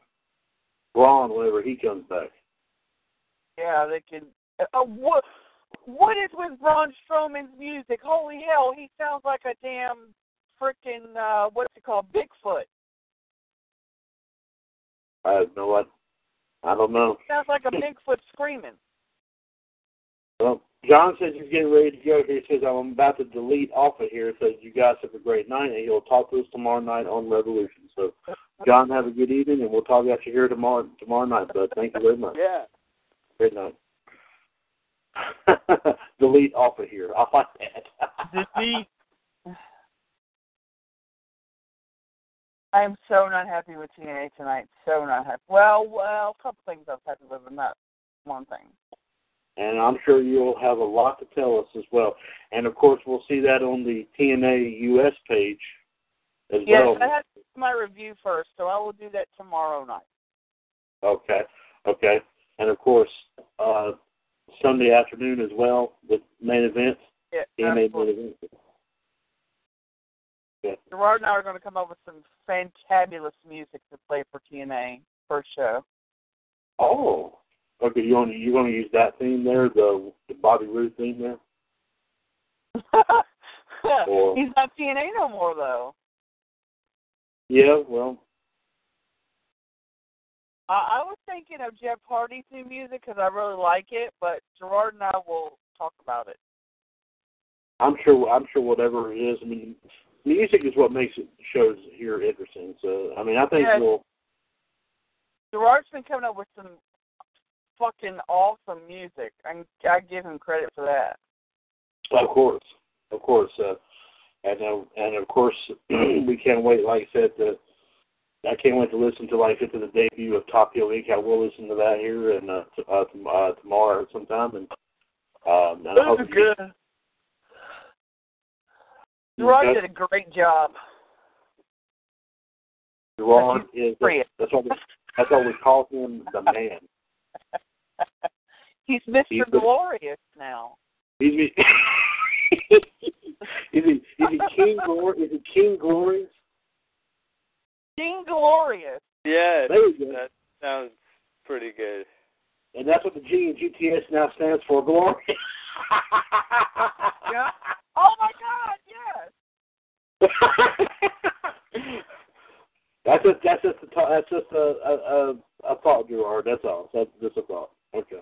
Braun whenever he comes back. Yeah, they can. Uh, what? What is with Braun Strowman's music? Holy hell, he sounds like a damn freaking uh, what's it called, Bigfoot. I have no idea. I don't know. Sounds like a Bigfoot screaming. Well, John says he's getting ready to go here. He says, I'm about to delete off of here. It says, you guys have a great night, and he'll talk to us tomorrow night on Revolution. So, John, have a good evening, and we'll talk about you here tomorrow tomorrow night, bud. Thank you very much. Yeah. Good night. [LAUGHS] delete off of here. I like that. Delete. I am so not happy with TNA tonight. So not happy. Well, well, a couple things I've had to live with. Not one thing. and I'm sure you'll have a lot to tell us as well. And, of course, we'll see that on the TNA US page as Yes, well. I have to do my review first, so I will do that tomorrow night. Okay, okay. And, of course, uh, Sunday afternoon as well with main events. Yeah, TNA main absolutely. Gerard and I are going to come up with some fantabulous music to play for TNA first show. Oh, okay. You want you want to use that theme there, the the Bobby Roode theme there? [LAUGHS] Or- He's not TNA no more, though. Yeah. Well, I, I was thinking of Jeff Hardy's new music because I really like it, but Gerard and I will talk about it. I'm sure I'm sure whatever it is. I mean, music is what makes it shows here interesting. So I mean, I think Yes. we'll. Gerard's been coming up with some fucking awesome music, and I give him credit for that. Of course, of course, uh, and uh, and of course, [CLEARS THROAT] we can't wait. Like I said, to, I can't wait to listen to like to the debut of Top Heel Inc. I will listen to that here and uh, t- uh, t- uh, tomorrow sometime. And um, and I hope you- Gerard did a great job. Gerard is Free that's what we, that's what we call him, the man. [LAUGHS] He's Mr. He's the- Glorious now. He's [LAUGHS] is he is he King Glory? Is he King Glorious? King Glorious. Yeah, There you go. that sounds pretty good. And that's what the G in GTS now stands for, Glory. Yeah. Oh my God! Yes. [LAUGHS] that's just that's just a that's just a a, a, thought, Gerard. That's all. That's just a thought. Okay.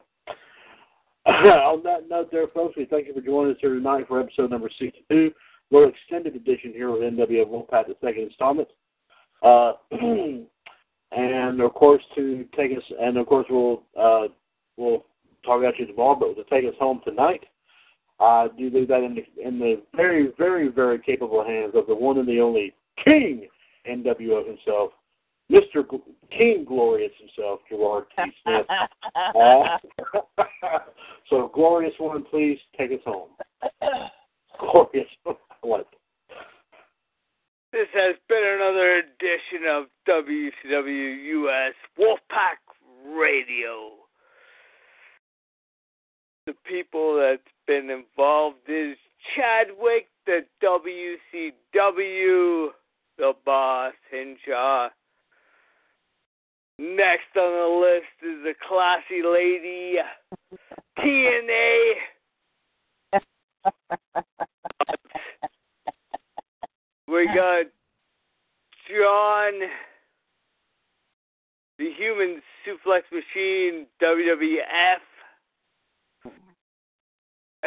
[LAUGHS] On that note, there, folks, we thank you for joining us here tonight for episode number 62 little extended edition here of NWO Wolfpac, the second installment. Uh, [CLEARS THROAT] and of course, to take us, and of course, we'll uh, we'll talk about you tomorrow, but to take us home tonight, I do leave that in the in the very, very, very capable hands of the one and the only King NWO himself, Mr. G- King Glorious himself, Gerard T. Smith. Uh, [LAUGHS] so, Glorious one, please take us home. Glorious. [LAUGHS] what? This has been another edition of WCW US Wolfpac Radio. The people that's been involved is Chadwick, the WCW, the boss, Hinshaw. Next on the list is a classy lady, TNA. we got John, the human suplex machine, WWF.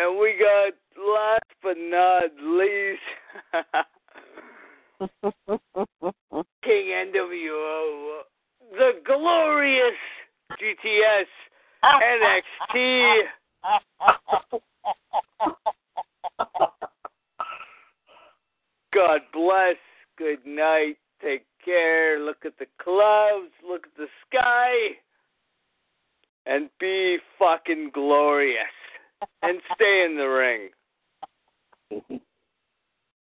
And we got, last but not least, [LAUGHS] King NWO, the glorious GTS NXT. God bless. Good night. Take care. Look at the clouds. Look at the sky. And be fucking glorious. And stay in the ring. [LAUGHS]